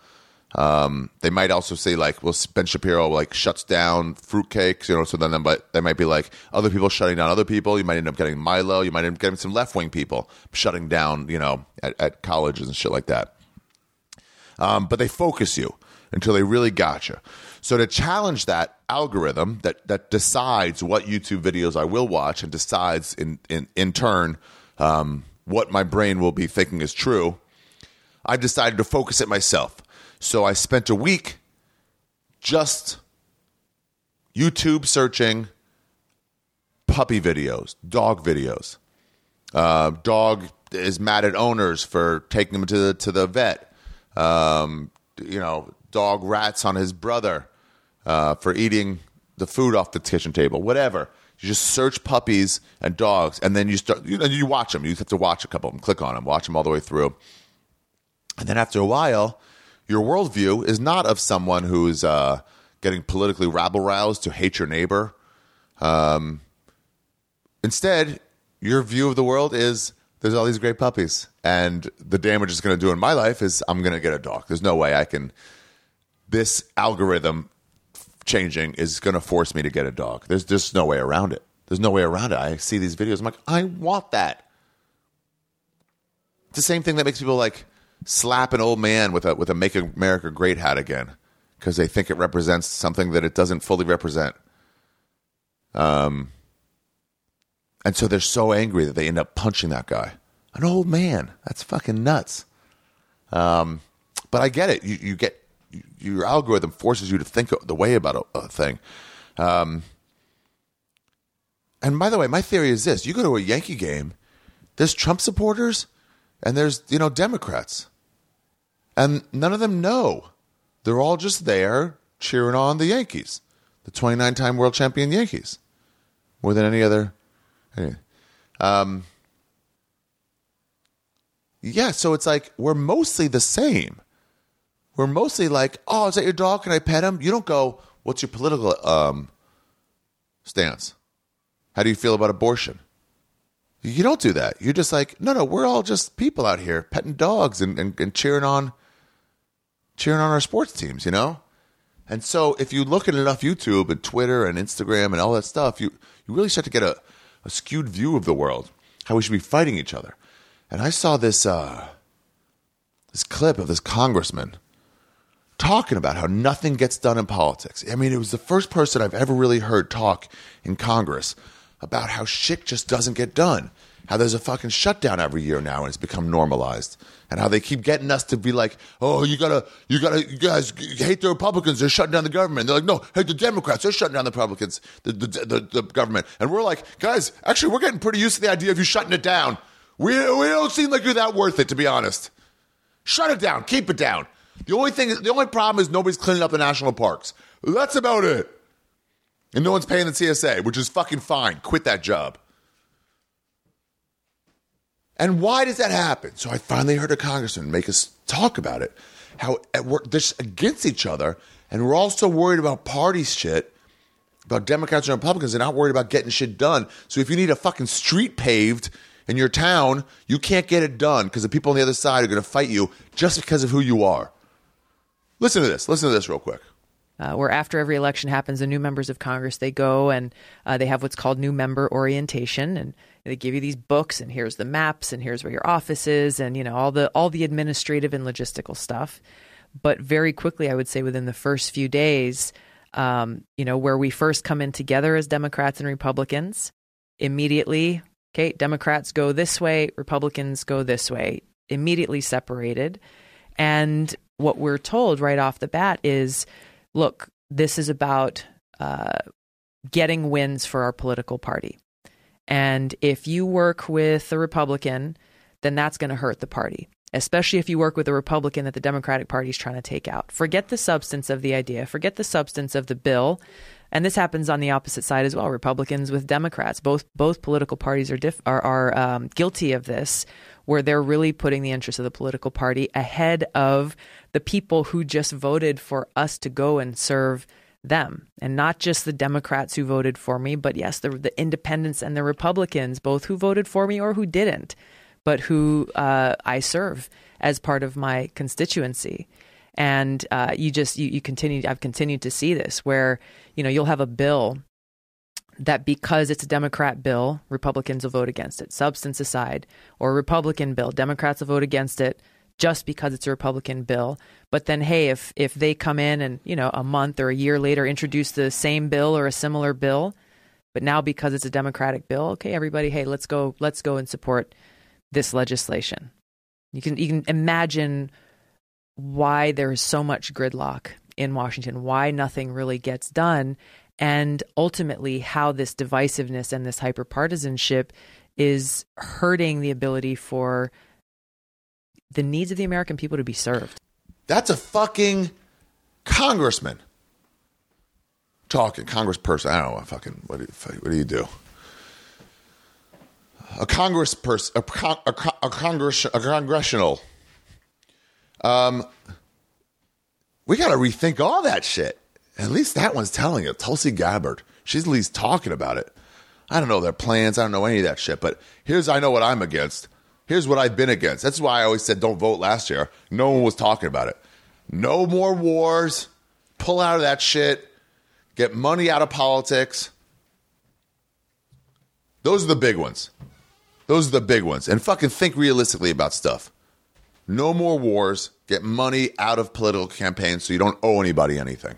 Um, they might also say like, well, Ben Shapiro like shuts down fruitcakes, you know. So then, but they might be like other people shutting down other people. You might end up getting Milo. You might end up getting some left wing people shutting down, you know, at, at colleges and shit like that. Um, but they focus you until they really got you. So to challenge that algorithm that that decides what YouTube videos I will watch and decides in in in turn um, what my brain will be thinking is true, I've decided to focus it myself. So I spent a week just YouTube searching puppy videos, dog videos. Uh, dog is mad at owners for taking him to the to the vet. Um, you know, dog rats on his brother uh, for eating the food off the kitchen table. Whatever. You just search puppies and dogs, and then you start. You, know, you watch them. You have to watch a couple of them, click on them, watch them all the way through, and then after a while, your worldview is not of someone who's uh, getting politically rabble roused to hate your neighbor. Um, instead, your view of the world is there's all these great puppies, and the damage it's going to do in my life is I'm going to get a dog. There's no way I can. This algorithm changing is going to force me to get a dog. There's just no way around it. There's no way around it. I see these videos. I'm like, I want that. It's the same thing that makes people like slap an old man with a with a "Make America Great" hat again because they think it represents something that it doesn't fully represent. Um, and so they're so angry that they end up punching that guy, an old man. That's fucking nuts. Um, but I get it. You you get your algorithm forces you to think the way about a, a thing. Um, and by the way, my theory is this: you go to a Yankee game, there's Trump supporters, and there's you know Democrats, and none of them know. They're all just there cheering on the Yankees, the 29-time world champion Yankees, more than any other. Anyway. Um, yeah, so it's like we're mostly the same we're mostly like, "Oh, is that your dog? Can I pet him?" You don't go, "What's your political um, stance? How do you feel about abortion?" You don't do that. You're just like, "No, no, we're all just people out here petting dogs and, and, and cheering on cheering on our sports teams, you know." And so, if you look at enough YouTube and Twitter and Instagram and all that stuff, you you really start to get a, a skewed view of the world, how we should be fighting each other. And I saw this uh, this clip of this congressman talking about how nothing gets done in politics. I mean, it was the first person I've ever really heard talk in Congress about how shit just doesn't get done. How there's a fucking shutdown every year now and it's become normalized. And how they keep getting us to be like, oh, you gotta, you gotta, you guys hate the Republicans, they're shutting down the government. They're like, no, hate the Democrats, they're shutting down the Republicans, the, the, the, the government. And we're like, guys, actually, we're getting pretty used to the idea of you shutting it down. We, we don't seem like you're that worth it, to be honest. Shut it down, keep it down. The only thing, the only problem is nobody's cleaning up the national parks. That's about it. And no one's paying the TSA, which is fucking fine. Quit that job. And why does that happen? So I finally heard a congressman make us talk about it. How we're just against each other, and we're all so worried about party shit, about Democrats and Republicans, and not worried about getting shit done. So if you need a fucking street paved in your town, you can't get it done because the people on the other side are going to fight you just because of who you are. Listen to this. Listen to this real quick. uh, where after every election happens, the new members of Congress they go and uh, they have what's called new member orientation, and they give you these books, and here's the maps, and here's where your office is, and you know all the all the administrative and logistical stuff. But very quickly, I would say within the first few days, um, you know, where we first come in together as Democrats and Republicans, immediately, okay, Democrats go this way, Republicans go this way, immediately separated. And what we're told right off the bat is look, this is about uh, getting wins for our political party. And if you work with a Republican, then that's going to hurt the party, especially if you work with a Republican that the Democratic Party is trying to take out. Forget the substance of the idea, forget the substance of the bill. And this happens on the opposite side as well. Republicans with Democrats, both both political parties are diff- are, are um, guilty of this, where they're really putting the interests of the political party ahead of the people who just voted for us to go and serve them. And not just the democrats who voted for me but yes the, the independents and the republicans both who voted for me or who didn't but who uh, i serve as part of my constituency. And uh, you just you, you continue i've continued to see this where you know you'll have a bill that because it's a Democrat bill, Republicans will vote against it, substance aside, or a Republican bill, Democrats will vote against it just because it's a Republican bill. But then, hey, if if they come in and you know a month or a year later introduce the same bill or a similar bill, but now because it's a Democratic bill, okay, everybody, hey, let's go, let's go and support this legislation. You can you can imagine why there is so much gridlock in Washington, why nothing really gets done, and ultimately how this divisiveness and this hyperpartisanship is hurting the ability for the needs of the American people to be served. That's a fucking congressman talking. Congressperson. I don't know. Fucking what do you, what do, you do? A congressperson. A, con, a, con, a congress. A congressional. Um, we got to rethink all that shit. At least that one's telling it. Tulsi Gabbard. She's at least talking about it. I don't know their plans. I don't know any of that shit. But here's I know what I'm against. Here's what I've been against. That's why I always said don't vote last year. No one was talking about it. No more wars. Pull out of that shit. Get money out of politics. Those are the big ones. Those are the big ones. And fucking think realistically about stuff. No more wars. Get money out of political campaigns so you don't owe anybody anything.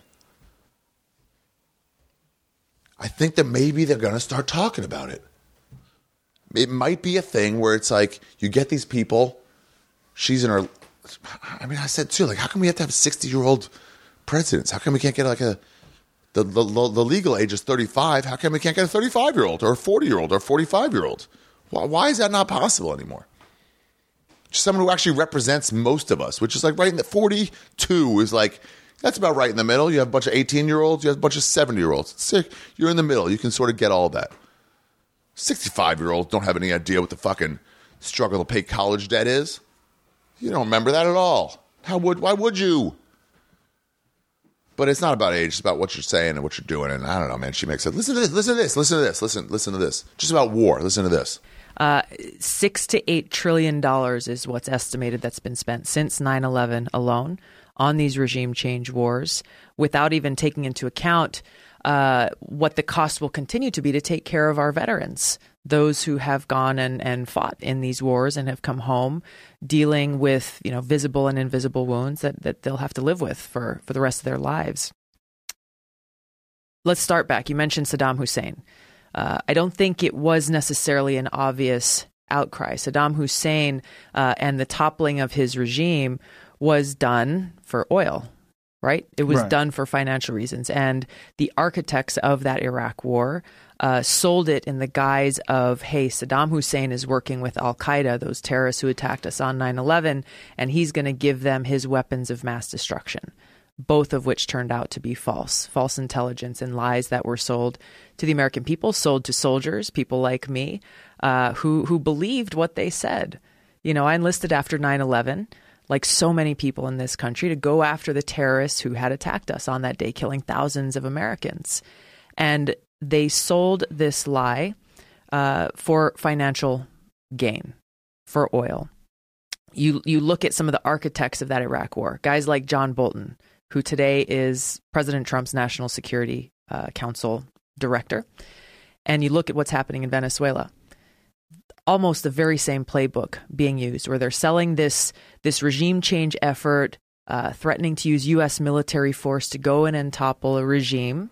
I think that maybe they're going to start talking about it. It might be a thing where it's like you get these people, she's in her. I mean, I said too, like, how come we have to have 60 year old presidents? How come we can't get like a. The, the, the legal age is 35. How come we can't get a 35 year old or a 40 year old or 45 year old? Why, why is that not possible anymore? Just someone who actually represents most of us, which is like right in the 42 is like that's about right in the middle. You have a bunch of 18 year olds, you have a bunch of 70 year olds. Sick. You're in the middle. You can sort of get all that. 65 year olds don't have any idea what the fucking struggle to pay college debt is. You don't remember that at all. How would, why would you? But it's not about age, it's about what you're saying and what you're doing. And I don't know, man. She makes it. Listen to this, listen to this, listen to this, listen, listen to this. Just about war. Listen to this. Uh, six to eight trillion dollars is what's estimated that's been spent since 9 11 alone on these regime change wars without even taking into account uh, what the cost will continue to be to take care of our veterans, those who have gone and, and fought in these wars and have come home dealing with you know visible and invisible wounds that, that they'll have to live with for, for the rest of their lives. Let's start back. You mentioned Saddam Hussein. Uh, I don't think it was necessarily an obvious outcry. Saddam Hussein uh, and the toppling of his regime was done for oil, right? It was Right. done for financial reasons. And the architects of that Iraq war uh, sold it in the guise of, hey, Saddam Hussein is working with Al Qaeda, those terrorists who attacked us on 9 11, and he's going to give them his weapons of mass destruction. both of which turned out to be false false intelligence and lies that were sold to the American people, sold to soldiers, people like me, uh, who, who believed what they said. You know, I enlisted after 9 11 like so many people in this country, to go after the terrorists who had attacked us on that day, killing thousands of Americans. And they sold this lie uh, for financial gain, for oil. You you look at some of the architects of that Iraq War, guys like John Bolton, who today is President Trump's National Security uh, Council director, and you look at what's happening in Venezuela almost the very same playbook being used, where they're selling this this regime change effort, uh, threatening to use U.S. military force to go in and topple a regime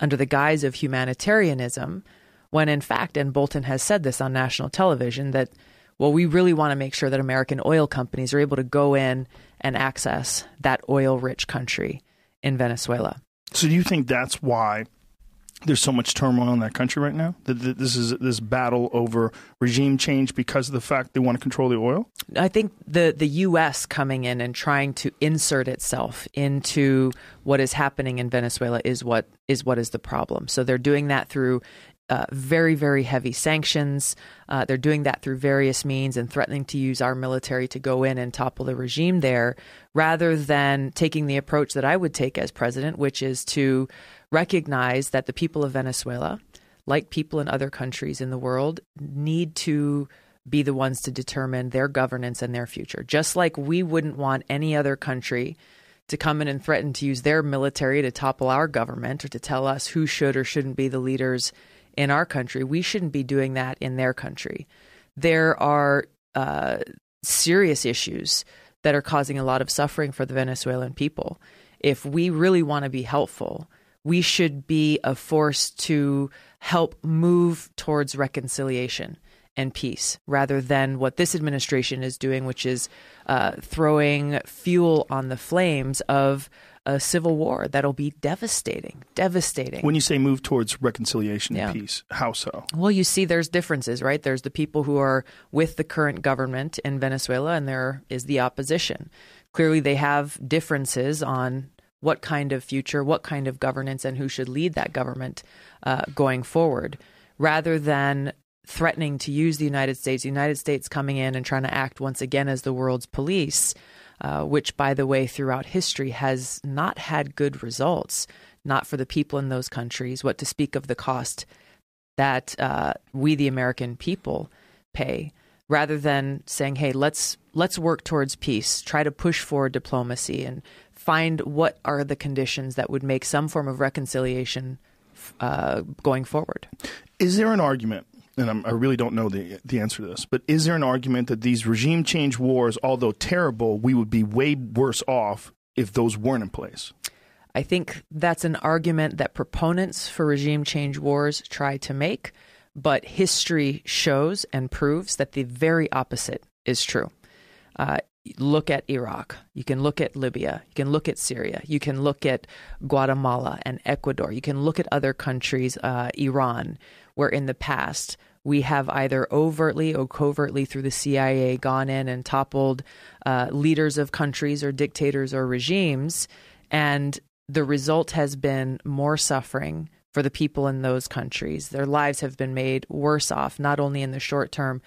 under the guise of humanitarianism, when in fact, and Bolton has said this on national television, that well, we really want to make sure that American oil companies are able to go in and access that oil rich country in Venezuela. So, do you think that's why there's so much turmoil in that country right now. That this is this battle over regime change because of the fact they want to control the oil. I think the the U.S. coming in and trying to insert itself into what is happening in Venezuela is what is what is the problem. So they're doing that through. Uh, very, very heavy sanctions. Uh, they're doing that through various means and threatening to use our military to go in and topple the regime there, rather than taking the approach that I would take as president, which is to recognize that the people of Venezuela, like people in other countries in the world, need to be the ones to determine their governance and their future. Just like we wouldn't want any other country to come in and threaten to use their military to topple our government or to tell us who should or shouldn't be the leaders in our country, we shouldn't be doing that in their country. There are uh, serious issues that are causing a lot of suffering for the Venezuelan people. If we really want to be helpful, we should be a force to help move towards reconciliation and peace rather than what this administration is doing, which is uh, throwing fuel on the flames of a civil war that'll be devastating. Devastating. When you say move towards reconciliation Yeah. and peace, how so? Well, you see, there's differences, right? There's the people who are with the current government in Venezuela, and there is the opposition. Clearly, they have differences on what kind of future, what kind of governance, and who should lead that government uh, going forward, rather than threatening to use the United States, the United States coming in and trying to act once again as the world's police, uh, which, by the way, throughout history has not had good results, not for the people in those countries, what to speak of the cost that uh, we, the American people, pay, rather than saying, "Hey, let's let's work towards peace, try to push for diplomacy, and find what are the conditions that would make some form of reconciliation uh, going forward." Is there an argument, and I'm, I really don't know the the answer to this, but is there an argument that these regime change wars, although terrible, we would be way worse off if those weren't in place? I think that's an argument that proponents for regime change wars try to make, but history shows and proves that the very opposite is true. Uh, look at Iraq. You can look at Libya. You can look at Syria. You can look at Guatemala and Ecuador. You can look at other countries, uh, Iran, where in the past we have either overtly or covertly through the CIA gone in and toppled uh, leaders of countries or dictators or regimes. And the result has been more suffering for the people in those countries. Their lives have been made worse off, not only in the short term,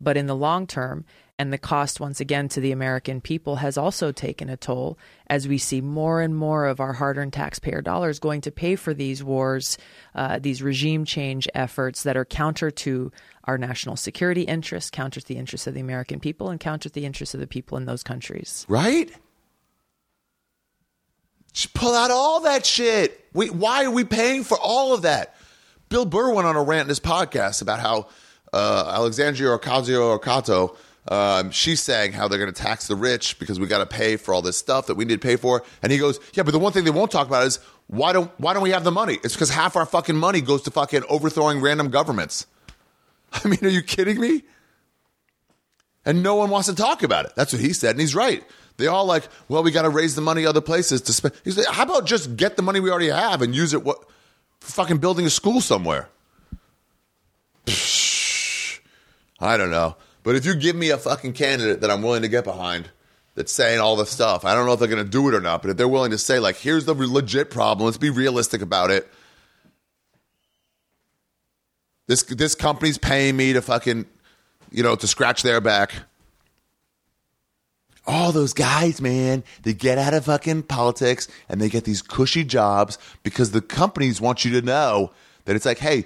but in the long term. And the cost, once again, to the American people has also taken a toll as we see more and more of our hard earned taxpayer dollars going to pay for these wars, uh, these regime change efforts that are counter to our national security interests, counter to the interests of the American people, and counter to the interests of the people in those countries. Right? Just pull out all that shit. We, why are we paying for all of that? Bill Burr went on a rant in his podcast about how uh, Alexandria Ocasio Ocasio, um, she's saying how they're going to tax the rich because we got to pay for all this stuff that we need to pay for. And he goes, "Yeah, but the one thing they won't talk about is why don't why don't we have the money? It's because half our fucking money goes to fucking overthrowing random governments. I mean, are you kidding me? and no one wants to talk about it. That's what he said, and he's right. They all like, well, we got to raise the money other places to spend. He's like, how about just get the money we already have and use it what for fucking building a school somewhere? I don't know, but if you give me a fucking candidate that I'm willing to get behind, that's saying all this stuff. I don't know if they're going to do it or not, but if they're willing to say, like, here's the legit problem, let's be realistic about it. This this company's paying me to fucking, you know, to scratch their back. All those guys, man, they get out of fucking politics and they get these cushy jobs because the companies want you to know that it's like, hey,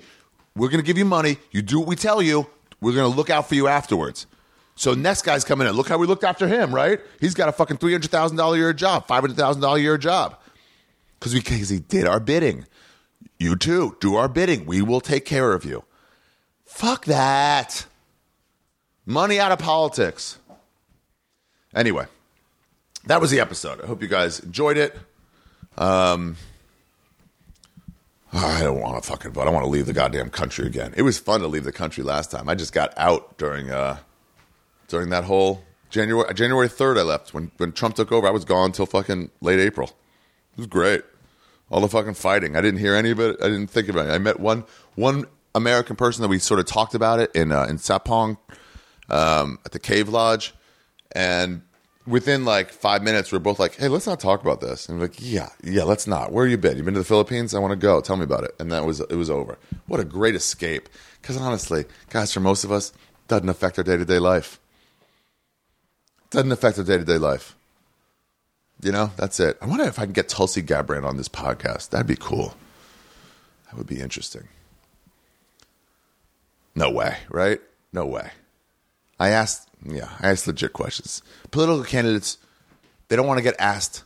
we're going to give you money. You do what we tell you. We're going to look out for you afterwards. So next guy's coming in. Look how we looked after him, right? He's got a fucking three hundred thousand dollar year job, five hundred thousand dollar year job, because we because he did our bidding. You too, do our bidding. We will take care of you. Fuck that. Money out of politics. Anyway, that was the episode. I hope you guys enjoyed it. Um, I don't want to fucking vote. I want to leave the goddamn country again. It was fun to leave the country last time. I just got out during uh during that whole January January third. I left when when Trump took over. I was gone until fucking late April. It was great. All the fucking fighting. I didn't hear any of it. I didn't think about it. I met one one American person that we sort of talked about it in uh, in Soppong um, at the Cave Lodge, and within like five minutes, we are both like, "Hey, let's not talk about this." And we're like, "Yeah, yeah, let's not." Where you been? You been to the Philippines? I want to go. Tell me about it. And that was it. Was over. What a great escape. Because honestly, guys, for most of us, doesn't affect our day to day life. Doesn't affect our day to day life. You know, that's it. I wonder if I can get Tulsi Gabbard on this podcast. That'd be cool. That would be interesting. No way, right? No way. I asked, yeah, I ask legit questions. Political candidates, they don't want to get asked,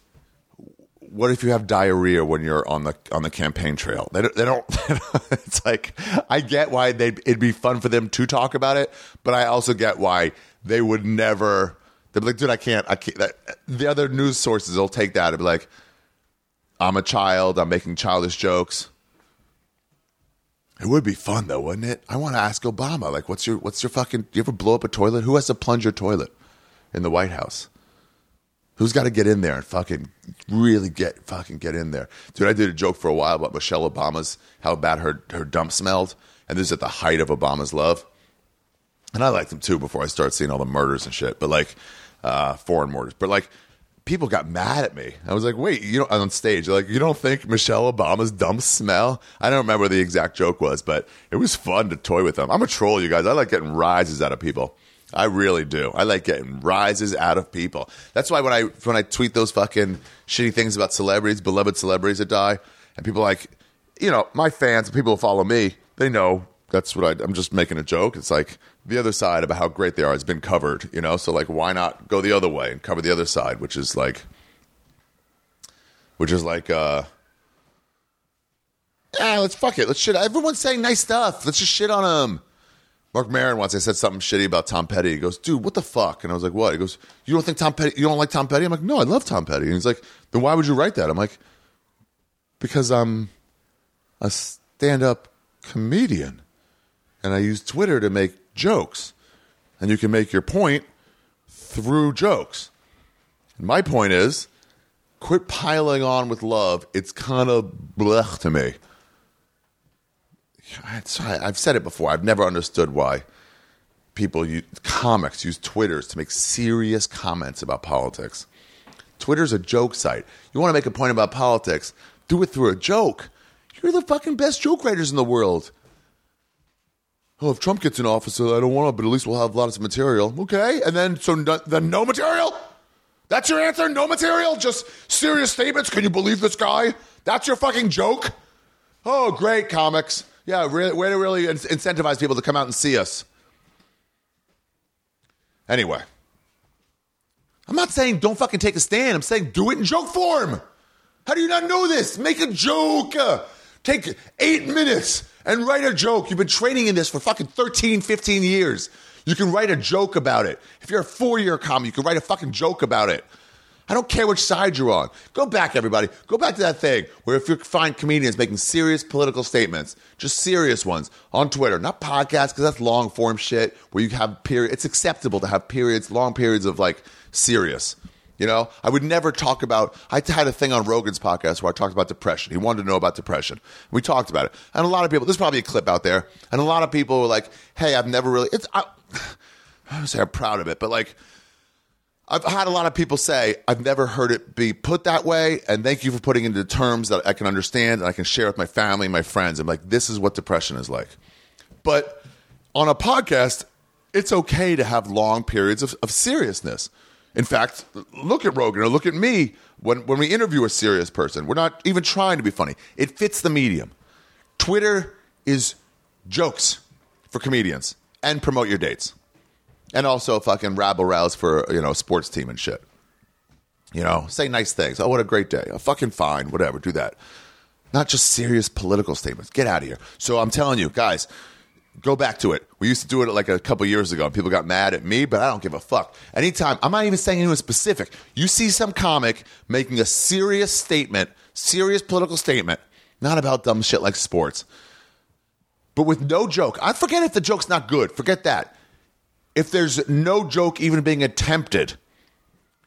"What if you have diarrhea when you're on the on the campaign trail?" They don't. They don't it's like I get why they it'd be fun for them to talk about it, but I also get why they would never. They'd be like, "Dude, I can't. I can't." The other news sources will take that and be like, "I'm a child. I'm making childish jokes." It would be fun though, wouldn't it? I want to ask Obama, like, what's your what's your fucking? Do you ever blow up a toilet? Who has to plunge your toilet in the White House? Who's got to get in there and fucking really get fucking get in there, dude? I did a joke for a while about Michelle Obama's how bad her her dump smelled, and this is at the height of Obama's love, and I liked him too before I started seeing all the murders and shit, but like uh, foreign murders, but like people got mad at me. I was like, wait, you know, on stage, like, you don't think Michelle Obama's dumb smell? I don't remember the exact joke was, but it was fun to toy with them. I'm a troll, you guys. I like getting rises out of people. I really do. I like getting rises out of people. That's why when I when I tweet those fucking shitty things about celebrities, beloved celebrities that die, and people like, you know, my fans, people who follow me, they know that's what I, I'm just making a joke. It's like the other side about how great they are has been covered, you know. So like, why not go the other way and cover the other side, which is like, which is like, uh, yeah, let's fuck it. Let's shit. Everyone's saying nice stuff. Let's just shit on them. Mark Maron once I said something shitty about Tom Petty. He goes, "Dude, what the fuck?" And I was like, "What?" He goes, "You don't think Tom Petty? You don't like Tom Petty?" I'm like, "No, I love Tom Petty." And he's like, "Then why would you write that?" I'm like, "Because I'm a stand-up comedian, and I use Twitter to make jokes, and you can make your point through jokes." And my point is, quit piling on with love. It's kind of blech to me. I've said it before. I've never understood why people use comics use Twitters to make serious comments about politics. Twitter's a joke site. You want to make a point about politics, do it through a joke. You're the fucking best joke writers in the world. Oh, if Trump gets in office, I don't want to, but at least we'll have lots of material. Okay, and then so no, then no material. That's your answer? No material? Just serious statements? Can you believe this guy? That's your fucking joke? Oh, great comics. Yeah, really, way to really in- incentivize people to come out and see us. Anyway, I'm not saying don't fucking take a stand. I'm saying do it in joke form. How do you not know this? Make a joke. Take eight minutes and write a joke. You've been training in this for fucking 13, 15 years. You can write a joke about it. If you're a four year comic, you can write a fucking joke about it. I don't care which side you're on. Go back, everybody. Go back to that thing where if you find comedians making serious political statements, just serious ones on Twitter, not podcasts, because that's long form shit where you have period. It's acceptable to have periods, long periods of like serious. You know, I would never talk about. I had a thing on Rogan's podcast where I talked about depression. He wanted to know about depression. We talked about it, and a lot of people. There's probably a clip out there, and a lot of people were like, "Hey, I've never really." It's. I, say I'm proud of it, but like, I've had a lot of people say, I've never heard it be put that way. And thank you for putting into terms that I can understand and I can share with my family and my friends. I'm like, this is what depression is like. But on a podcast, it's okay to have long periods of, of seriousness. In fact, look at Rogan or look at me when, when we interview a serious person. We're not even trying to be funny. It fits the medium. Twitter is jokes for comedians and promote your dates and also fucking rabble rouse for you know sports team and shit. You know, say nice things. Oh, what a great day. Oh, fucking fine, whatever. Do that. Not just serious political statements. Get out of here. So I'm telling you, guys, go back to it. We used to do it like a couple years ago, and people got mad at me, but I don't give a fuck. Anytime, I'm not even saying anyone specific. You see some comic making a serious statement, serious political statement, not about dumb shit like sports, but with no joke. I forget if the joke's not good. Forget that if there's no joke even being attempted,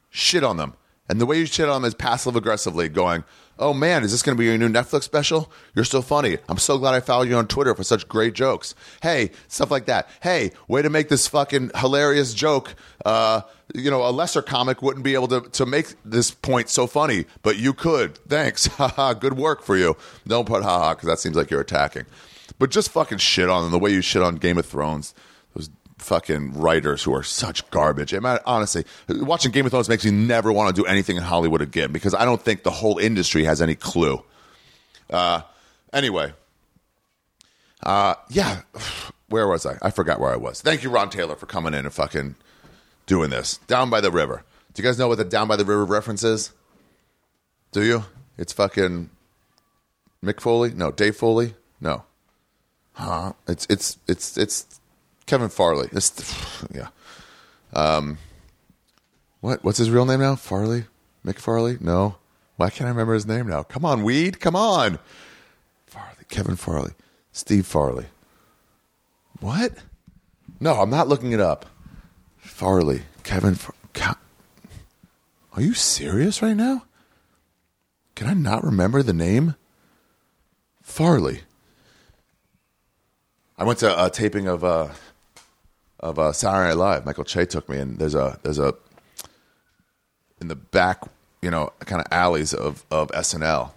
shit on them. And the way you shit on them is passive aggressively going, Oh man, is this going to be your new Netflix special? You're so funny. I'm so glad I followed you on Twitter for such great jokes. Hey, stuff like that. Hey, way to make this fucking hilarious joke. Uh, you know, a lesser comic wouldn't be able to, to make this point so funny, but you could. Thanks. Haha, good work for you. Don't put haha because that seems like you're attacking. But just fucking shit on them the way you shit on Game of Thrones fucking writers who are such garbage. I mean, honestly, watching Game of Thrones makes me never want to do anything in Hollywood again because I don't think the whole industry has any clue. Uh, anyway, uh, yeah, where was I? I forgot where I was. Thank you, Ron Taylor, for coming in and fucking doing this. Down by the river. Do you guys know what the Down by the River reference is? Do you? It's fucking Mick Foley? No, Dave Foley? No. Huh? It's it's it's it's Kevin Farley. It's, yeah. Um, what? What's his real name now? Farley? Mick Farley? No. Why can't I remember his name now? Come on, weed. Come on. Farley. Kevin Farley. Steve Farley. What? No, I'm not looking it up. Farley. Kevin. Far- Are you serious right now? Can I not remember the name? Farley. I went to a taping of uh, of uh, Saturday Night Live. Michael Che took me, and there's a there's a in the back, you know, kind of alleys of of SNL.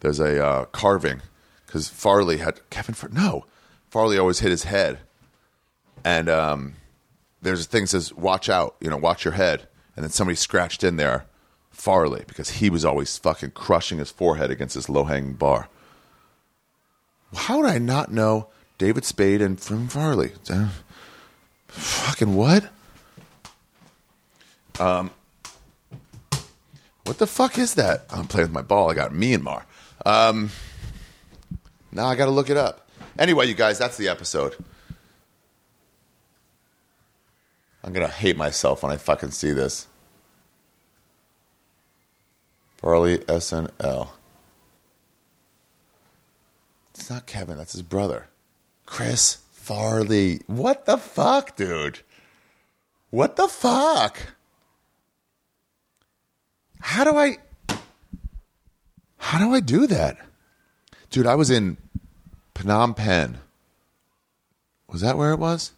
There's a uh, carving because Farley had Kevin. Far- no, Farley always hit his head, and um, there's a thing that says "Watch out," you know, watch your head, and then somebody scratched in there Farley because he was always fucking crushing his forehead against this low hanging bar. How would I not know David Spade and from Farley? Fucking what? Um, what the fuck is that? I'm playing with my ball. I got Myanmar. Um, now I got to look it up. Anyway, you guys, that's the episode. I'm gonna hate myself when I fucking see this. Farley SNL. It's not Kevin. That's his brother, Chris. Farley. What the fuck, dude? What the fuck? How do I How do I do that? Dude, I was in Phnom Penh. Was that where it was?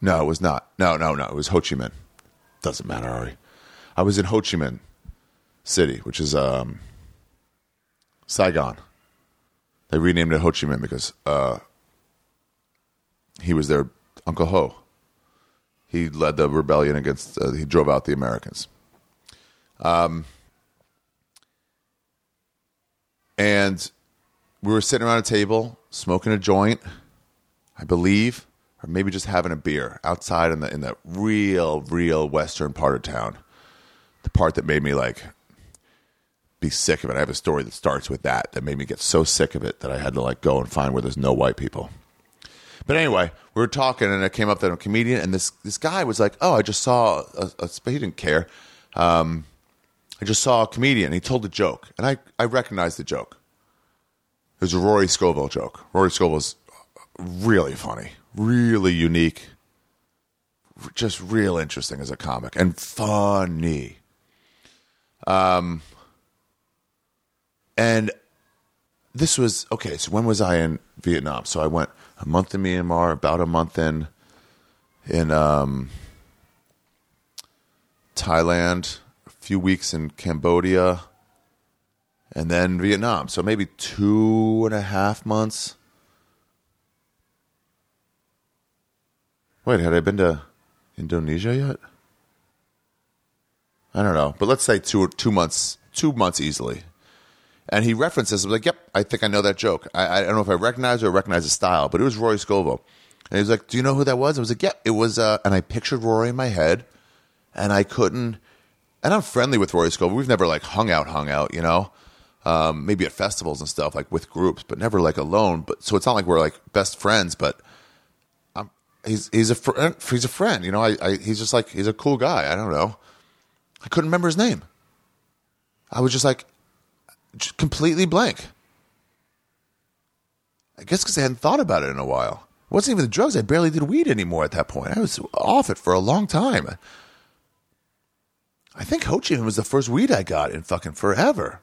No, it was not. No, no, no. It was Ho Chi Minh. Doesn't matter, Ari. I was in Ho Chi Minh City, which is um, Saigon. They renamed it Ho Chi Minh because uh, he was their Uncle Ho. He led the rebellion against. Uh, he drove out the Americans. Um, and we were sitting around a table smoking a joint, I believe, or maybe just having a beer outside in the in the real, real western part of town. The part that made me like be sick of it. I have a story that starts with that that made me get so sick of it that I had to like go and find where there's no white people. But anyway, we were talking, and it came up to a comedian, and this this guy was like, "Oh, I just saw a, a he didn't care. Um, I just saw a comedian. He told a joke, and I I recognized the joke. It was a Rory Scovel joke. Rory Scovel's really funny, really unique, just real interesting as a comic, and funny. Um, and this was okay. So when was I in Vietnam? So I went a month in Myanmar, about a month in in um, Thailand, a few weeks in Cambodia, and then Vietnam. So maybe two and a half months. Wait, had I been to Indonesia yet? I don't know, but let's say two two months, two months easily. And he references, I was like, "Yep, I think I know that joke. I, I don't know if I recognize or recognize the style, but it was Rory Scovel." And he was like, "Do you know who that was?" I was like, "Yeah, it was." Uh, and I pictured Rory in my head, and I couldn't. And I'm friendly with Rory Scovel. We've never like hung out, hung out, you know. Um, maybe at festivals and stuff, like with groups, but never like alone. But so it's not like we're like best friends, but I'm, he's he's a fr- he's a friend, you know. I, I he's just like he's a cool guy. I don't know. I couldn't remember his name. I was just like completely blank. I guess because I hadn't thought about it in a while. It wasn't even the drugs. I barely did weed anymore at that point. I was off it for a long time. I think Ho Chi Minh was the first weed I got in fucking forever.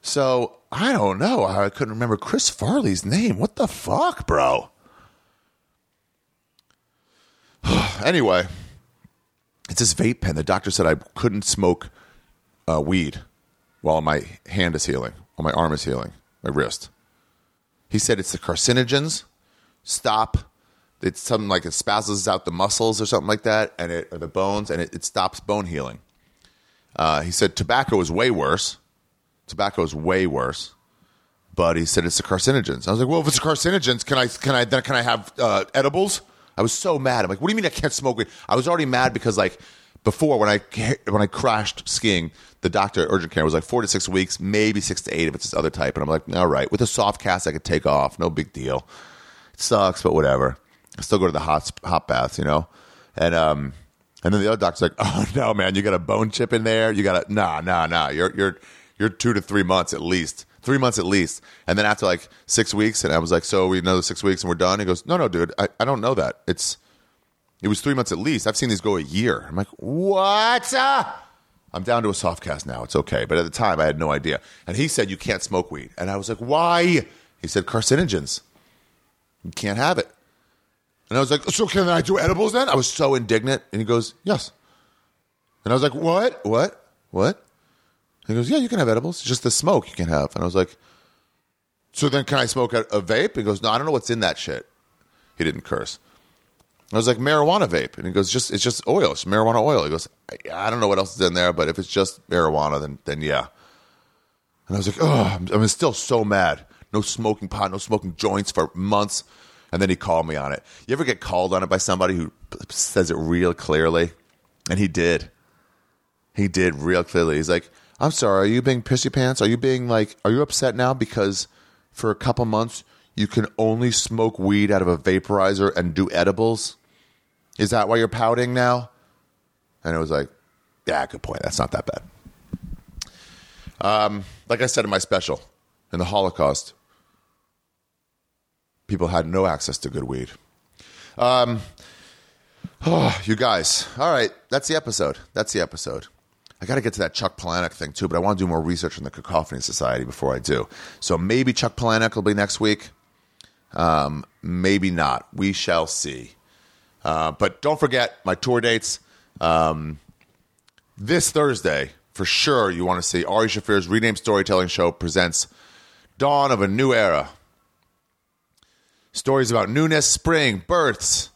So I don't know how I couldn't remember Chris Farley's name. What the fuck, bro? anyway, it's this vape pen. The doctor said I couldn't smoke uh, weed while my hand is healing, while my arm is healing, my wrist. He said it's the carcinogens. Stop. It's something like it spasms out the muscles or something like that, and it or the bones, and it, it stops bone healing. Uh, he said tobacco is way worse. Tobacco is way worse. But he said it's the carcinogens. I was like, well, if it's carcinogens, can I can I then can I have uh, edibles? I was so mad. I'm like, what do you mean I can't smoke weed? I was already mad because like before when I when I crashed skiing, the doctor at urgent care was like four to six weeks, maybe six to eight if it's this other type. And I'm like, all right, with a soft cast I could take off, no big deal. It sucks, but whatever. I still go to the hot hot baths, you know. And um, and then the other doctor's like, oh no, man, you got a bone chip in there. You got a nah, nah, nah. You're you're you're two to three months at least. Three months at least. And then after like six weeks, and I was like, so we know six weeks and we're done. He goes, no, no, dude, I, I don't know that. It's it was three months at least. I've seen these go a year. I'm like, what? Ah! I'm down to a soft cast now. It's okay. But at the time, I had no idea. And he said, you can't smoke weed. And I was like, why? He said, carcinogens. You can't have it. And I was like, so can I do edibles then? I was so indignant. And he goes, yes. And I was like, what? What? What? And he goes, yeah, you can have edibles. Just the smoke you can have. And I was like, so then can I smoke a, a vape? He goes, no, I don't know what's in that shit. He didn't curse. I was like, marijuana vape. And he goes, just it's just oil. It's marijuana oil. He goes, I, I don't know what else is in there, but if it's just marijuana, then then yeah. And I was like, oh, I'm, I'm still so mad. No smoking pot, no smoking joints for months. And then he called me on it. You ever get called on it by somebody who says it real clearly? And he did. He did real clearly. He's like, I'm sorry, are you being pissy pants? Are you being like, are you upset now because for a couple months you can only smoke weed out of a vaporizer and do edibles? Is that why you're pouting now? And it was like, yeah, good point. That's not that bad. Um, like I said in my special, in the Holocaust, people had no access to good weed. Um, oh, you guys. All right, that's the episode. That's the episode. I got to get to that Chuck Palahniuk thing too, but I want to do more research on the Cacophony Society before I do. So maybe Chuck Palahniuk will be next week. Um, maybe not. We shall see. Uh, but don't forget my tour dates. Um, this Thursday, for sure, you want to see Ari Shaffir's Renamed Storytelling Show presents Dawn of a New Era. Stories about newness, spring, births,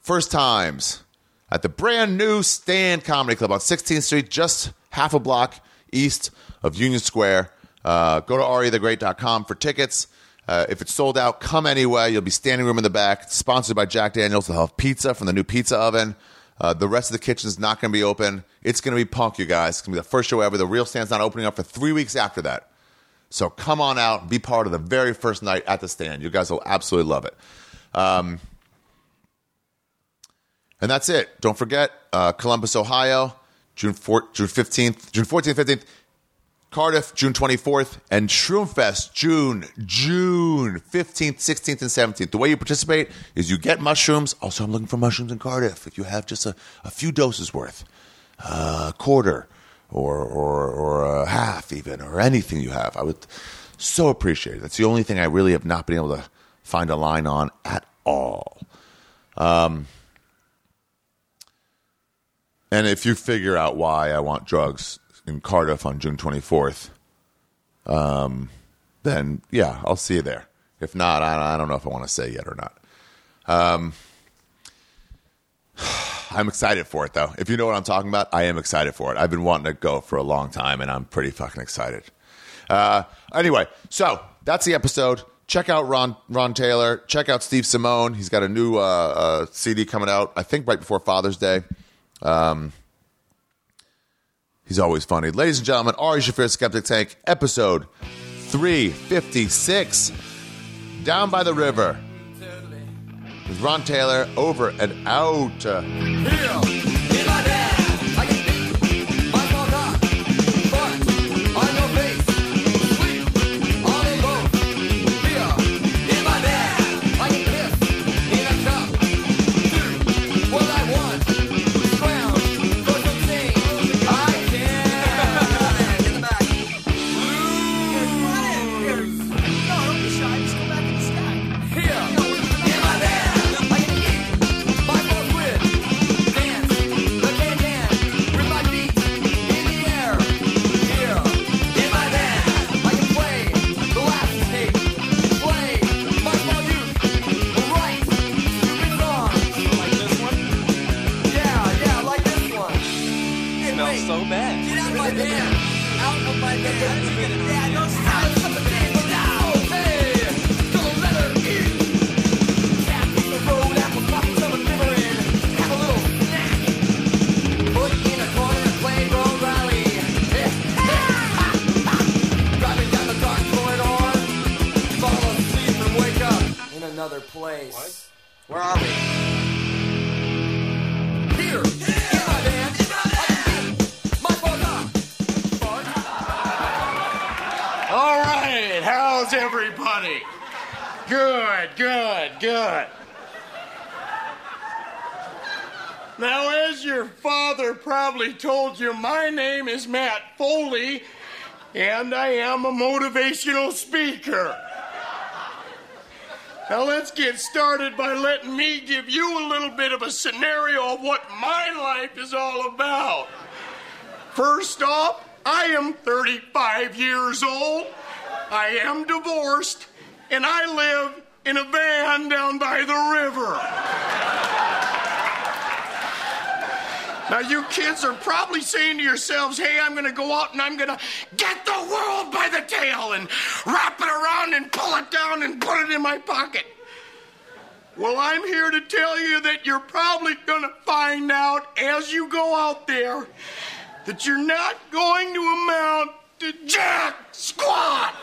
first times at the brand new Stand Comedy Club on 16th Street, just half a block east of Union Square. Uh, go to arithegreat.com for tickets. Uh, if it's sold out, come anyway. You'll be standing room in the back. It's sponsored by Jack Daniels. They'll have pizza from the new pizza oven. Uh, the rest of the kitchen is not going to be open. It's going to be punk, you guys. It's going to be the first show ever. The real stand's not opening up for three weeks after that. So come on out be part of the very first night at the stand. You guys will absolutely love it. Um, and that's it. Don't forget uh, Columbus, Ohio, June 4, June 15th, June 14th, 15th. Cardiff, June 24th, and Shroomfest, June, June 15th, 16th, and 17th. The way you participate is you get mushrooms. Also, I'm looking for mushrooms in Cardiff. If you have just a, a few doses worth, a quarter or, or, or a half even, or anything you have, I would so appreciate it. That's the only thing I really have not been able to find a line on at all. Um, And if you figure out why I want drugs in Cardiff on June 24th, um, then yeah, I'll see you there. If not, I, I don't know if I want to say yet or not. Um, I'm excited for it though. If you know what I'm talking about, I am excited for it. I've been wanting to go for a long time, and I'm pretty fucking excited. Uh, anyway, so that's the episode. Check out Ron Ron Taylor. Check out Steve Simeone. He's got a new uh, uh, CD coming out. I think right before Father's Day. Um, he's always funny, ladies and gentlemen. Ari Shaffir Skeptic Tank, episode 356, down by the river with Ron Taylor over and out. And I am a motivational speaker. Now, let's get started by letting me give you a little bit of a scenario of what my life is all about. First off, I am 35 years old. I am divorced, and I live in a van down by the river. Now, you kids are probably saying to yourselves, hey, I'm going to go out and I'm going to get the world by the tail and wrap it around and pull it down and put it in my pocket. Well, I'm here to tell you that you're probably going to find out as you go out there that you're not going to amount to jack squat.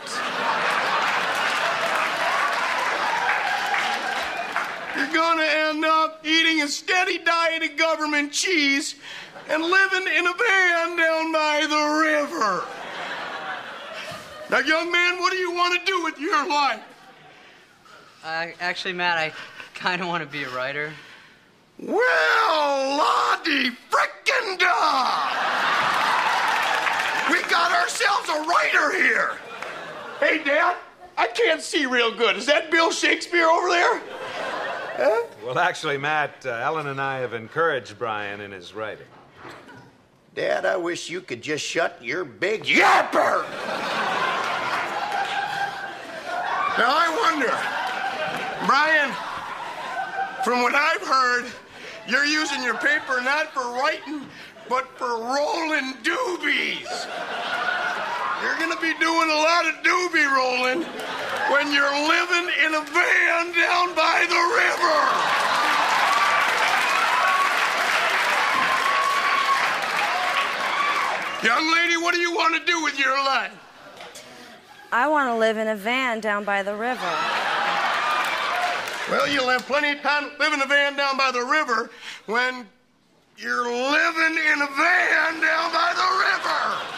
You're going to end up eating a steady diet of government cheese and living in a van down by the river. Now, young man, what do you want to do with your life? Uh, actually, Matt, I kind of want to be a writer. Well, Lottie frickin' da! We got ourselves a writer here. Hey, Dad, I can't see real good. Is that Bill Shakespeare over there? Well, actually, Matt, uh, Ellen and I have encouraged Brian in his writing. Dad, I wish you could just shut your big Yapper! Now, I wonder, Brian, from what I've heard, you're using your paper not for writing, but for rolling doobies. You're going to be doing a lot of doobie rolling when you're living in a van down by the river. Young lady, what do you want to do with your life? I want to live in a van down by the river. Well, you'll have plenty of time to live in a van down by the river when you're living in a van down by the river.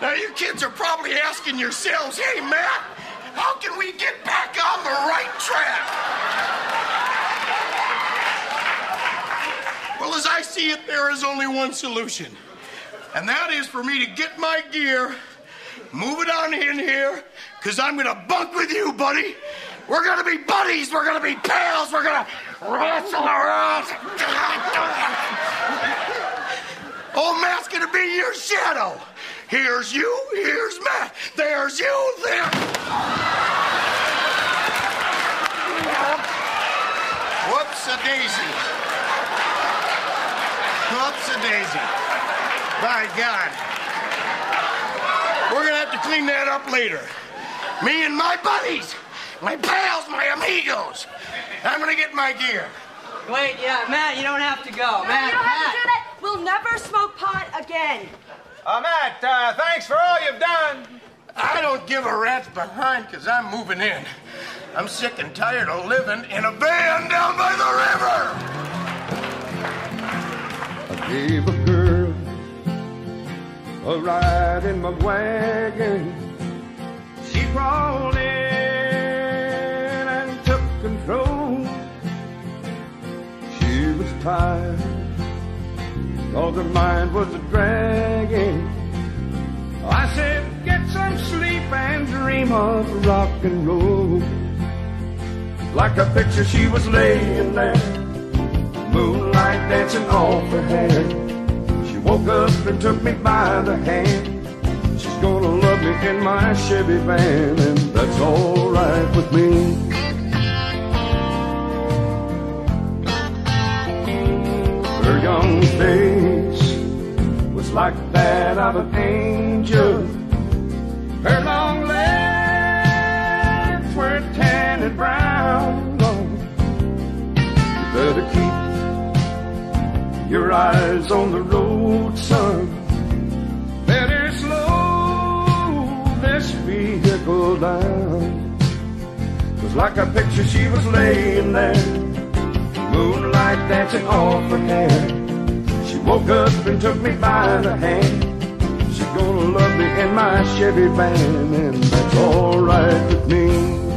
Now, you kids are probably asking yourselves, hey, Matt, how can we get back on the right track? Well, as I see it, there is only one solution, and that is for me to get my gear, move it on in here, because I'm going to bunk with you, buddy. We're gonna be buddies. We're gonna be pals. We're gonna wrestle around. Old oh, Matt's gonna be your shadow. Here's you. Here's Matt. There's you. There. Whoops a daisy. Whoops a daisy. By God. We're gonna have to clean that up later. Me and my buddies, my pals, my amigos. I'm gonna get my gear. Wait, yeah, Matt, you don't have to go. No, Matt, you don't have to do that. We'll never smoke pot again. Uh, Matt, uh, thanks for all you've done. I don't give a rat's behind because I'm moving in. I'm sick and tired of living in a van down by the river. I gave a girl a ride in my wagon. She crawled in and took control. She was tired, cause her mind was a dragging. I said, get some sleep and dream of rock and roll. Like a picture, she was laying there moonlight dancing off her hair. She woke up and took me by the hand. She's gonna love me in my Chevy van, and that's alright with me. Her young face was like that of an angel. Her long legs were tan and brown. You better keep your eyes on the road, son. Better slow this vehicle down. Cause like a picture, she was laying there, moonlight dancing off her hair. She woke up and took me by the hand. She's gonna love me in my Chevy van, and that's alright with me.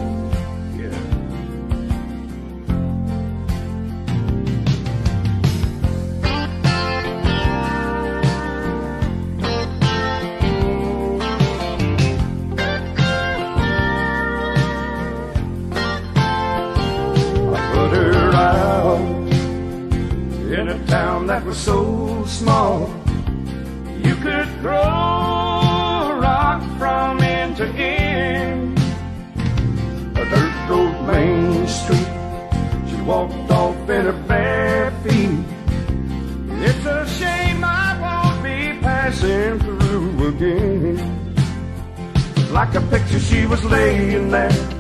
A picture, she was laying there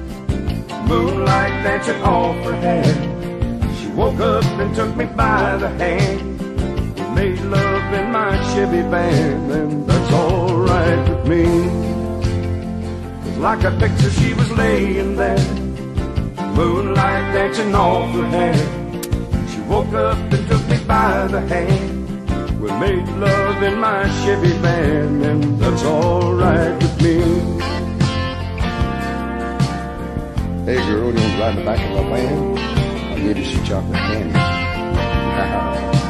moonlight dancing off her head. She woke up and took me by the hand. We made love in my Chevy van, and that's alright with me. like a picture, she was laying there, moonlight dancing off her head. She woke up and took me by the hand. We made love in my Chevy van, and that's alright with me. Hey girl, you want to ride in the back of my van? I'll give you some chocolate candy.